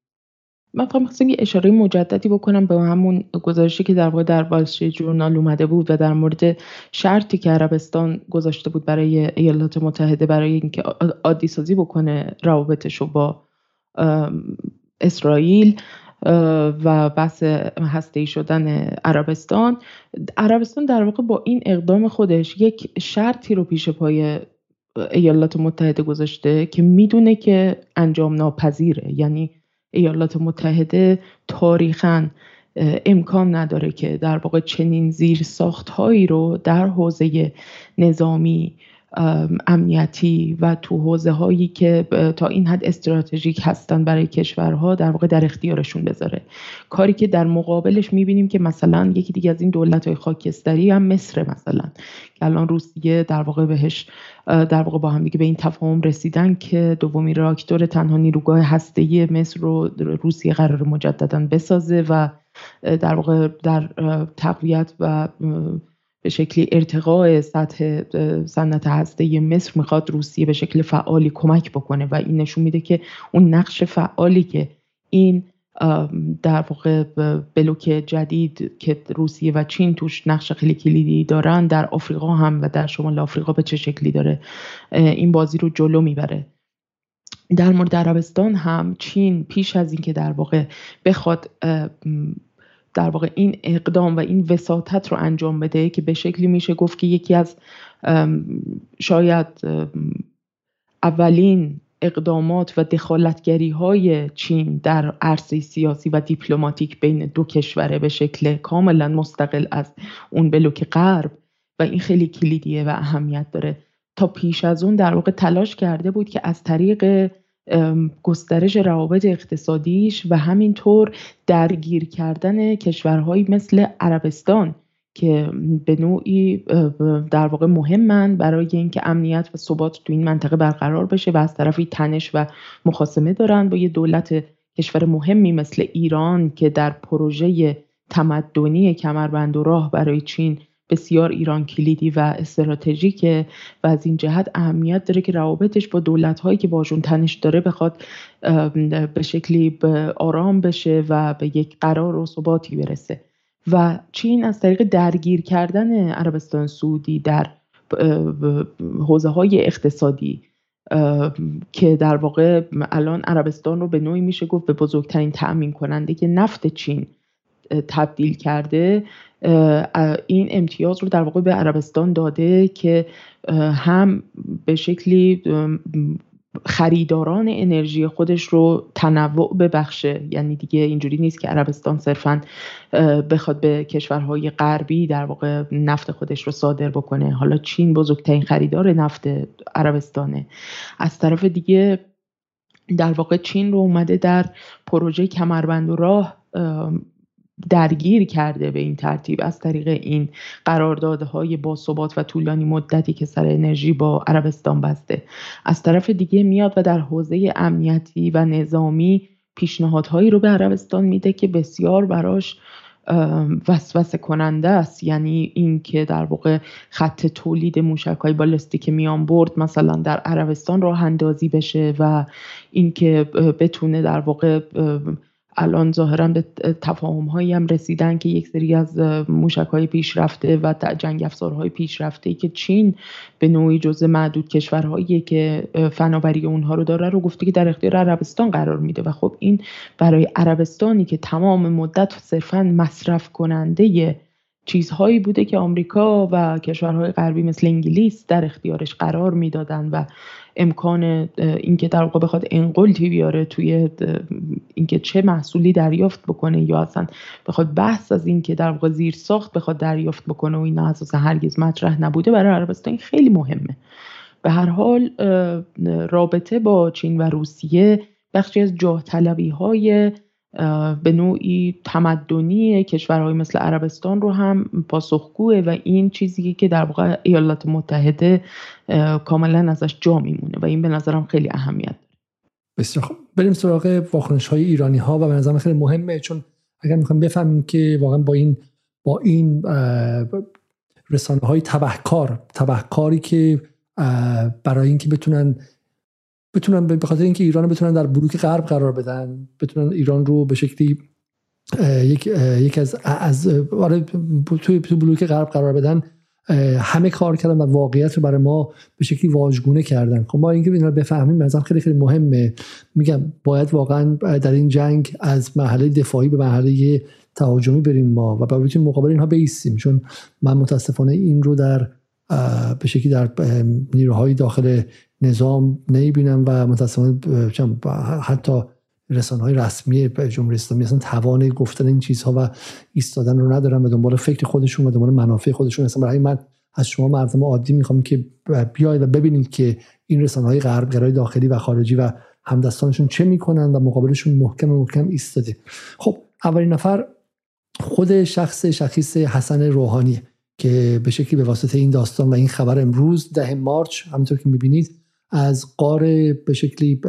Speaker 2: من خواستم یه اشاره مجددی بکنم به همون گزارشی که در واقع در والستری جورنال اومده بود و در مورد شرطی که عربستان گذاشته بود برای ایالات متحده برای اینکه عادی سازی بکنه روابطش رو با اسرائیل و بحث هسته شدن عربستان. عربستان در واقع با این اقدام خودش یک شرطی رو پیش پای ایالات متحده گذاشته که می‌دونه که انجام ناپذیره یعنی ایالات متحده تاریخا امکان نداره که در واقع چنین زیر ساخت هایی رو در حوزه نظامی امنیتی و تو حوزه هایی که تا این حد استراتژیک هستن برای کشورها در واقع در اختیارشون بذاره. کاری که در مقابلش می‌بینیم که مثلا یکی دیگه از این دولت های خاکستری هم مصر مثلا که الان روسیه در واقع بهش در واقع با هم دیگه به این تفاهم رسیدن که دومین راکتور تنها نیروگاه هسته‌ای مصر رو روسیه قرار مجددا بسازه و در واقع در تقویت و به شکلی ارتقاء سطح صنعت هسته مصر می‌خواد روسیه به شکل فعالی کمک بکنه و این نشون میده که اون نقش فعالی که این در واقع بلوک جدید که روسیه و چین توش نقش خیلی کلیدی دارن در آفریقا هم و در شمال آفریقا به چه شکلی داره این بازی رو جلو می‌بره. در مورد عربستان هم چین پیش از اینکه در واقع بخواد در واقع این اقدام و این وساطت رو انجام بده که به شکلی میشه گفت که یکی از شاید اولین اقدامات و دخالتگری های چین در عرصه سیاسی و دیپلماتیک بین دو کشوره به شکل کاملا مستقل از اون بلوک غرب و این خیلی کلیدیه و اهمیت داره. تا پیش از اون در واقع تلاش کرده بود که از طریق گسترش روابط اقتصادیش و همینطور درگیر کردن کشورهایی مثل عربستان که به نوعی در واقع مهمن برای اینکه امنیت و ثبات تو این منطقه برقرار بشه و از طرفی تنش و مخاسمه دارن با یه دولت کشور مهمی مثل ایران که در پروژه تمدنی کمربند و راه برای چین بسیار ایران کلیدی و استراتژیکه و از این جهت اهمیت داره که روابطش با دولت هایی که باشون تنش داره بخواد به شکلی به آرام بشه و به یک قرار و ثباتی برسه. و چین از طریق درگیر کردن عربستان سعودی در حوزه های اقتصادی که در واقع الان عربستان رو به نوعی میشه گفت به بزرگترین تأمین کننده که نفت چین تبدیل کرده این امتیاز رو در واقع به عربستان داده که هم به شکلی خریداران انرژی خودش رو تنوع ببخشه. یعنی دیگه اینجوری نیست که عربستان صرفا بخواد به کشورهای غربی در واقع نفت خودش رو صادر بکنه. حالا چین بزرگترین خریدار نفت عربستانه. از طرف دیگه در واقع چین رو اومده در پروژه کمربند و راه درگیر کرده به این ترتیب از طریق این قراردادهای با ثبات و طولانی مدتی که سر انرژی با عربستان بسته. از طرف دیگه میاد و در حوزه امنیتی و نظامی پیشنهادهایی رو به عربستان میده که بسیار براش وسوسه کننده است. یعنی اینکه در واقع خط تولید موشک های بالستیک میان برد مثلا در عربستان راه اندازی بشه و اینکه بتونه در واقع الان ظاهرا به تفاهم هایی هم رسیدن که یک سری از موشک های پیشرفته و جنگ افزارهای پیشرفته که چین به نوعی جزء معدود کشورهایی که فناوری اونها رو داره رو گفته که در اختیار عربستان قرار میده. و خب این برای عربستانی که تمام مدت صرفا مصرف کننده چیزهایی بوده که آمریکا و کشورهای غربی مثل انگلیس در اختیارش قرار می‌دادن و امکان اینکه در واقع بخواد انقلتی بیاره توی اینکه چه محصولی دریافت بکنه یا اصلا بخواد بحث از اینکه در واقع زیر ساخت بخواد دریافت بکنه و این اساسا هرگز مطرح نبوده برای عربستان خیلی مهمه. به هر حال رابطه با چین و روسیه بخشی از جاه های به نوعی تمدنی کشورهای مثل عربستان رو هم پاسخگوه و این چیزی که در واقع ایالات متحده کاملا ازش جا میمونه و این به نظرم خیلی اهمیت داره.
Speaker 1: بسیار خب بریم سراغ واکنش های ایرانی ها و به نظرم خیلی مهمه چون اگر می‌خوایم بفهمیم که واقعا با این با این رسانه های تبهکار تبهکاری که برای اینکه بتونن بتونن به خاطر اینکه ایران بتونن در بلوک غرب قرار بدن بتونن ایران رو به شکلی یک یک از از آره توی تو بلوک غرب قرار بدن همه کار کردن و واقعیت رو برای ما به شکلی واژگونه کردن. خب ما اینکه اینا رو بفهمیم مثلا خیلی خیلی مهمه. میگم باید واقعا در این جنگ از مرحله دفاعی به مرحله تهاجمی بریم ما و باید مقابل اینها بیستیم. چون من متاسفانه این رو در به شکلی در نیروهای داخل نظام نمی‌بینم و متاسفانه حتی رسانه های رسمی جمهوری اسلامی اصلا توان گفتن این چیزها و ایستادن رو ندارن و دنبال فکر خودشون و دنبال منافع خودشون اصلا برای من از شما مردم عادی می‌خوام که بیاید و ببینید که این رسانه های غربگرای داخلی و خارجی و همدستانشون چه می‌کنن و مقابلشون محکم محکم ایستاده. خب اولین نفر خود شخص شخیص حسن روحانی که به شکلی به واسطه این داستان و این خبر امروز ده مارچ همونطور که می‌بینید از قار به شکلی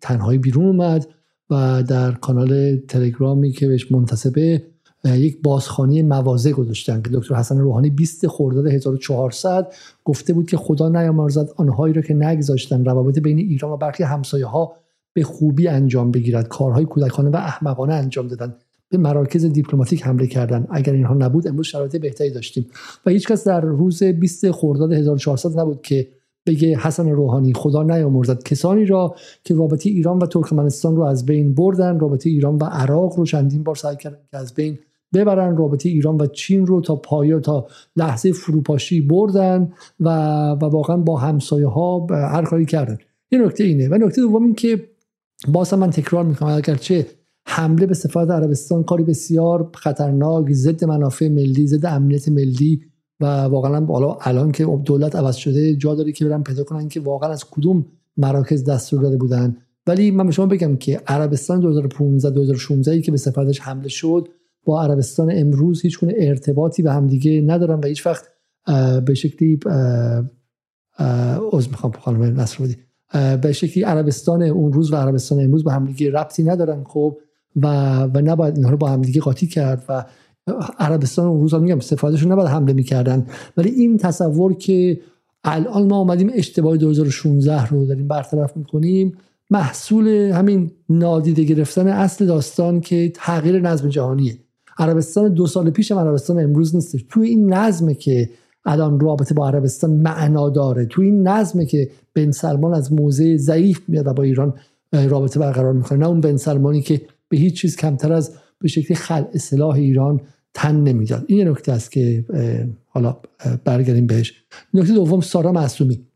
Speaker 1: تنهایی بیرون اومد و در کانال تلگرامی که بهش منتصبه یک بازخانی موازه گذاشتن که دکتر حسن روحانی 20 خرداد 1400 گفته بود که خدا نیامرزد آنهایی را که نگذاشتن روابط بین ایران و برخی همسایه ها به خوبی انجام بگیرد کارهای کودکانه و احمقانه انجام دادن به مراکز دیپلماتیک حمله کردن. اگر اینها نبود امروز شرایط بهتری داشتیم. و هیچکس در روز 20 خرداد 1400 نبود که بگه حسن روحانی خدا نیامرزد. کسانی را که رابطه ایران و ترکمنستان رو از بین بردن رابطه ایران و عراق رو چندین بار سعی کردن که از بین ببرن رابطه ایران و چین رو تا پایا تا لحظه فروپاشی بردن و, و واقعا با همسایه ها هر کاری کردن. یه نکته اینه. و نکته دوم این که باز من تکرار می‌کنم. اگرچه حمله به سفارت عربستان کاری بسیار خطرناک ضد منافع ملی ضد امنیت ملی و واقعا بالا الان که دولت عوض شده جا داره که برن پیدا کنن که واقعا از کدوم مراکز دستور داده بودن. ولی من به شما بگم که عربستان 2015 2016 که به سفارتش حمله شد با عربستان امروز هیچ گونه ارتباطی به همدیگه ندارن و هیچ وقت به شکلی از می‌خوام خانم نصر به شکلی عربستان اون روز و عربستان امروز به همدیگه ربطی ندارن خب و و نباید اینها رو با همدیگه قاطی کرد و عربستان و روز میگم سفارتشون نباید حمله می‌کردن. ولی این تصور که الان ما آمدیم اشتباه 2016 رو داریم برطرف می‌کنیم محصول همین نادیده گرفتن اصل داستان که تغییر نظم جهانیه. عربستان دو سال پیش هم عربستان امروز نیستش. توی این نظمه که الان رابطه با عربستان معنا داره توی این نظمه که بن سلمان از موضع ضعیف میاد و با ایران رابطه برقرار می‌کنه. نه اون بن سلمانی که به هیچ چیز کمتر از به شکلی خلع اصلاح ایران تن نمی‌داد. این نکته است که حالا برگردیم بهش. نکته دوم سارا معصومی.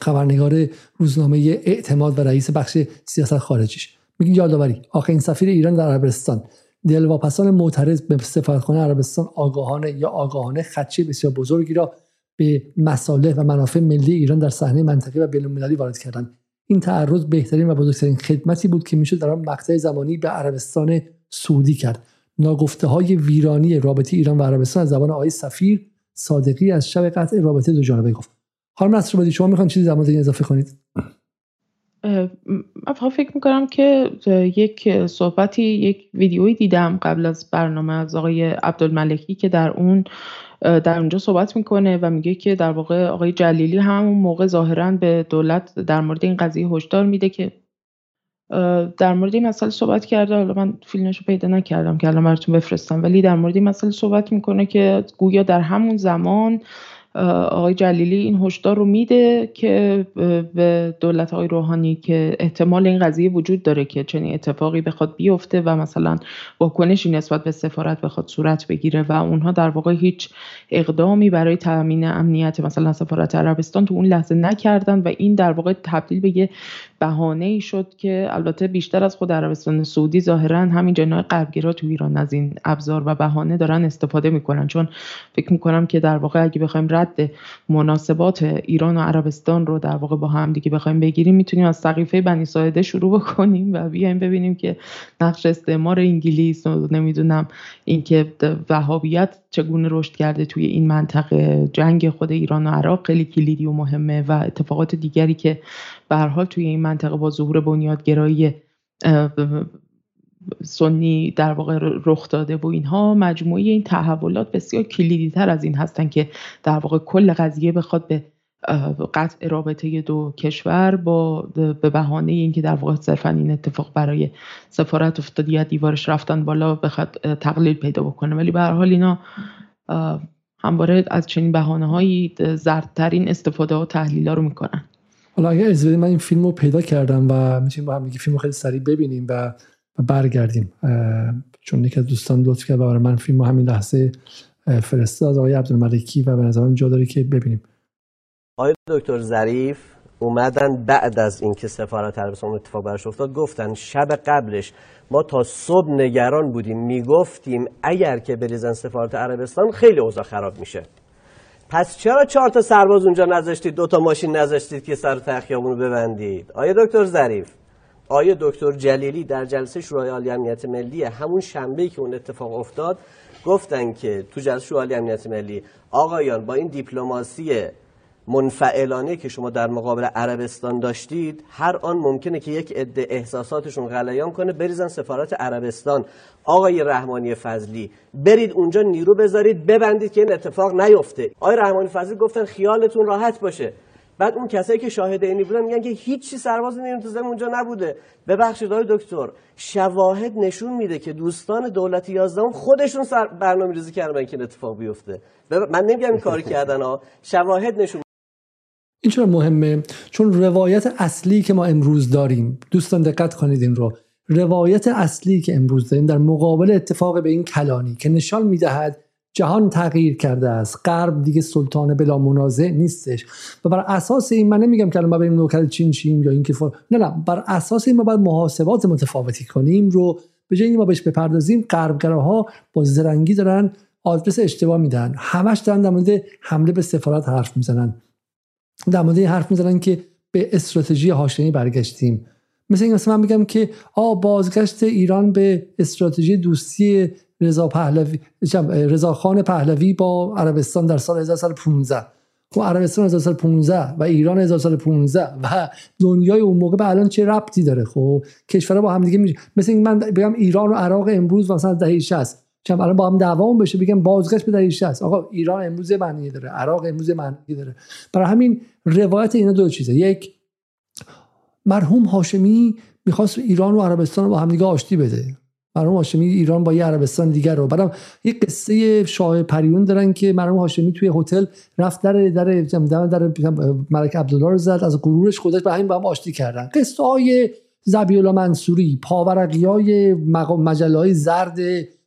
Speaker 1: خبرنگار روزنامه اعتماد و رئیس بخش سیاست خارجیش. میگه یادآوری. آخرین سفیر ایران در عربستان. دلواپسان معترض به سفارتخانه عربستان آگاهانه یا آگاهانه خدشه بسیار بزرگی را به مصالح و منافع ملی ایران در صحنه منطقی و بین‌المللی وارد کردند. این تعرض بهترین و بزرگترین خدمتی بود که می‌شد در آن مقطع زمانی به عربستان سعودی کرد. ناگفته های ویرانی رابطه ایران و عربستان از زبان آقای سفیر صادقی از شب قطع رابطه دو جانبه گفت. خانم نصر شما می‌خوان چیزی در مورد این اضافه کنید؟
Speaker 2: من فکر می‌کنم که یک صحبتی یک ویدیویی دیدم قبل از برنامه از آقای عبدالملکی که در اون در اونجا صحبت می‌کنه و میگه که در واقع آقای جلیلی همون موقع ظاهرا به دولت در مورد این قضیه هشدار میده که در مورد این مسئله صحبت کرده. حالا من فیلمش رو پیدا نکردم که الان براتون بفرستم. ولی در مورد این مسئله صحبت می‌کنه که گویا در همون زمان آقای جلیلی این هشدار رو میده که به دولت آقای روحانی که احتمال این قضیه وجود داره که چنین اتفاقی بخواد بیفته و مثلا واکنشی نسبت به سفارت بخواد صورت بگیره و اونها در واقع هیچ اقدامی برای تامین امنیت مثلا سفارت عربستان تو اون لحظه نکردن و این در واقع تبدیل به یه بهانه ای شد که البته بیشتر از خود عربستان سعودی ظاهرا همین جناح غربگرا تو ایران از این ابزار و بهانه دارن استفاده می‌کنن. چون فکر می‌کنم که در واقع اگه بخوایم رد مناسبات ایران و عربستان رو در واقع با هم دیگه بخوایم بگیریم. می‌تونیم از سقیفه بنی ساعده شروع بکنیم و بیایم ببینیم که نقش استعمار انگلیس و نمی‌دونم اینکه وهابیت چگونه رشد کرده توی این منطقه. جنگ خود ایران و عراق خیلی کلیدی و مهمه و اتفاقات دیگری که به حال توی این منطقه با ظهور بنیادگرایی سنی در واقع رخ داده و اینها مجموعه این تحولات بسیار کلیدی تر از این هستن که در واقع کل قضیه بخواد به قطع رابطه دو کشور با به بهانه اینکه در واقع صرفا این اتفاق برای سفارت افتاد یا دیوارش رفتن بالا بخواد تقلیل پیدا بکنه. ولی به هر حال اینا همواره از چنین بهانه هایی زردترین استفاده و تحلیل ها رو می‌کنن.
Speaker 1: حالا اگر از من این فیلم رو پیدا کردم و می‌تونیم با هم فیلم رو خیلی سریع ببینیم و برگردیم. چون یکی از دوستان لطف کرد و برای من فیلم همین لحظه فرستاد. از آقای عبدالملکی و به نظرم جا داره که ببینیم.
Speaker 3: آقای دکتر ظریف اومدن بعد از اینکه سفارت عربستان اتفاق براش افتاد گفتن شب قبلش ما تا صبح نگران بودیم. می‌گفتیم اگر که بریزن سفارت عربستان خیلی اوضاع خراب میشه. پس چرا چهار تا سرباز اونجا نذاشتید؟ دو تا ماشین نذاشتید که سر تخیامون رو ببندید؟ آیا دکتر ظریف. آیا دکتر جلیلی در جلسه شورای عالی امنیت ملی همون شنبه که اون اتفاق افتاد گفتن که تو جلسه شورای عالی امنیت ملی آقایان با این دیپلماسی منفعلانه که شما در مقابل عربستان داشتید هر آن ممکنه که یک عده احساساتشون غلیان کنه بریزن سفارت عربستان. آقای رحمانی فضلی برید اونجا نیرو بذارید ببندید که این اتفاق نیفته. آقای رحمانی فضلی گفتن خیالتون راحت باشه. بعد اون کسایی که شاهد اینی بودن میگن که هیچ چی سرباز نیروی اونجا نبوده. ببخشید آقای دکتر شواهد نشون میده که دوستان دولت 11 خودشون سر برنامه‌ریزی کردن که این اتفاق بیفته. من نمیگم این کاری کردن ها شواهد نشون
Speaker 1: این چرا مهمه؟ چون روایت اصلی که ما امروز داریم دوستان دقت کنید این رو. روایت اصلی که امروز داریم در مقابل اتفاق به این کلانی که نشان می‌دهد جهان تغییر کرده است. غرب دیگه سلطان بلا منازع نیستش. و بر اساس این من نمیگم که الان ما بریم نوکل چین چین یا اینکه فر... نه نه. بر اساس این ما باید محاسبات متفاوتی کنیم رو به جای ما بهش بپردازیم غربگراها با زرنگی دارن آدرس اشتباه میدن. همش دارن در مورد حمله به سفارت حرف می‌زنن. در مورد حرف می‌زنن که به استراتژی هاشمی برگشتیم. مثل این مثلا من میگم که آ بازگشت ایران به استراتژی دوستی رضا پهلوی رضا خان پهلوی با عربستان در سال 1915 خب عربستان 1915 و ایران 1915 و دنیای اون موقع به الان چه ربطی داره؟ خب کشورها با هم دیگه می... مثل من بگم ایران و عراق امروز مثلا دهه 60 چون الان با هم دعوام بشه بگم بازگشت به دریشه است آقا ایران امروز معنی داره عراق امروز معنی داره. برای همین روایت اینا دو چیزه. یک مرحوم هاشمی می‌خواست ایران و عربستان رو با همدیگه آشتی بده. مرحوم هاشمی ایران با یه عربستان دیگر رو. بعدم یه قصه شاه پریون دارن که مرحوم هاشمی توی هتل رفت در در در, در ملک عبدالله رو زد از غرورش خودش به همین با هم آشتی کردن. قصه های زبیولا منصوری پاورقی های مجله های زرد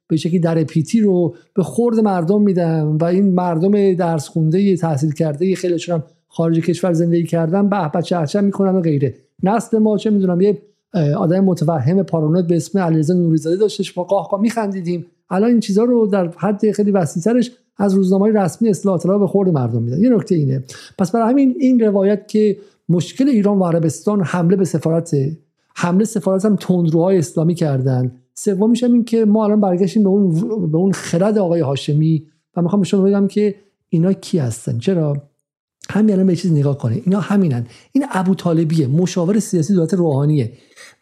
Speaker 1: به شکلی در پیتی رو به خورد مردم میدن و این مردم درس خونده تحصیل کرده خیلی خارج کشور زندگی کردن به چرچه می‌کنن و غیره. نسل ما چه می‌دونم یه آدم متوهم پارانوید به اسم علیرضا نوریزاده داشتش ما قاه میخندیدیم. الان این چیزها رو در حد خیلی وسیعترش از روزنامه رسمی اصلاح طلب به خورد مردم میدن. یه نکته اینه. پس برای همین این روایت که مشکل ایران و عربستان حمله به سفارت حمله سفارت هم تندروهای اسلامی کردن. سومیش هم این که ما الان برگشتیم به اون به اون خرد آقای هاشمی و می‌خوام به شما بگم که اینا کی هستن. چرا؟ همین الان به چیز نگاه کنه. اینا همینن. این ابو طالبیه. مشاور سیاسی دولت روحانیه.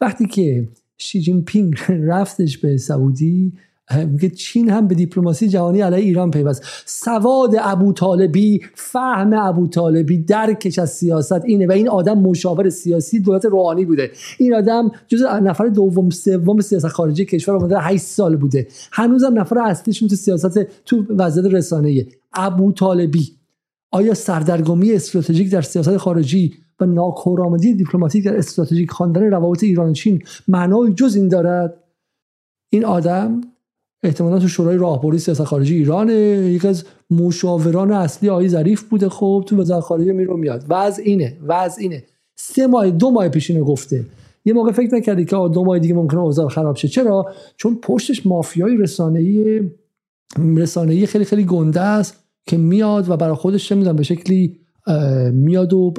Speaker 1: وقتی که شی جین پینگ رفتش به سعودی میگه چین هم به دیپلماسی جهانی علیه ایران پیوست. سواد ابو طالبی فهم ابو طالبی درکش از سیاست اینه و این آدم مشاور سیاسی دولت روحانی بوده. این آدم جز نفر دوم سوم سیاست خارجی کشور مدت 8 سال بوده. هنوزم نفر اصلیشون تو سیاست تو وضعیت رسانه‌ای ابو طالبی. آیا سردرگمی استراتژیک در سیاست خارجی و ناکارآمدی دیپلماتیک در استراتژیک خواندن روابط ایران و چین معنای جز این دارد؟ این آدم احتمالا تو شورای راهبری سیاست خارجی ایران یکی از مشاوران اصلی آقای ظریف بوده. خب تو وزارت خارجه میرو میاد. وضع اینه وضع اینه. سه ماه دو ماه پیش اینو گفته. یه موقع فکر نکردی که دو ماه دیگه ممکنه اوضاع خراب شه. چرا؟ چون پشتش مافیای رسانه‌ای رسانه‌ای خیلی خیلی گنده است. که میاد و برای خودش چه می‌دونم به شکلی میاد و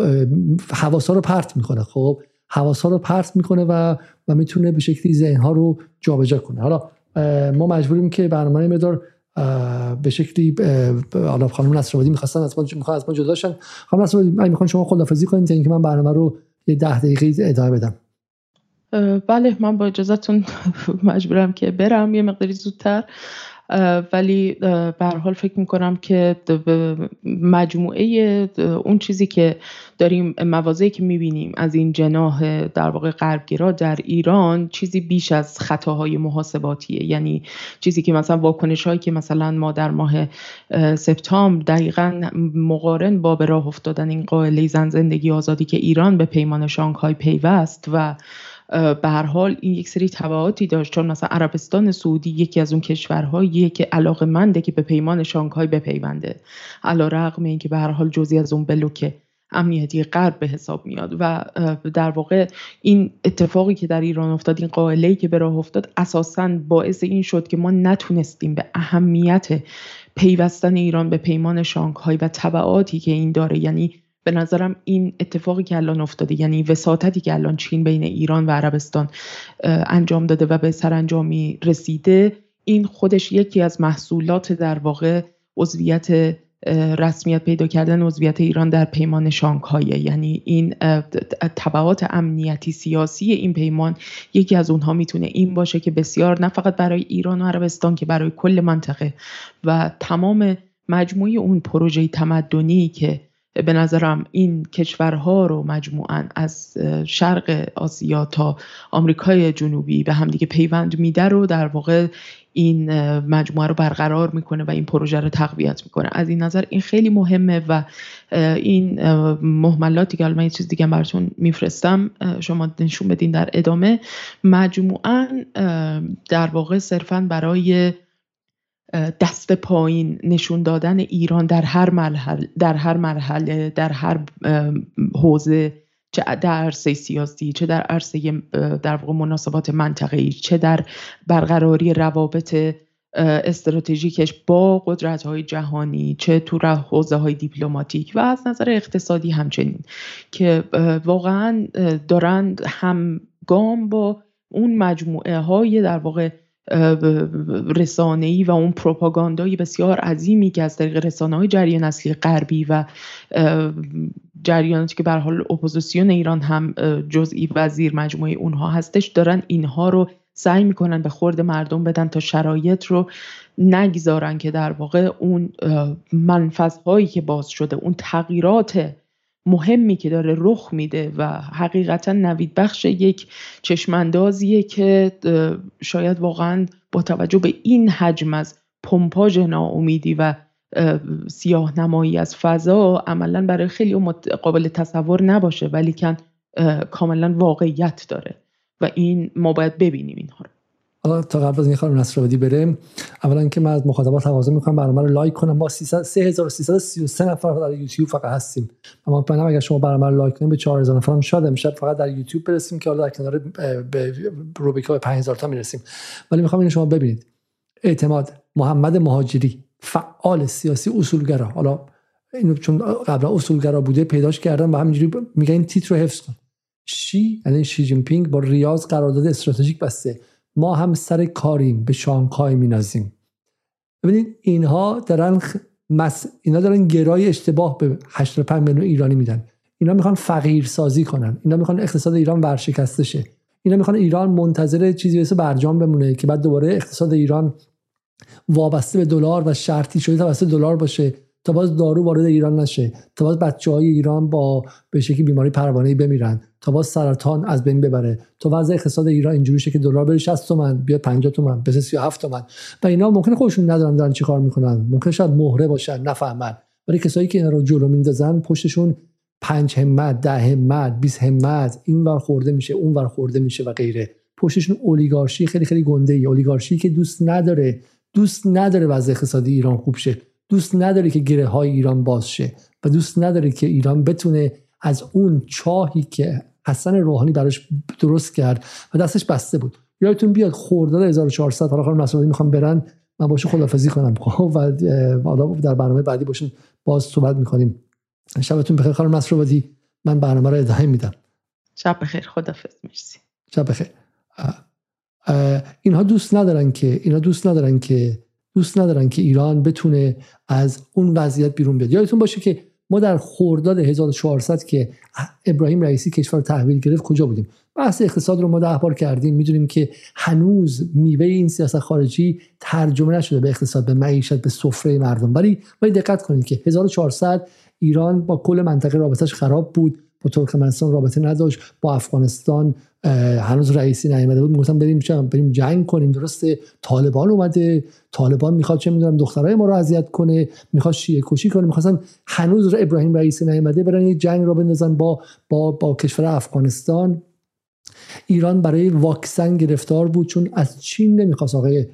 Speaker 1: حواسا رو پرت می‌کنه. خب حواسا رو پرت می‌کنه و و می‌تونه به شکلی ذهنها رو جابجا کنه. حالا ما مجبوریم که برنامه مدار به شکلی حالا خانم نصرآبادی می‌خواستن از ما می‌خوان از ما جدا شن. خانم نصرآبادی من می‌خوام شما خدافظی کنید تا اینکه من برنامه رو یه ده دقیقه ادامه بدم.
Speaker 2: بله من با اجازهتون مجبورم که برم. یه مقداری زودتر. ولی به حال فکر می‌کنم که مجموعه اون چیزی که داریم موازی که می‌بینیم از این جناح در واقع غربگرا در ایران چیزی بیش از خطاهای محاسباتیه. یعنی چیزی که مثلا واکنش هایی که مثلا ما در ماه سپتامبر دقیقا مقارن با به راه افتادن این قائله زن زندگی آزادی که ایران به پیمان شانگهای پیوست و به هر حال این یک سری تبعاتی داشت. چون مثلا عربستان سعودی یکی از اون کشورهاییه که علاقه منده که به پیمان شانگهای بپیونده. علا رقم این که به هر حال جزی از اون بلوک امنیتی غرب به حساب میاد. و در واقع این اتفاقی که در ایران افتاد این قائله که به راه افتاد اساسا باعث این شد که ما نتونستیم به اهمیت پیوستن ایران به پیمان شانگهای و تبعاتی که این داره یعنی به نظرم این اتفاقی که الان افتاده یعنی وساطتی که الان چین بین ایران و عربستان انجام داده و به سرانجامی رسیده این خودش یکی از محصولات در واقع عضویت رسمیت پیدا کردن عضویت ایران در پیمان شانگهای یعنی این طبعات امنیتی سیاسی این پیمان یکی از اونها می‌تونه این باشه که بسیار نه فقط برای ایران و عربستان که برای کل منطقه و تمام مجموعه اون پروژه تمدنی که به نظرم این کشورها رو مجموعا از شرق آسیا تا آمریکای جنوبی به همدیگه پیوند میده رو در واقع این مجموعه رو برقرار می‌کنه و این پروژه رو تقویت می‌کنه. از این نظر این خیلی مهمه و این محملاتی که من یه چیز دیگه براتون میفرستم شما نشون بدین در ادامه. مجموعا در واقع صرفا برای دست پایین نشون دادن ایران در هر مرحله در هر مرحله در هر حوزه چه در عرصه سیاسی چه در عرصه در واقع مناسبات منطقه‌ای چه در برقراری روابط استراتژیکش با قدرت های جهانی چه تو حوزه های دیپلماتیک و از نظر اقتصادی همچنین که واقعا دارند همگام با اون مجموعه های در واقع رسانه‌ای و اون پروپاگاندای بسیار عظیمی که از طریق رسانه های جریان اصلی غربی و جریاناتی که به حال اپوزیسیون ایران هم جزئی وزیر مجموعه اونها هستش دارن اینها رو سعی می‌کنن به خورد مردم بدن تا شرایط رو نگذارن که در واقع اون منفذهایی که باز شده اون تغییرات مهمی که داره رخ میده و حقیقتا نوید بخش یک چشماندازیه که شاید واقعا با توجه به این حجم از پمپاژ ناامیدی و سیاه نمایی از فضا عملا برای خیلی قابل تصور نباشه ولی کن کاملا واقعیت داره و این ما باید ببینیم اینها رو.
Speaker 1: حالا تا قبل از این خانم نصرآبادی بریم اولا که من از مخاطبات تقاضا می‌کنم برنامه رو لایک کنم. ما 3333 نفر در یوتیوب فقط هستیم. اما بنام اگر شما برنامه رو لایک کنید به 4000 نفر هم شاید امشب فقط در یوتیوب برسیم که حالا در کنار به روبیکا به 5000 تا می‌رسیم. ولی می‌خوام اینو شما ببینید. اعتماد محمد مهاجری فعال سیاسی اصولگرا. حالا اینو چون قبلا اصولگرا بوده پیداش کردم و همینجوری میگن این تیتر رو حفظ کن. شی یعنی شی جین پینگ با ریاض قرارداد استراتژیک بسته. ما هم سر کاریم به شانگهای مینازیم. ببینید اینها دارن مس... اینا دارن گرای اشتباه به 85 میلیون ایرانی میدن. اینا می‌خوان فقیر سازی کنن. اینا می‌خوان اقتصاد ایران ورشکسته شه. اینا می‌خوان ایران منتظر چیزی مثل برجام بمونه که بعد دوباره اقتصاد ایران وابسته به دلار و شرطی شده توسط دلار باشه. تا باز دارو وارد ایران نشه تا باز بچه های ایران با به شکلی بیماری پروانه بمیرن تا باز سرطان از بین ببره. تا وضع اقتصاد ایران اینجوری شه که دلار بره 60 تومن بیاد 50 تومن بشه 37 تومن. و اینا ممکنه خودشون ندارن دارن چیکار می‌کنن. ممکن شاید مهره باشن نفهمن. ولی کسایی که اینا رو جلو میندازن پشتشون پنج همت ده همت 20 همت این ور خورده میشه اون ور خورده میشه و غیره. پشتشون اولیگارشی خیلی خیلی گنده ای اولیگارشی که دوست نداره دوست نداره وضع اقتصادی ایران خوب شه. دوست نداره که گره های ایران باز شه و دوست نداره که ایران بتونه از اون چاهی که حسن روحانی براش درست کرد و دستش بسته بود. یادتون بیاد خرداد 1400 حالا خانم نصرالدین می‌خوام برن من باشه خدافظی کنم. و حالا در برنامه بعدی باشون باز صحبت می‌کنیم. شبتون بخیر خانم نصرالدین من برنامه رو ادامه میدم.
Speaker 2: شب بخیر خدافظ مرسی.
Speaker 1: شب بخیر. اینها دوست ندارن که اینا دوست ندارن که دوست ندارن که ایران بتونه از اون وضعیت بیرون بیاد. یادتون باشه که ما در خرداد 1400 که ابراهیم رئیسی کشور تحویل گرفت کجا بودیم؟ بحث اقتصاد رو ما ده بار کردیم. می‌دونیم که هنوز میوه این سیاست خارجی ترجمه نشده به اقتصاد به معیشت به سفره مردم. ولی ولی دقت کنید که 1400 ایران با کل منطقه رابطش خراب بود. با ترکمنستان رابطه نداشت. با افغانستان هنوز رئیسی نیامده بود. می‌گفتن بریم بریم جنگ کنیم. درسته طالبان اومده. طالبان می‌خواد چه می‌دونم دخترای ما رو اذیت کنه. می‌خواد شیعه کشی کنه. می‌خواستن هنوز ابراهیم رئیسی نیامده برن یه جنگ راه بندازن با با با کشور افغانستان. ایران برای واکسن گرفتار بود. چون از چین نمی‌خواست آقای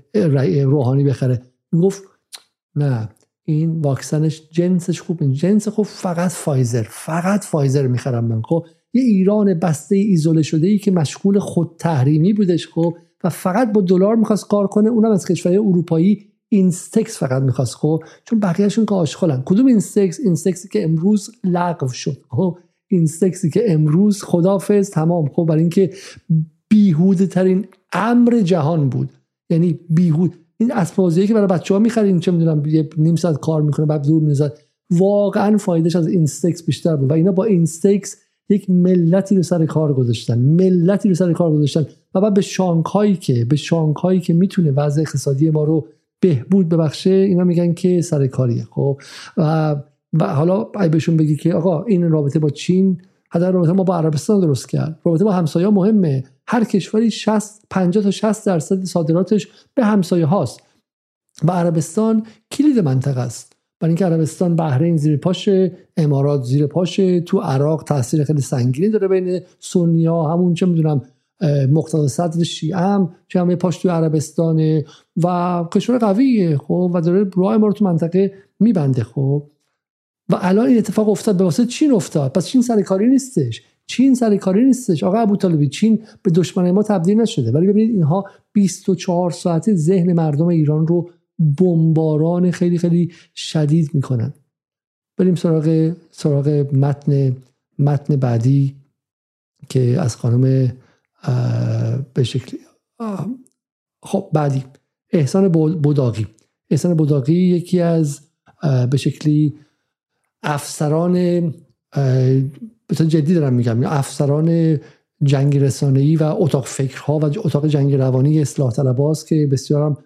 Speaker 1: روحانی بخره. می‌گفت نه این واکسنش جنسش خوب این جنس خوب فقط فایزر. فقط فایزر می‌خرم من. خب یه ایران بسته ایزوله شده ای که مشغول خود تحریمی بودش خب و فقط با دلار می‌خواست کار کنه اونم از کشورهای اروپایی اینستکس فقط می‌خواست خب چون بقیهشون که آشغالن کدوم اینستکس؟ اینستکسی که امروز لغو شد خب اینستکسی که امروز خدافظ تمام خب برای اینکه بیهوده ترین امر جهان بود. یعنی بیهود. این اسباب‌بازی که برای بچه ها می‌خرین چه می‌دونم یه نیم ساعت کار می‌کنه بعد دور می‌زد واقعا فایدهش از اینستکس بیشتر بود و اینا با اینستکس یک ملتی رو سر کار گذاشتن ملتی رو سر کار گذاشتن و بعد به شانگهایی که به شانگهایی که می‌تونه وضع اقتصادی ما رو بهبود ببخشه اینا میگن که سر کاریه خب؟ و, و حالا بهشون بگی که آقا این رابطه با چین حتی رابطه ما با عربستان درست کرد. رابطه با همسایه مهمه. هر کشوری 60 50 تا 60 درصد صادراتش به همسایه هاست و عربستان کلید منطقه است. برای اینکه عربستان بحرین زیر پاشه امارات زیر پاشه تو عراق تاثیر خیلی سنگینی داره بین سنیا همون چه می‌دونم مقتدا صدر شیعه هم که همه پاش تو عربستانه و کشور قویه خب و داره راه ما رو تو منطقه میبنده خب. و الان این اتفاق افتاد به واسه چین افتاد. پس چین سر کاری نیستش. چین سر کاری نیستش. آقا ابو طالبی چین به دشمن ما تبدیل نشده. ولی ببینید اینها 24 ساعته ذهن مردم ایران رو بمباران خیلی خیلی شدید می‌کنن. بریم سراغ سراغ متن متن بعدی که از خانم به شکلی خب بعدی. احسان بوداقی احسان بوداقی یکی از به شکلی افسران به جدی دارم میگم افسران جنگ رسانه‌ای و اتاق فکرها و اتاق جنگ روانی اصلاح طلباست که بسیار هم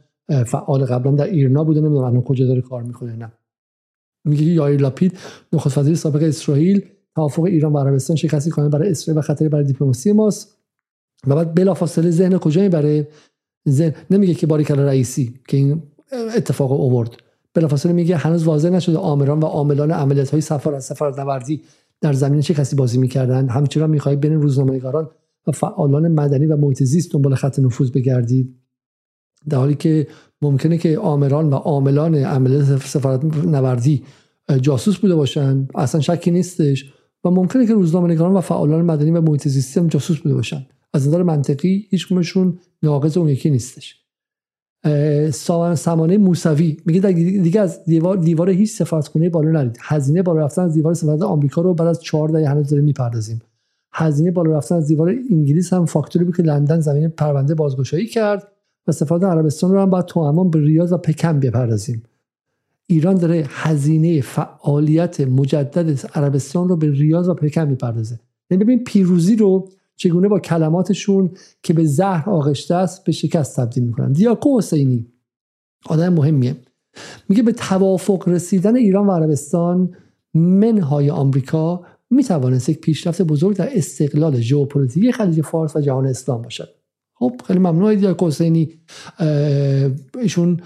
Speaker 1: فعال قبلا در ایرنا بوده نمی‌دونم الان کجا داره کار می‌کنه نه. میگه یایر لاپید نخست وزیر سابق اسرائیل توافق ایران و عربستان شکستی کنه برای اسرائیل و خطری برای دیپلماسی ماست. و بعد بلافاصله ذهن کجا می‌بره ذهن؟ نمیگه که باریکلا رئیسی که این اتفاق اوورد بلافاصله میگه هنوز واضح نشده آمران و عاملان عملیات های سفارت سفارت نوردی در زمین چه کسی بازی می‌کردن همچنان می‌خواهید بین روزنامه‌نگاران و فعالان مدنی و محیط زیست دنبال خط نفوذ بگردید. در حالی که ممکنه که آمران و عاملان عملیات سفارت نوردی جاسوس بوده باشن اصلا شکی نیستش و ممکنه که روزنامه‌نگاران و فعالان مدنی و محیط زیستی هم جاسوس بوده باشن. از نظر منطقی هیچ کمشون ناقض اون یکی نیستش. سامانه موسوی میگه دیگه از دیوار دیوار هیچ سفارتخونه بالا نرید. هزینه بالا رفتن از دیوار سفارت آمریکا رو بعد از 4 دهه هنوز داریم می‌پردازیم. هزینه بالا رفتن از دیوار انگلیس هم فاکتوری بود که لندن زمین پرونده بازگشایی کرد. و سفارت عربستان رو هم باید تو به ریاض و پکن بپردازیم. ایران داره هزینه فعالیت مجدد عربستان رو به ریاض و پکن می‌پردازه. یعنی ببین پیروزی رو چگونه با کلماتشون که به زهر آغشته است به شکست تبدیل می‌کنن. دیاکو حسینی آدم مهمیه. میگه به توافق رسیدن ایران و عربستان منهای آمریکا می‌توانست یک پیشرفت بزرگ در استقلال ژئوپلیتیکی خلیج فارس و جهان اسلام باشد. خب خیلی ممنون دیاکو حسینی. ایشون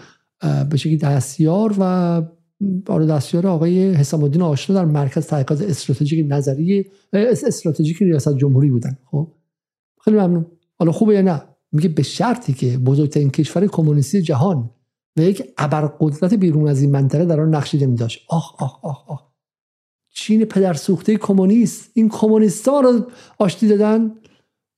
Speaker 1: به شکلی دستیار و آره دستیار آقای حسام الدین آشنا در مرکز تحقیقات استراتژیک نظری استراتژیک ریاست جمهوری بودن. خب خیلی ممنون. حالا خوبه یا نه؟ میگه به شرطی که بزرگترین کشور کمونیستی جهان و یک ابرقدرت بیرون از این منطقه در آن نقشی نمی داشت. آخ آخ آخ آخ. چین پدر سوخته کمونیست این کمونیستا رو آشتی دادن؟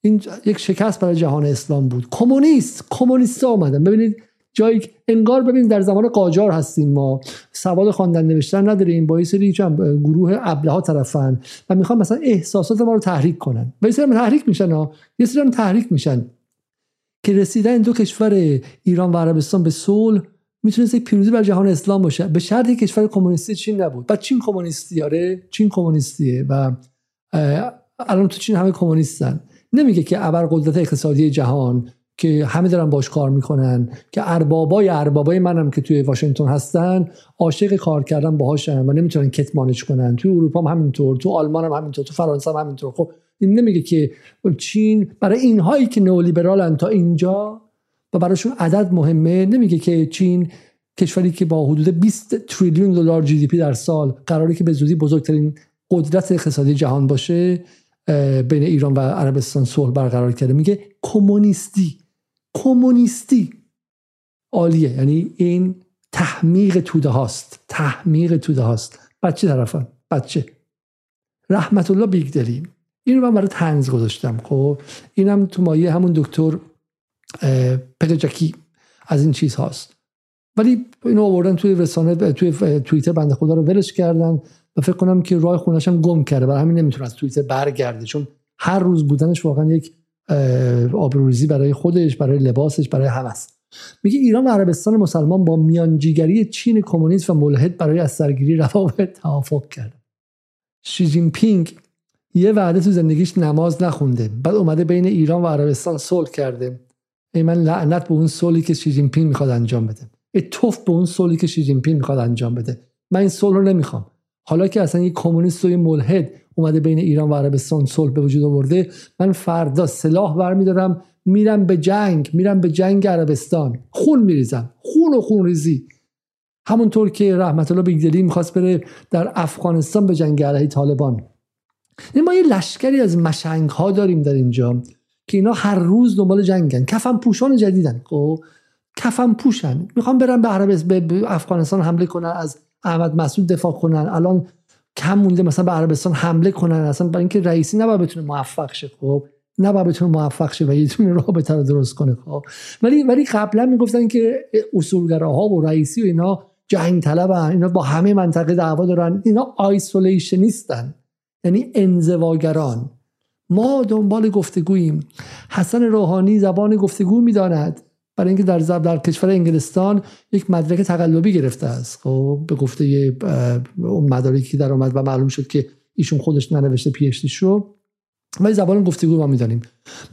Speaker 1: این یک شکست برای جهان اسلام بود. کمونیست کمونیستا آمدن. ببینید جایی انگار ببین در زمان قاجار هستیم ما. سواد خواندن نوشتن نداریم. با سری گروه ابله ها طرفن. و می‌خوان مثلا احساسات ما رو تحریک کنن. و یه تحریک میشن ها. یه سری تحریک میشن. که رسیدن دو کشور ایران و عربستان به صلح می‌تونست یک پیروزی بر جهان اسلام باشه. به شرطی کشور کمونیستی چین نبود. بعد چین کمونیستی آره. چین کمونیستیه و الان تو چین همه کمونیستن. نمیگه که ابرقدرت اقتصادی جهان که همه دارن باش کار می‌کنن که اربابای اربابای منم که توی واشنگتن هستن عاشق کار کردن باهاشن و نمی‌تونن کتمانش کنن. توی اروپا هم همینطور تو آلمان هم همینطور تو فرانسه هم همینطور. خب این نمیگه که چین برای اینهایی که نئولیبرالن تا اینجا و براشون عدد مهمه نمیگه که چین کشوری که با حدود 20 تریلیون دلار جی دی پی در سال قراری که به زودی بزرگترین قدرت اقتصادی جهان باشه. بین ایران و عربستان صلح برقرار کرده. میگه کمونیستی کمونیستی عالیه. یعنی این تحمیق توده هاست تحمیق توده هاست. بچه طرفن بچه. رحمت الله بیگدلی این رو من برای تنز گذاشتم. خب اینم تو مایه همون دکتر پدجکی از این چیز هاست ولی اینو آوردن توی رسانه توی توییتر بنده خدا رو ولش کردن. و فکر کنم که راه خونش هم گم کرده. برای همین نمی‌تونه از توییتر برگرده. چون هر روز بودنش واقعا یک آبروریزی برای خودش برای لباسش برای همه میگه ایران و عربستان مسلمان با میانجیگری چین کمونیست و ملحد برای از سرگیری روابط توافق کرد شی جین پینگ یه وعده تو زندگیش نماز نخونده. بعد اومده بین ایران و عربستان صلح کرده. ای من لعنت به اون صلحی که شی جین پینگ می‌خواد انجام بده. ای توف به اون صلحی که شی جین پینگ می‌خواد انجام بده. من این صلح رو نمی‌خوام. حالا که اصلا یه کمونیست و یه ملحد اومده بین ایران و عربستان صلح به وجود آورده من فردا سلاح برمیدارم میرم به جنگ میرم به جنگ عربستان. خون میریزم خون و خون ریزی. همونطور که رحمت الله بیگدلی می‌خواست بره در افغانستان به جنگ علیه طالبان. این ما یه لشکری از مشنگ ها داریم در اینجا که اینا هر روز دنبال جنگن. کفن پوشان جدیدن. خب کفن پوشن. می‌خوام برم به عربستان به افغانستان حمله کنن از احمد مسعود دفاع کنن. الان کم مونده مثلا به عربستان حمله کنن. اصلا برای اینکه رئیسی نباید بتونه موفق شه خب؟ نباید بتونه موفق شه و یه دونه رابطه رو درست کنه خب؟ ولی ولی قبلا می‌گفتن که اصولگراها و رئیسی و اینا جنگ طلبن. اینا با همه منطقه دعوا دارن. اینا آیسولیشنیستن یعنی انزواگران. ما دنبال گفتگوییم. حسن روحانی زبان گفتگو می‌داند. برای اینکه در زب در کشور انگلستان یک مدرک تقلبی گرفته است. خب به گفته اون مدارکی در اومد و معلوم شد که ایشون خودش ننوشته پیشتیش رو ولی زبان گفتگو ما می‌دانیم.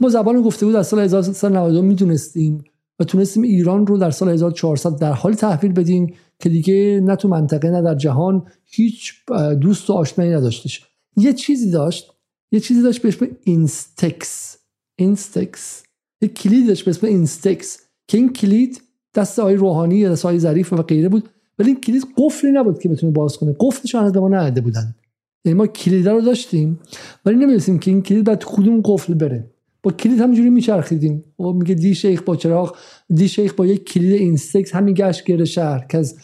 Speaker 1: ما زبان گفتگو در سال 1392 می‌دونستیم و تونستیم ایران رو در سال 1400 در حال تحویل بدیم که دیگه نه تو منطقه نه در جهان هیچ دوست و آشنایی نداشتش. یه چیزی داشت یه چیزی داشت به اسم اینستکس. اینستکس. یه کلید داشت به اسم اینستکس. که این کلید دست آقای روحانی دست آقای ظریف و غیره بود ولی این کلید قفلی نبود که بتونه باز کنه. قفلش هنوز به ما نداده بودن. یعنی ما کلید رو داشتیم ولی نمی‌دونستیم که این کلید بعد کدوم قفل بره. با کلید همینجوری میچرخیدیم. و میگه دی شیخ با چراغ دی شیخ با یک کلید اینستکس همی گشت گرد شهر که از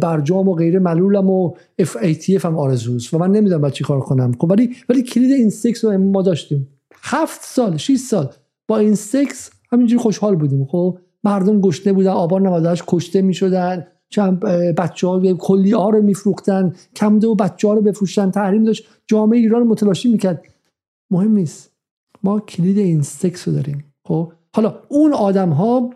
Speaker 1: برجام و غیره ملولم و FATF هم آرزوست و من نمی‌دونم بعد چی کار کنم. خب ولی ولی کلید اینستکس رو ما داشتیم. هفت سال 6 سال با اینستکس همینجوری خوشحال بودیم. خب مردم گشنه بودن آبان 98 کشته می‌شدن چند بچه ها کلیه‌ها رو میفروختن کمده و بچه ها رو بفروشن تحریم داشت جامعه ایران متلاشی می‌کرد. مهم نیست. ما کلید اینستکس رو داریم خب؟ حالا اون آدم ها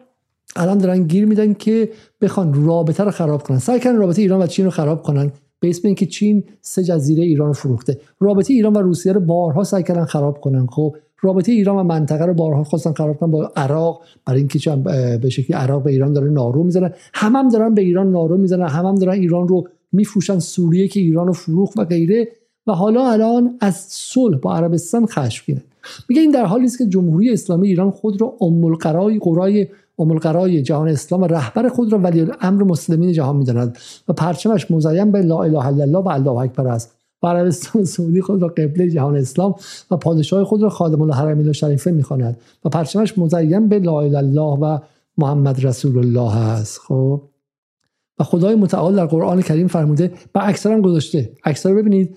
Speaker 1: الان دارن گیر میدن که بخوان رابطه رو خراب کنن. سعی کردن رابطه ایران و چین رو خراب کنن به اسم اینکه چین سه جزیره ایران رو فروخته. رابطه ایران و روسیه رو بارها سعی کردن خراب کنن خب؟ رابطه ایران و منطقه رو بارها خواستن خراب کنن با عراق. برای اینکه به شکلی عراق به ایران داره نارو می‌زنن هم هم دارن به ایران نارو می‌زنن هم هم دارن ایران رو میفروشن. سوریه که ایران رو فروخت و غیره. و حالا الان از صلح با عربستان خشمگینه میگه این در حالی است که جمهوری اسلامی ایران خود را ام القرای قرای ام جهان اسلام و رهبر خود را ولی امر مسلمین جهان می‌داند. و پرچمش مزین به لا اله الا الله و الله اکبر است. عربستان سعودی خود را قبله جهان اسلام و پادشاه خود را خادم الحرمین شریفه می‌خواند و پرچمش مزین به لا الله و محمد رسول الله است. خب؟ و خدای متعال در قرآن کریم فرموده و اکثر هم گذاشته. اکثر ببینید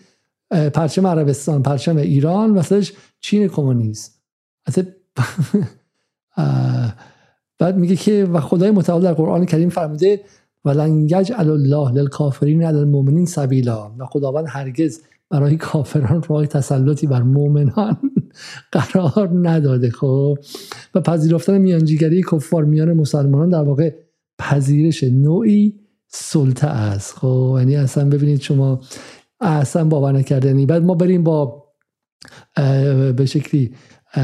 Speaker 1: پرچم عربستان پرچم ایران وسطش چین کمونیست. بعد میگه که و خدای متعال در قرآن کریم فرموده ولن یجعل الله للکافرین علی المؤمنین سبیلا. و خداوند هرگز برای کافران راه تسلطی بر مؤمنان قرار نداده خب؟ و پذیرفتن میانجیگری کفار میان مسلمانان در واقع پذیرش نوعی سلطه است خب؟ یعنی اصلا ببینید شما اصلا باور نکردنی بعد ما بریم با به شکلی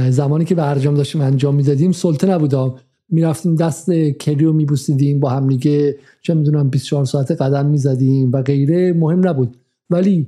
Speaker 1: زمانی که برجام داشتیم انجام می‌دادیم سلطه نبودم می‌رفتیم دست کلی رو میبوسیدیم با هم دیگه چه می‌دونم 24 ساعت قدم می‌زدیم و غیره مهم نبود. ولی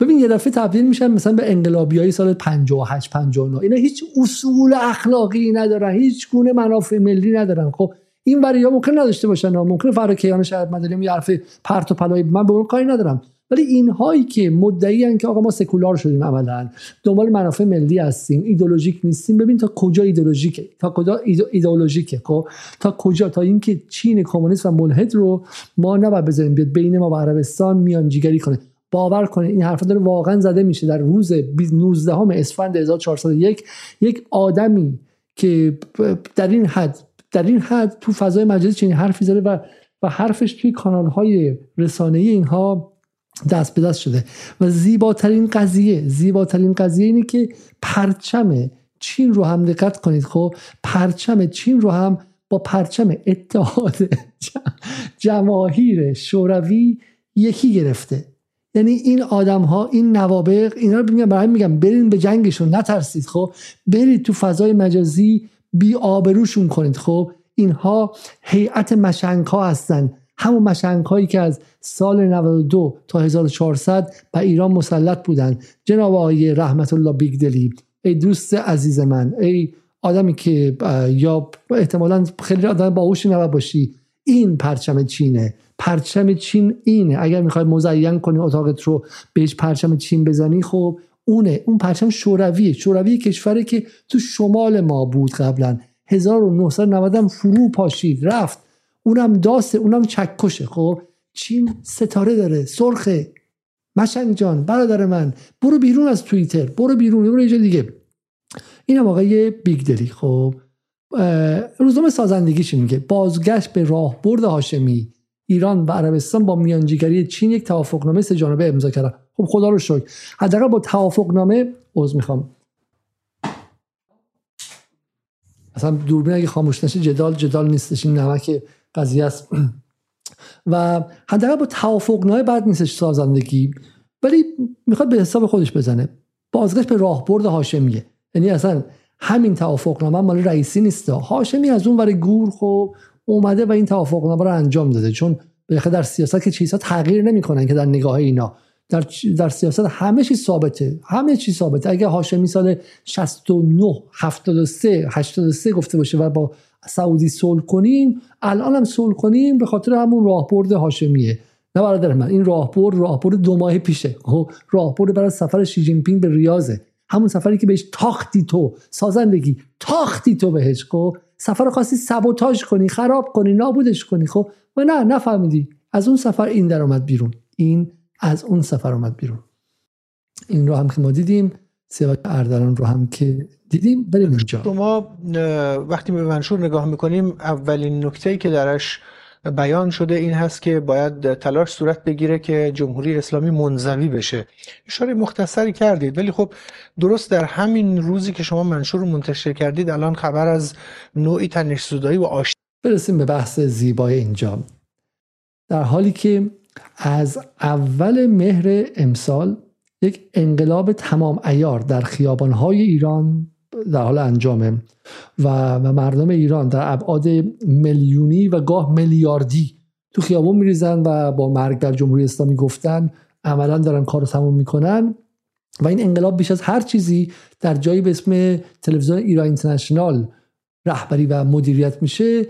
Speaker 1: ببین یه دفعه تبدیل میشن مثلا به انقلابی های سال 58 59 اینا هیچ اصول اخلاقی ندارن هیچ گونه منافع ملی ندارن. خب این ها ممکن نداشته باشن. ممکن فرا کیان شهر مدنی یه حرف پرت و پلای. من به اون کاری ندارم. ولی اینهایی که مدعی که آقا ما سکولار شدیم عملا دنبال منافع ملی هستیم ایدولوژیک نیستیم. ببین تا کجا ایدولوژیکه تا کجا ایدولوژیکه خب؟ تا کجا؟ تا اینکه چین کمونیست و ملحد رو ما نباید بذاریم بیاد بین ما و عربستان میانجیگری کنه. باور کنه این حرفا داره واقعا زده میشه. در روز 19 اسفند 1401 یک آدمی که در این حد در این حد تو فضای مجازی چنین حرفی زده و و حرفش توی کانال های رسانه اینها دست به دست شده. و زیباترین قضیه زیباترین قضیه اینه که پرچم چین رو هم دقت کنید. خب پرچم چین رو هم با پرچم اتحاد جماهیر شوروی یکی گرفته. یعنی این آدم ها این نوابق اینا رو میگم برای میگم برین به جنگشون نترسید. خب برید تو فضای مجازی بی آبروشون کنید. خب اینها هیئت مشنگ ها هستن. همون مشنگ هایی که از سال 92 تا 1400 به ایران مسلط بودند جناب آقای رحمت الله بیگدلی ای دوست عزیز من ای آدمی که یا احتمالا خیلی آدم باهوشی نباید باشی. این پرچم چینه پرچم چین اینه اگر می‌خوای مزین کنی اتاقت رو بهش پرچم چین بزنی خب اونه. اون پرچم شورویه. شوروی کشوری که تو شمال ما بود قبلا. 1990 فرو پاشید رفت. اونم داسه اونم چکشه. خب؟ چین ستاره داره. سرخه مشنگ جان برادر من. برو بیرون از توییتر. برو بیرون. برو یه دیگه. اینم آقای بیگ دلی. خب؟ روزنامه سازندگیش میگه؟ بازگشت به راهبرد هاشمی. ایران و عربستان با میانجیگری چین یک توافقنامه سه جانبه امضا کردن. خب خدا رو شکر. حداقل با توافقنامه عذر می‌خوام. اصلا دوربین اگه خاموش نشه جدال جدال نیستش. این نمک قضیه است. و حداقل با توافق نای بعد نیستش سازندگی ولی می‌خواد به حساب خودش بزنه. بازگشت به راهبرد هاشمیه. یعنی اصلا همین توافقنامه مال رئیسی نیست. هاشمی از اون ور گور خب اومده و این توافقنامه رو انجام داده. چون در سیاست که چیزها تغییر نمی‌کنن که در نگاه اینا. در, در سیاست همه چیز ثابته. همه چیز ثابته. اگه هاشمی سال 69 73 83 گفته باشه و با سعودی صلح کنیم الان هم صلح کنیم به خاطر همون راهبرد هاشمیه. نه برادر من این راهبرد راهبرد دو ماه پیشه. خب، راهبرد برای سفر شی جین پینگ به ریاضه. همون سفری که بهش تاختی تو سازندگی تاختی تو بهش. خب سفر خاصی سبوتاژ کنی خراب کنی نابودش کنی. خب و نه نفهمیدی. از اون سفر این در اومد بیرون. این از اون سفر اومد بیرون. این رو هم که ما دیدیم. سیاوش اردلان رو هم که دیدیم. بریم اینجا.
Speaker 4: شما وقتی به منشور نگاه می‌کنیم اولین نکته که درش بیان شده این هست که باید تلاش صورت بگیره که جمهوری اسلامی منزوی بشه. اشاره مختصری کردید ولی خب درست در همین روزی که شما منشور رو منتشر کردید الان خبر از نوعی تنش و آشتی
Speaker 1: برسیم به بحث زیبای اینجا. در حالی که از اول مهر امسال یک انقلاب تمام ایار در خیابانهای ایران در حال انجامه و, مردم ایران در ابعاد میلیونی و گاه میلیاردی تو خیابون میریزن و با مرگ در جمهوری اسلامی گفتن عملا دارن کار رو تموم می‌کنن و این انقلاب بیش از هر چیزی در جایی به اسم تلویزیون ایران اینترنشنال رهبری و مدیریت میشه.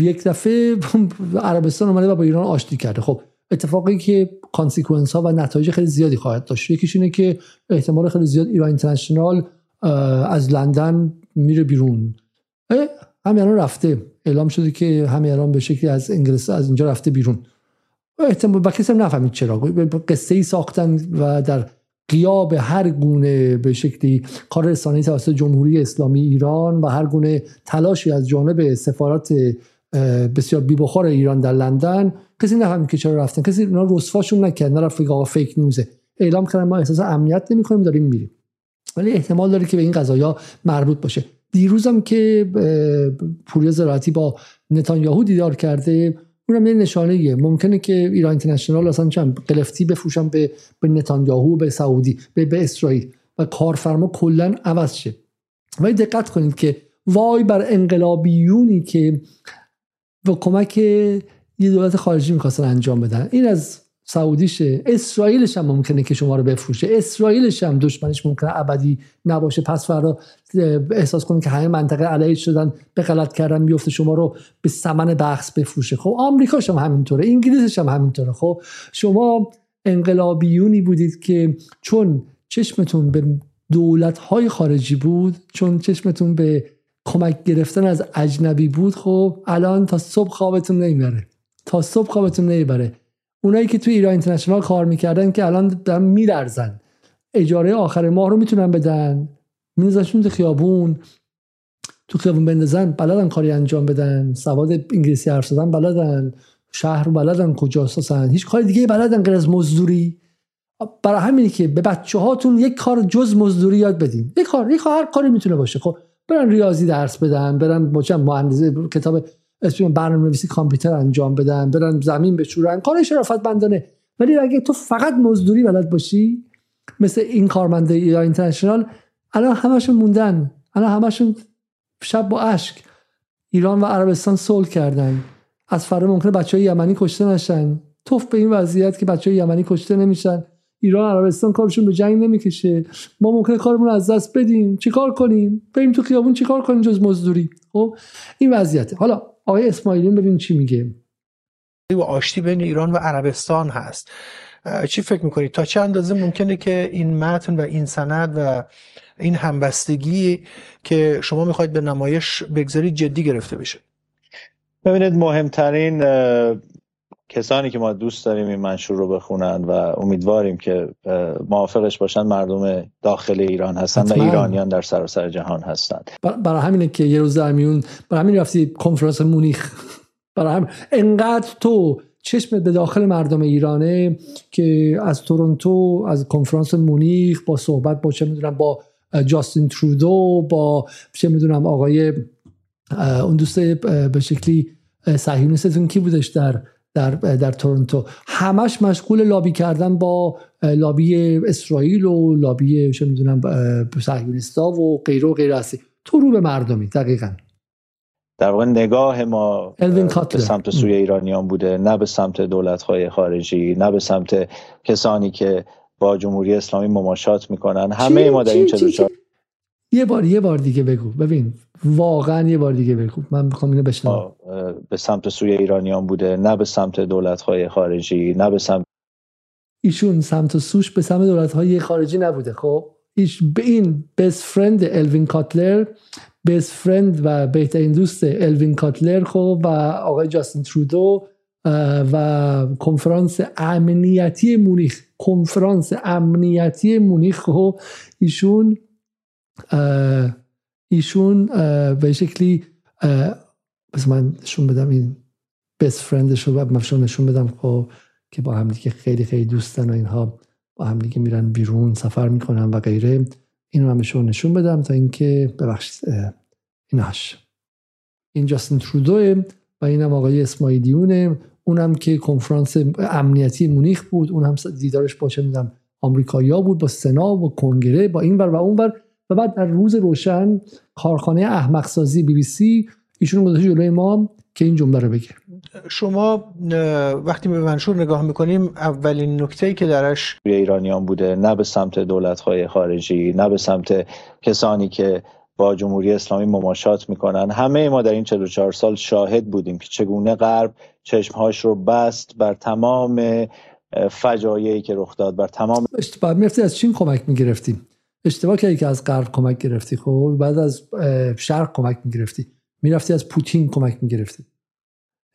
Speaker 1: یک دفعه عربستان اومده و با ایران آشتی کرده. خب اتفاقی که consequence ها و نتایج خیلی زیادی خواهد داشت. یکیش اینه که احتمال خیلی زیاد ایران اینترنشنال از لندن میره بیرون. همین الان رفته. اعلام شده که همین الان به شکلی از انگلیس از اینجا رفته بیرون. احتمال با کسی نفهمید چرا. قصه ای ساختن و در قیاب هر گونه به شکلی کار رسانه‌ای توسط جمهوری اسلامی ایران و هر گونه تلاشی از جانب سفارت بسیار بیبخار ایران در لندن. کسی نفهمید که چرا رفتن. کسی اونا رسواشون نکرد. نرفت آقا فیک نیوزه. اعلام کردن ما احساس امنیت نمی‌کنیم داریم میریم. ولی احتمال داره که به این قضايا مربوط باشه. دیروزم که پوریا زراعتی با نتانیاهو دیدار کرده اونم یه نشانه ممکنه که ایران اینترنشنال اصلا چند قلفتی بفروشن به به نتانیاهو به سعودی به, به اسرائیل. و کارفرما کلا عوض شه. ولی دقت کنید که وای بر انقلابیونی که با کمک یه دولت خارجی می‌خواستن انجام بدن. این از سعودیشه. اسرائیلش هم ممکنه که شما رو بفروشه. اسرائیلش هم دشمنش ممکنه ابدی نباشه. پس فردا احساس کنید که همه منطقه علیه شدن به غلط کردن میفته شما رو به ثمن بخص بفروشه. خب آمریکاش هم همینطوره. انگلیسش هم همینطوره. خب شما انقلابیونی بودید که چون چشمتون به دولت های خارجی بود چون چشمتون به کمک گرفتن از اجنبی بود خب الان تا صبح خوابتون نمی‌بره. تا صبح خوابتون نمی‌بره. اونایی که تو ایران اینترنشنال کار می‌کردن که الان دارن میلرزن. اجاره آخر ماه رو می‌تونن بدن. میزنشون تو خیابون. تو خیابون بندازن بلدن کاری انجام بدن. سواد انگلیسی حرف زدن بلدن. شهر رو بلدن کجا هستن هیچ کار دیگه بلدن غیر از مزدوری. برای همینی که به بچه هاتون یک کار جز مزدوری یاد بدین. یک کار یک هر کاری می‌تونه باشه. خب برن ریاضی درس بدن برن با مهندسی کتاب اسم برنامه نویسی کامپیوتر انجام بدن برن زمین بشورن کار شرافت بندانه ولی اگه تو فقط مزدوری بلد باشی مثل این کارمنده یا اینترنشنال الان همشون موندن. الان همشون شب با اشک. ایران و عربستان صلح کردن. از فردا ممکنه بچه های یمنی کشته نشن. توف به این وضعیت که بچه های یمنی کشته نمیشن. ایران عربستان کارشون به جنگ نمی‌کشه. ما ممکنه کارمون رو از دست بدیم. چیکار کنیم؟ بریم تو خیابون چیکار کنیم جز مزدوری؟ خب این وضعیته. حالا آقای اسماعیلیون ببین چی میگه.
Speaker 4: و آشتی بین ایران و عربستان هست. چی فکر می‌کنید تا چه اندازه ممکنه که این متن و این سند و این همبستگی که شما می‌خواید به نمایش بگذارید جدی گرفته بشه؟
Speaker 5: ببینید مهمترین کسانی که ما دوست داریم این منشور رو بخونن و امیدواریم که موافقش باشن مردم داخل ایران هستن و ایرانیان در سراسر جهان هستند
Speaker 1: برای همینه که یه روز در میون برای همین رفتی کنفرانس مونیخ. برای همین انقدر تو چشم به داخل مردم ایرانه که از تورنتو از کنفرانس مونیخ با صحبت با چه می‌دونم با جاستین ترودو با چه می‌دونم آقای اون دوست به شکلی صهیونیستتون کی بودش در در در تورنتو. همش مشغول لابی کردن با لابی اسرائیل و لابی چه می‌دونم صهیونیستا و غیره و غیره هستی تو رو به مردمی دقیقا.
Speaker 5: در واقع نگاه ما به سمت سوی ایرانیان بوده نه به سمت دولت های خارجی نه به سمت کسانی که با جمهوری اسلامی مماشات می‌کنن. همه ما در این چه
Speaker 1: یه بار یه بار دیگه بگو. ببین واقعا یه بار دیگه بگو. من می‌خوام اینو بشنوم.
Speaker 5: به سمت سوی ایرانیان بوده نه به سمت دولت های خارجی نه به سمت
Speaker 1: ایشون سمت سوش به سمت دولت های خارجی نبوده خب؟ ایش به این بست فرند الوین کاتلر بست فرند و بهترین دوست الوین کاتلر خب؟ و آقای جاستین ترودو و کنفرانس امنیتی مونیخ. کنفرانس امنیتی مونیخ خب؟ ایشون ایشون به شکلی بس من نشون بدم این بست فرندش رو نشون بدم خب که با هم دیگه خیلی خیلی دوستن و اینها با هم دیگه میرن بیرون سفر می‌کنن و غیره. اینو من بهشون نشون بدم تا اینکه ببخشید ایناش. این جاستین ترودو و اینم آقای اسماعیلیونه. اونم که کنفرانس امنیتی مونیخ بود. اون هم دیدارش با چه می‌دونم آمریکایی‌ها بود با سنا و کنگره با این ور و اون ور و بعد در روز روشن کارخانه احمق سازی بی بی سی ایشون گذاشته جلوی ما که این جمله رو بگه.
Speaker 4: شما وقتی به منشور نگاه می‌کنیم اولین نکته که درش
Speaker 5: ایرانیان بوده نه به سمت دولت های خارجی نه به سمت کسانی که با جمهوری اسلامی مماشات می‌کنن. همه ما در این 44 سال شاهد بودیم که چگونه غرب چشمهاش رو بست بر تمام فجایعی که رخ داد بر تمام
Speaker 1: بعد می‌رفتی از چین کمک می‌گرفتیم اشتباه کردی که از غرب کمک گرفتی خب؟ بعد از شرق کمک می‌گرفتی. می‌رفتی از پوتین کمک می‌گرفتی.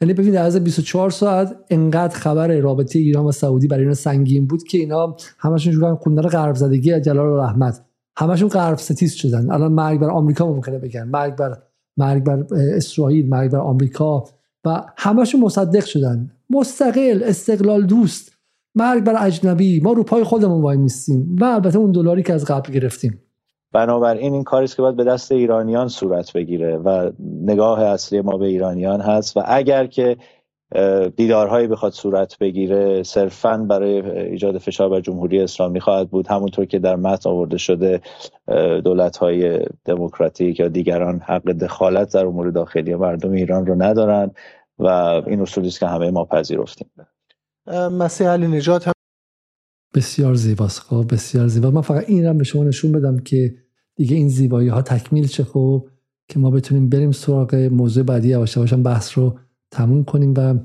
Speaker 1: یعنی ببین از 24 ساعت انقدر خبر رابطه ایران و سعودی برای اینا سنگین بود که اینا همشون شروع خوندن غرب زدگی جلال رحمت همشون غرب ستیز شدن. الان مرگ بر آمریکا ممکنه بگن. مرگ بر مرگ بر اسرائیل مرگ بر آمریکا. و همشون مصدق شدن. مستقل استقلال دوست. مرگ بر اجنبی ما رو پای خودمون وای میستیم و البته اون دلاری که از قبل گرفتیم.
Speaker 5: بنابراین این کاری که باید به دست ایرانیان صورت بگیره و نگاه اصلی ما به ایرانیان هست و اگر که دیدارهایی بخواد صورت بگیره صرفا برای ایجاد فشار بر جمهوری اسلامی خواهد بود. همونطور که در متن آورده شده دولت های دموکراتیک یا دیگران حق دخالت در امور داخلی مردم ایران رو ندارن و این اصولی است که همه ما پذیرفتیم.
Speaker 4: مسیح علی نجات هم
Speaker 1: بسیار زیباست. خب بسیار زیبا. من فقط این رو به شما نشون بدم که دیگه این زیبایی ها تکمیل چه خوب که ما بتونیم بریم سراغ موضوع بعدی یواش یواش بحث رو تموم کنیم و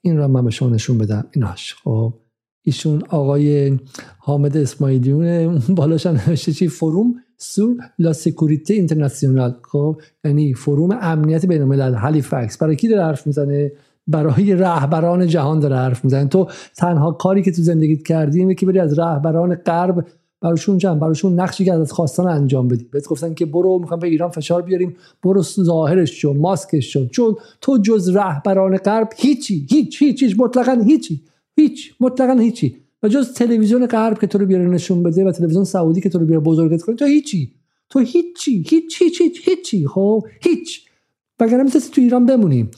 Speaker 1: این رو من به شما نشون بدم. ایناش. خب ایشون آقای حامد اسماعیلیون بالاش نوشته چی؟ فروم سور لا سکوریته اینترنشنال خب یعنی فروم امنیت بین الملل هالیفکس برای کی داره حرف می‌زنه؟ برای رهبران جهان داره حرف می‌زنه. تو تنها کاری که تو زندگیت کردی اینه که بری از رهبران غرب براشون جمع براشون نقشی که ازت خواستن انجام بدی. بهت گفتن که برو می‌خوام به ایران فشار بیاریم. برو ظاهرش شو ماسکش شو. چون تو جز رهبران غرب هیچی هیچ هیچ هیچ مطلقا هیچی هیچ مطلقا هیچی. و جز تلویزیون غرب که تو رو بیاره نشون بده و تلویزیون سعودی که تو رو بیاره بزرگت کنه تو هیچی. تو هیچی هیچ هیچ هیچ هیچی. خب؟ هیچ. وگرنه می‌تونستی تو ایران بمونیم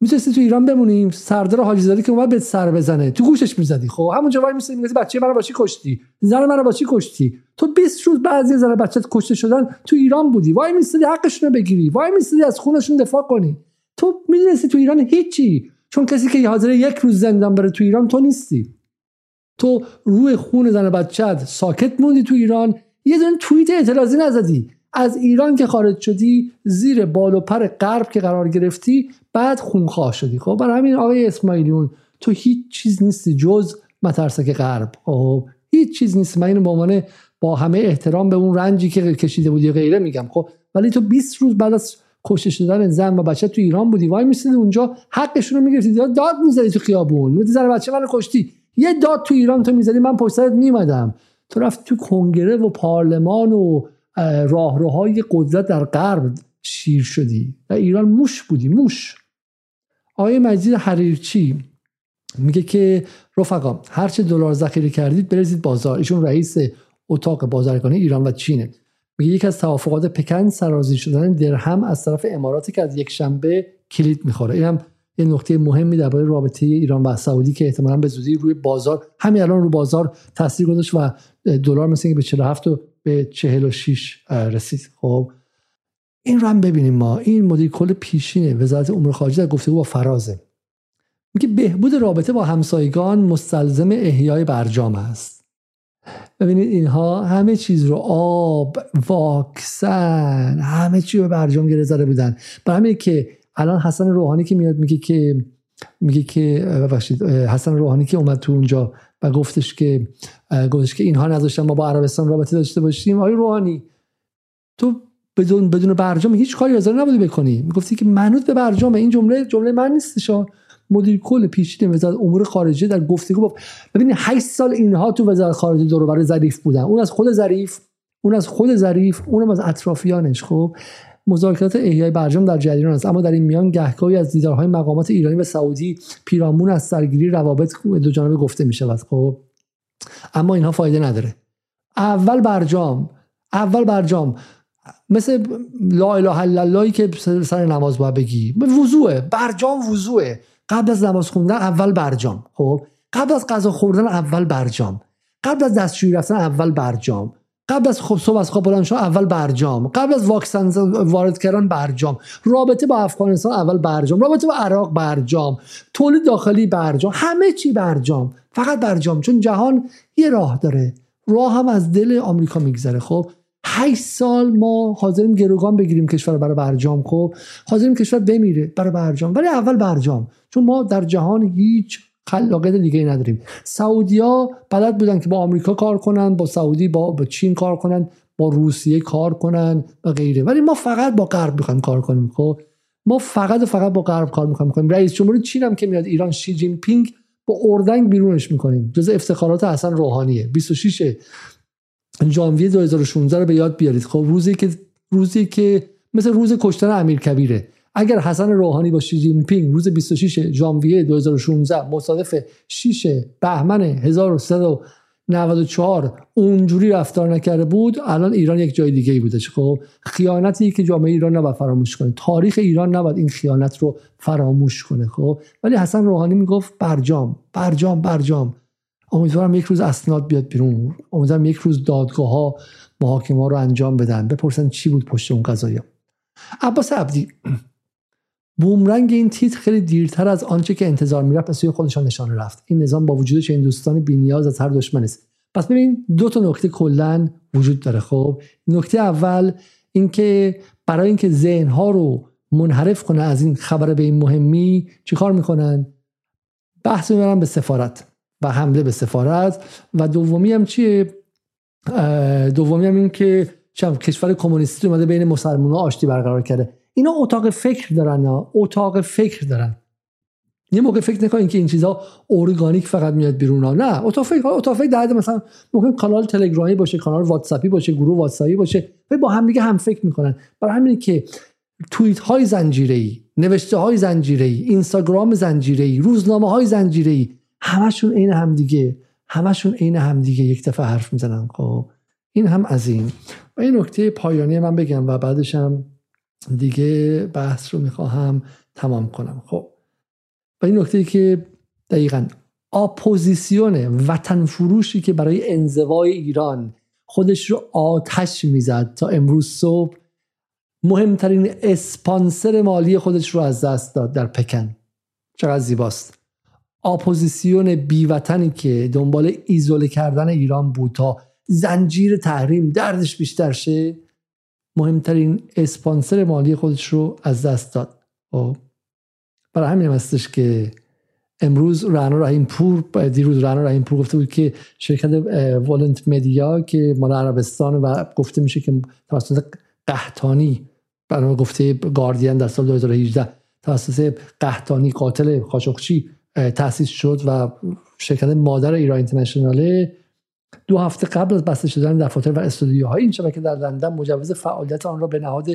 Speaker 1: می‌تونستی تو ایران بمونیم سردار حاجی زاده که اومد به سر بزنه. تو گوشش می‌زدی. خب همونجا وای میسیدی می‌گفتی بچه منو با چی کشتی؟ زن منو با چی کشتی؟ تو 20 روز بعضی زن بچت کشته شدن تو ایران بودی. وای میسیدی حقشون رو بگیری. وای میسیدی از خونشون دفاع کنی. تو می‌دونستی تو ایران هیچی. چون کسی که حاضر یک روز زندان بره تو ایران تو نیستی. تو روی خون زن بچت ساکت موندی تو ایران. یه دونه توییت اعتراضی نزدی. از ایران که خارج شدی زیر بال و پر غرب که قرار گرفتی بعد خونخواه شدی. خب برای همین آقای اسماعیلیون تو هیچ چیز نیستی جز مترسک غرب خب هیچ چیز نیست من اینو با عنوان با همه احترام به اون رنجی که کشیده بودی غیره میگم. خب ولی تو 20 روز بعد از کشته شدن زن و بچه تو ایران بودی وای میسیدی اونجا حقشون رو می‌گرفتی. داد می‌زدی تو خیابون. می‌گفتی زن بچه منو کشتی. یه داد تو ایران تو می‌زدی من پشت سرت میمدم تو رفتی تو کنگره و پارلمان و راهروهای قدرت در غرب شیر شدی. و ایران موش بودی موش. آقای مجید حریرچی میگه که رفقا هرچه دلار ذخیره کردید بریزید بازار. ایشون رئیس اتاق بازرگانی ایران و چینه. میگه یکی از توافقات پکن سرازی شدن درهم از طرف اماراتی که از یک شنبه کلید می‌خوره. اینم یه نقطه مهمی درباره رابطه ایران و سعودی که احتمالا به زودی روی بازار همین الان رو بازار تاثیر گذاشت و دلار مثل به 47 و به 46 رسید. خب این رو هم ببینیم ما. این مدیر کل پیشین وزارت امور خارجه در گفتگو با فرازه. میگه بهبود رابطه با همسایگان مستلزم احیای برجام است. ببینید اینها همه چیز رو آب واکسن همه چی رو برجام گره بودن. برای که الان حسن روحانی که میاد میگه که میگه که ببخشید حسن روحانی که اومد تو اونجا و گفتش که گفتش که اینها نذاشتن ما با عربستان رابطه داشته باشیم. آقای روحانی تو بدون بدون برجام هیچ کاری حاضر نبودی بکنی. می‌گفتی که منوط به برجام. این جمله جمله من نیستش مدیر کل پیشین وزارت امور خارجه در گفتگو با ببینید 8 سال اینها تو وزارت خارجه دور برای ظریف بودن. اون از خود ظریف اون از خود ظریف اونم از اطرافیانش خب؟ مذاکرات احیای برجام در جریان است اما در این میان گهگاهی از دیدارهای مقامات ایرانی و سعودی پیرامون از سرگیری روابط دو جانبه گفته می شود خب اما اینها فایده نداره. اول برجام اول برجام مثل لا اله الا اللهی که سر نماز باید بگی. وضوعه برجام وضوعه. قبل از نماز خوندن اول برجام. خب قبل از غذا خوردن اول برجام. قبل از دستشویی رفتن اول برجام. قبل از خب صبح از خواب بلند اول برجام. قبل از واکسن وارد کردن برجام. رابطه با افغانستان اول برجام. رابطه با عراق برجام. تولید داخلی برجام. همه چی برجام. فقط برجام. چون جهان یه راه داره. راه هم از دل آمریکا میگذره. خب 8 سال ما حاضریم گروگان بگیریم کشور برای برجام. خب حاضریم کشور بمیره برای برجام. ولی اول برجام. چون ما در جهان هیچ خلاقیت دیگه ای نداریم. سعودیا بلد بودن که با آمریکا کار کنن با سعودی با, چین کار کنن با روسیه کار کنن و غیره. ولی ما فقط با غرب می‌خوایم کار کنیم خب؟ ما فقط و فقط با غرب کار می‌خوایم کنیم. رئیس جمهور چین هم که میاد ایران شی جین پینگ با اردنگ بیرونش می‌کنیم. جز افتخارات حسن روحانیه. 26 ژانویه 2016 رو به یاد بیارید. خب روزی که روزی که مثل روز کشتن امیر کبیره. اگر حسن روحانی با شی جین پینگ روز 26 ژانویه 2016 مصادف 6 بهمن 1394 اونجوری رفتار نکرده بود الان ایران یک جای دیگه ای بودش خب خیانتی که جامعه ایران نباید فراموش کنه. تاریخ ایران نباید این خیانت رو فراموش کنه. خب ولی حسن روحانی می‌گفت برجام برجام برجام. امیدوارم یک روز اسناد بیاد بیرون. امیدوارم یک روز دادگاه ها محاکمه رو انجام بدن. بپرسن چی بود پشت اون قضايا عباس عبدی بومرنگ این تیتر خیلی دیرتر از آنچه که انتظار می‌رفت به سوی خودشان نشانه رفت. این نظام با وجود چه دوستان بینیاز از هر دشمن است. پس ببین دو تا نکته کلا وجود داره. خب نکته اول اینکه برای اینکه ذهن ها رو منحرف کنه از این خبر به این مهمی چیکار می‌کنن؟ بحث می‌برن به سفارت و حمله به سفارت. و دومی هم چیه؟ دومی هم این که کشور کمونیستی اومده بین مسلمان آشتی برقرار کرده. اینا اتاق فکر دارن یا اتاق فکر دارن. یه موقع فکر نکنین که این چیزها ارگانیک فقط میاد بیرون ها. نه اتاق فکر اتاق فکر در مثلا ممکن کانال تلگرامی باشه کانال واتساپی باشه گروه واتساپی باشه با هم دیگه هم فکر می‌کنن. برای همینه که توییت های زنجیره ای نوشته های زنجیره ای اینستاگرام زنجیره ای روزنامه های زنجیره ای همشون عین همدیگه همشون عین همدیگه یک دفعه حرف می‌زنن. خب این هم از این. و این نکته پایانی من بگم و بعدش هم دیگه بحث رو می‌خواهم تمام کنم. خب و این نکته که دقیقا اپوزیسیون وطن فروشی که برای انزوای ایران خودش رو آتش می‌زد تا امروز صبح مهمترین اسپانسر مالی خودش رو از دست داد در پکن. چقدر زیباست. اپوزیسیون بیوطنی که دنبال ایزوله کردن ایران بود تا زنجیر تحریم دردش بیشتر شه. مهمترین اسپانسر مالی خودش رو از دست داد خب؟ برای همین هستش که امروز رانا رحیم پور دیروز رانا رحیم پور گفته بود که شرکت Volant Media که مال عربستان و گفته میشه که توسط قحطانی برای گفته گاردین در سال 2018 توسط قحطانی قاتل خاشقچی تأسیس شد و شرکت مادر ایران اینترنشناله دو هفته قبل از بسته شدن دفاتر و استودیوهای این شبکه در لندن مجوز فعالیت آن را به نهاد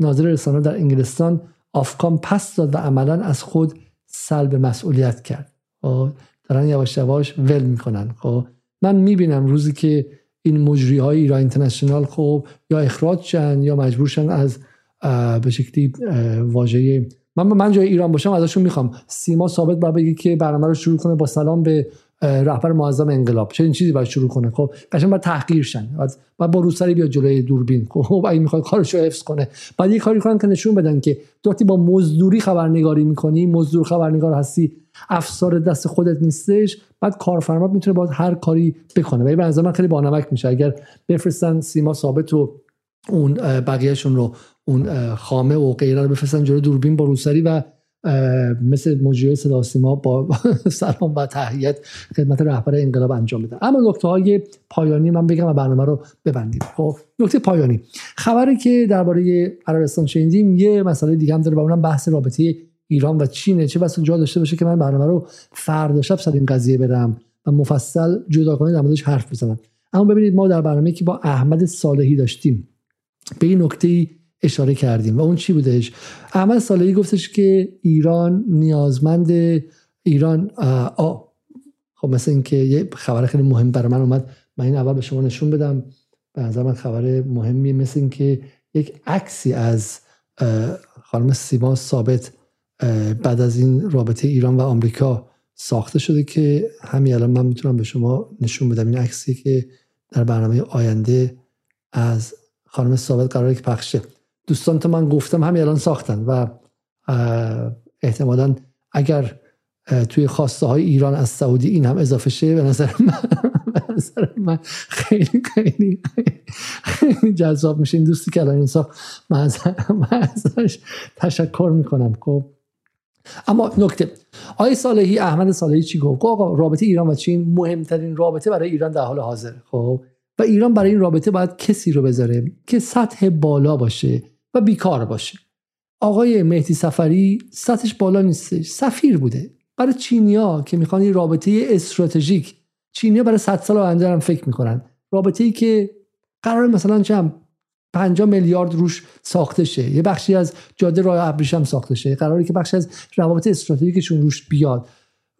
Speaker 1: ناظر رسانه در انگلستان آفکام پس داد و عملا از خود سلب مسئولیت کرد. خب، دارن یواش یواش ول می‌کنن. خب من می‌بینم روزی که این مجری های ایران اینترنشنال خب یا اخراج شن یا مجبور شن از به شکلی واژه من من جای ایران باشم ازشون می‌خوام. سیما ثابت باید بگه که برنامه رو شروع کنه. با سلام به رهبر معظم انقلاب چه این چیزی باید شروع کنه؟ خب قشنگ باید تحقیر شن بعد با روسری بیاد جلوی دوربین. خب اگه می‌خواد کارش رو حفظ کنه. بعد یه کاری کنن که نشون بدن که وقتی با مزدوری خبرنگاری می‌کنی مزدور خبرنگار هستی افسار دست خودت نیستش بعد کارفرما می‌تونه باید هر کاری بکنه. ولی به من خیلی بانمک میشه. اگر بفرستن سیما ثابت و اون بقیهشون رو اون خامه و غیره رو بفرستن جلوی دوربین با روسری و مثل مجری صدا سیما با سلام و تحیت خدمت رهبر انقلاب انجام بدن اما نکته های پایانی من بگم و برنامه رو ببندیم. خب نکته پایانی. خبری که درباره عربستان شنیدیم یه مسئله دیگه هم داره و اونم بحث رابطه ایران و چینه. چه بس جا داشته باشه که من برنامه رو فردا شب سر این قضیه برم و مفصل جداگانه در موردش حرف بزنم. اما ببینید ما در برنامه که با احمد صالحی داشتیم به این نکته اشاره کردیم. و اون چی بودش؟ احمد صالحی گفتش که ایران نیازمند ایران آ خب مثل اینکه یه خبر خیلی مهم برای من اومد. من این اول به شما نشون بدم. به نظر من خبر مهمی مثل اینکه یک عکسی از خانم سیما ثابت بعد از این رابطه ایران و آمریکا ساخته شده که همین الان من می‌تونم به شما نشون بدم. این عکسی که در برنامه آینده از خانم ثابت قراره که پخشه دوستان تو من گفتم همین الان ساختن و احتمالا اگر توی خواسته های ایران از سعودی این هم اضافه شه به نظر من, به نظر من خیلی خیلی خیلی جذاب میشه. این دوستی که الان این ساخت من ازش تشکر می‌کنم. خب. اما نکته. آقای صالحی احمد صالحی چی گفت؟ آقا رابطه ایران و چین مهمترین رابطه برای ایران در حال حاضر خب. و ایران برای این رابطه باید کسی رو بذاره که سطح بالا باشه. و بیکار باشه. آقای مهدی سفری سطحش بالا نیستش سفیر بوده. برای چینیا که می‌خوان این رابطه استراتژیک چینیا برای 100 سال آینده هم فکر می‌کنن. رابطه ای که قرار مثلا چم 50 میلیارد روش ساخته شه. یه بخشی از جاده راه ابریشم ساخته شه. قراری که بخشی از روابط استراتژیکشون روش بیاد.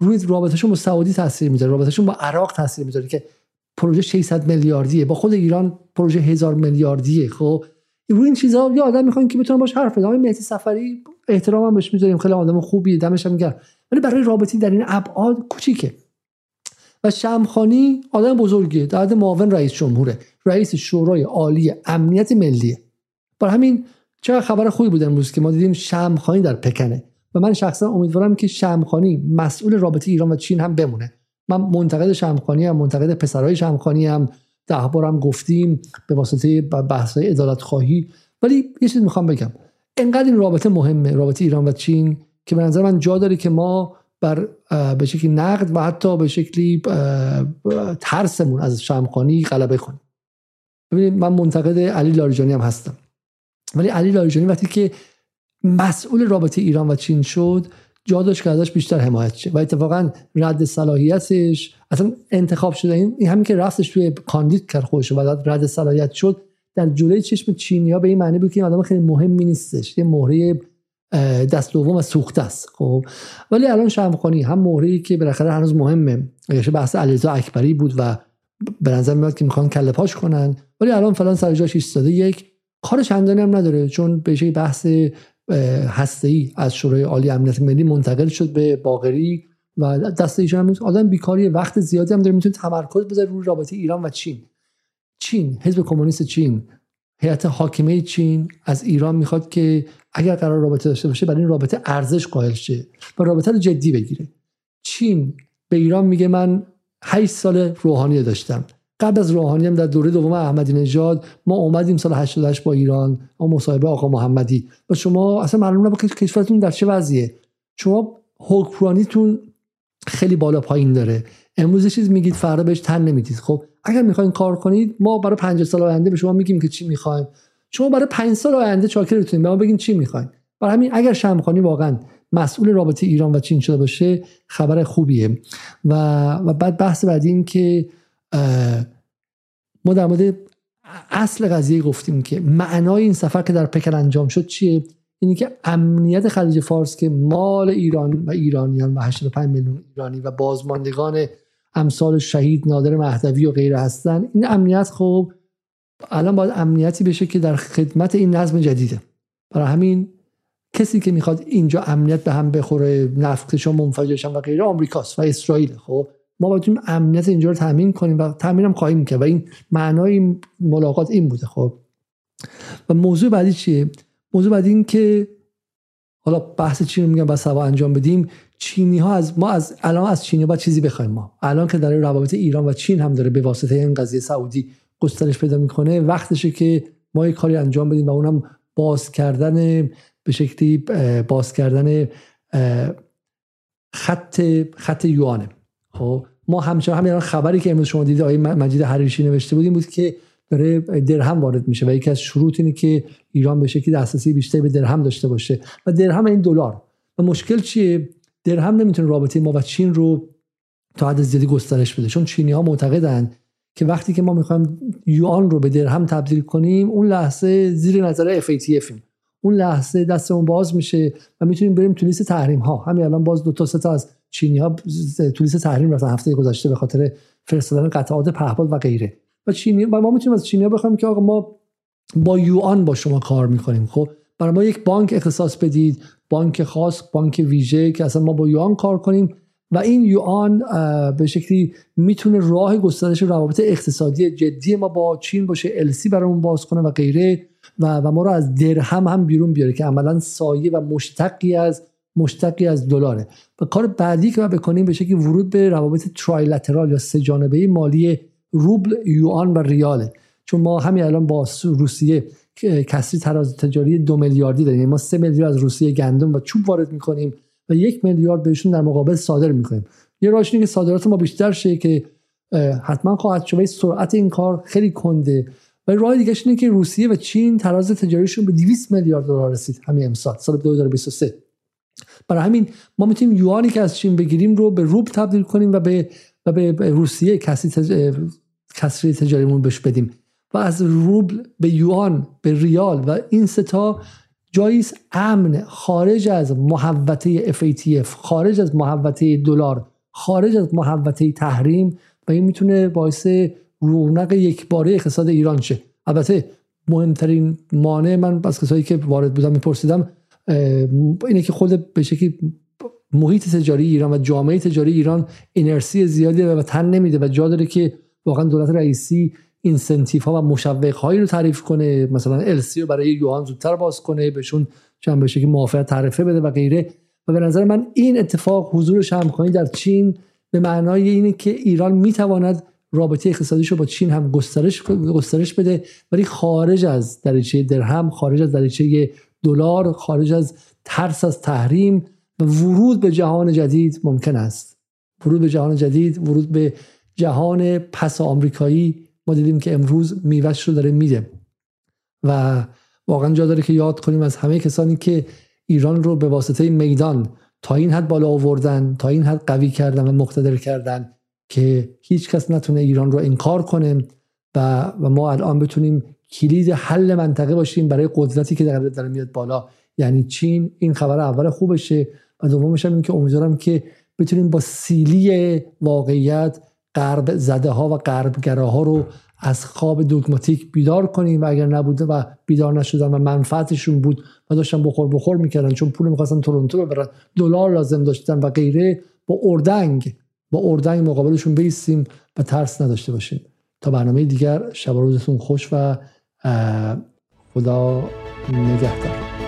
Speaker 1: روی رابطهشون با سعودی تاثیر می‌ذاره رابطهشون با عراق تاثیر می‌ذاره که پروژه 600 میلیاردیه. با خود ایران پروژه هزار میلیاردیه خب؟ روی این چیزا یه آدم می‌خوان که بتونن باش حرف بزنن آقای مهدی سفری احترامم بهش می‌ذاریم. خیلی آدم خوبیه. دمش هم گرم. ولی برای رابطی در این ابعاد کوچیکه. و شمخانی آدم بزرگیه. در معاون رئیس جمهوره. رئیس شورای عالی امنیت ملیه. برای همین چه خبر خوبی بود امروز که ما دیدیم شمخانی در پکنه و من شخصا امیدوارم که شمخانی مسئول رابطه ایران و چین هم بمونه. من منتقد شمخانی هم منتقد پسرهای شمخانی هم ده بارم گفتیم به واسطه بحث عدالت خواهی ولی یه چیز می‌خوام بگم. انقدر این رابطه مهمه رابطه ایران و چین که به نظر من جا داره که ما بر به شکلی نقد و حتی به شکلی ترسمون از شمخانی غلبه کنیم. ببینید من منتقد علی لاریجانی هم هستم. ولی علی لاریجانی وقتی که مسئول رابطه ایران و چین شد جا داشت که ازش بیشتر حمایت شه. و اتفاقا رد صلاحیتش اصلا انتخاب شده. این همین که رفتش توی کاندید کرد خودش و رد صلاحیت شد. در جلوی چشم چینیا به این معنی بود که این آدم خیلی مهمی نیستش. یه مهره دست دوم و سوخته است خب. ولی الان شمخانی هم مهره که بالاخره هنوز مهمه. اگه بحث علیرضا اکبری بود و به نظر میاد که می‌خوان کله پاش کنن. ولی الان فلان سر جاش ایستاده. یک کار چندانی هم نداره. چون به بحث ای از شورای عالی امنیت ملی منتقل شد به باغری و دست ایشان هم آدم بیکاری وقت زیادی هم داره می‌تونه تمرکز بذاره روی رابطه ایران و چین. چین حزب کمونیست چین هیئت حاکمه چین از ایران می‌خواد که اگر قرار رابطه داشته باشه برای این رابطه ارزش قائل شه و رابطه رو جدی بگیره. چین به ایران میگه من 8 سال روحانی داشتم. قبل از روحانی هم در دوره دوم احمدی نژاد ما اومدیم سال 88 با ایران ما مصاحبه آقا محمدی. و شما اصلا معلوم نبود کشورتون در چه وضعیه. شما حکمرانیتون خیلی بالا پایین داره. امروز چیز میگید فردا بهش تن نمی‌دید. خب اگر می‌خواین کار کنید ما برای 50 سال آینده به شما میگیم که چی می‌خوایم. شما برای 5 سال آینده چاکرتون به ما بگین چی می‌خواین. برای همین اگر شمخانی واقعا مسئول رابطه ایران و چین شده باشه خبر خوبیه. و, و بعد بحث بعدی این که ما در مورد اصل قضیه گفتیم که معنای این سفر که در پکن انجام شد چیه؟ اینی که امنیت خلیج فارس که مال ایران و ایرانیان و 85 میلیون ایرانی و بازماندگان امثال شهید نادر مهدوی و غیره هستن این امنیت خب الان باید امنیتی بشه که در خدمت این نظم جدیده. برای همین کسی که می‌خواد اینجا امنیت به هم بخوره نفتشون منفجرشن و غیره آمریکاست و اسرائیل خب؟ ما باید امنیت اینجا رو تامین کنیم و تامین هم خواهیم کرد. و این معنای ملاقات این بوده خب. و موضوع بعدی چیه؟ موضوع بعدی این که حالا بحث چین رو میگم بس سوا انجام بدیم. چینی ها از ما از الان از چینی باید چیزی بخوایم ما. الان که داره روابط ایران و چین هم داره به واسطه این قضیه سعودی گسترش پیدا می‌کنه وقتشه که ما یک کاری انجام بدیم و اونم باز کردن به شکلی باز کردن خط خط یوانه. خب ما همچنان همین خبری که امروز شما دیدید آقای مجید حریشی نوشته بودیم بود که داره درهم وارد میشه و یکی از شروط اینه که ایران به شکلی دسترسی بیشتری به درهم داشته باشه و درهم این دلار. و مشکل چیه؟ درهم نمی‌تونه رابطه ما و چین رو تا حد زیادی گسترش بده. چون چینی ها معتقدن که وقتی که ما می‌خوایم یوان رو به درهم تبدیل کنیم اون لحظه زیر نظر FATF اون لحظه دستمون باز میشه و می‌تونیم بریم تو لیست تحریم ها همین الان باز دو تا سه تا از چینی ها تو لیست تحریم رفتن هفته گذشته به خاطر فرستادن قطعات پهپاد و غیره. و چینی و ما می‌تونیم از چینی ها بخوایم که آقا ما با یوان با شما کار می‌کنیم خب؟ برای ما یک بانک اختصاص بدید بانک خاص بانک ویژه که اصلا ما با یوان کار کنیم. و این یوان به شکلی می‌تونه راه گسترش روابط اقتصادی جدی ما با چین باشه السی برامون باز کنه و غیره. و, و ما رو از درهم هم بیرون بیاره که عملا سایه و مشتقی از مشتقی از دلاره. و کار بعدی که ما بکنیم به شکلی ورود به روابط ترایلترال یا سه جانبه مالی روبل یوان و ریاله. چون ما همین الان با روسیه کسری تراز تجاری دو میلیاردی داریم. یعنی ما سه میلیارد از روسیه گندم و چوب وارد می‌کنیم و یک میلیارد بهشون در مقابل صادر می‌کنیم. یه راهش که صادرات ما بیشتر شه که حتما خواهد شد. سرعت این کار خیلی کنده. و راه دیگه اینه که روسیه و چین تراز تجاریشون به 200 میلیارد دلار رسید. همین امسال سال 2023 برای همین ما می‌تونیم یوانی که از چین بگیریم رو به روب تبدیل کنیم و به و به روسیه کسی تج... کسری تجاریمون بهش بدیم. و از روبل به یوان به ریال و این ستا جاییس امن خارج از محوطه FATF خارج از محوطه دلار خارج از محوطه تحریم و این می‌تونه باعث رونق یک باره اقتصاد ایران شه. البته مهمترین مانع من از کسایی که وارد بودم میپرسیدم اینه که خود به شکلی محیط تجاری ایران و جامعه تجاری ایران اینرسی زیادی و تن نمیده و جا داره که واقعا دولت رئیسی اینسنتیف ها و مشوق هایی رو تعریف کنه. مثلا السی رو برای یوهان زودتر باز کنه بهشون چند بشه که موافقت تعرفه بده و غیره. و به نظر من این اتفاق حضور شمخانی در چین به معنای اینه که ایران می‌تواند رابطه اقتصادیش رو با چین هم گسترش گسترش بده. ولی خارج از دریچه درهم خارج از دریچه دلار خارج از ترس از تحریم و ورود به جهان جدید ممکن است. ورود به جهان جدید ورود به جهان پس آمریکایی ما دیدیم که امروز میوش رو داره میده. و واقعا جا داره که یاد کنیم از همه کسانی که ایران رو به واسطه میدان تا این حد بالا آوردن تا این حد قوی کردن و مقتدر کردن که هیچ کس نتونه ایران رو انکار کنه و, و ما الان بتونیم کلید حل منطقه باشیم برای قدرتی که داره, داره میاد بالا. یعنی چین این خبر اول خوبشه و دومش هم این که امیدوارم که بتونیم با سیلی واقعیت غرب زده ها و غربگراها رو از خواب دوگماتیک بیدار کنیم و اگر نبوده و بیدار نشدن و منفعتشون بود و داشتن بخور بخور می‌کردن چون پول می‌خواستن تورنتو ببرن دلار لازم داشتن و غیره با اردنگ با اردنگ مقابلشون بیستیم و ترس نداشته باشیم. تا برنامه دیگر شب روزتون خوش و خدا نگهدار.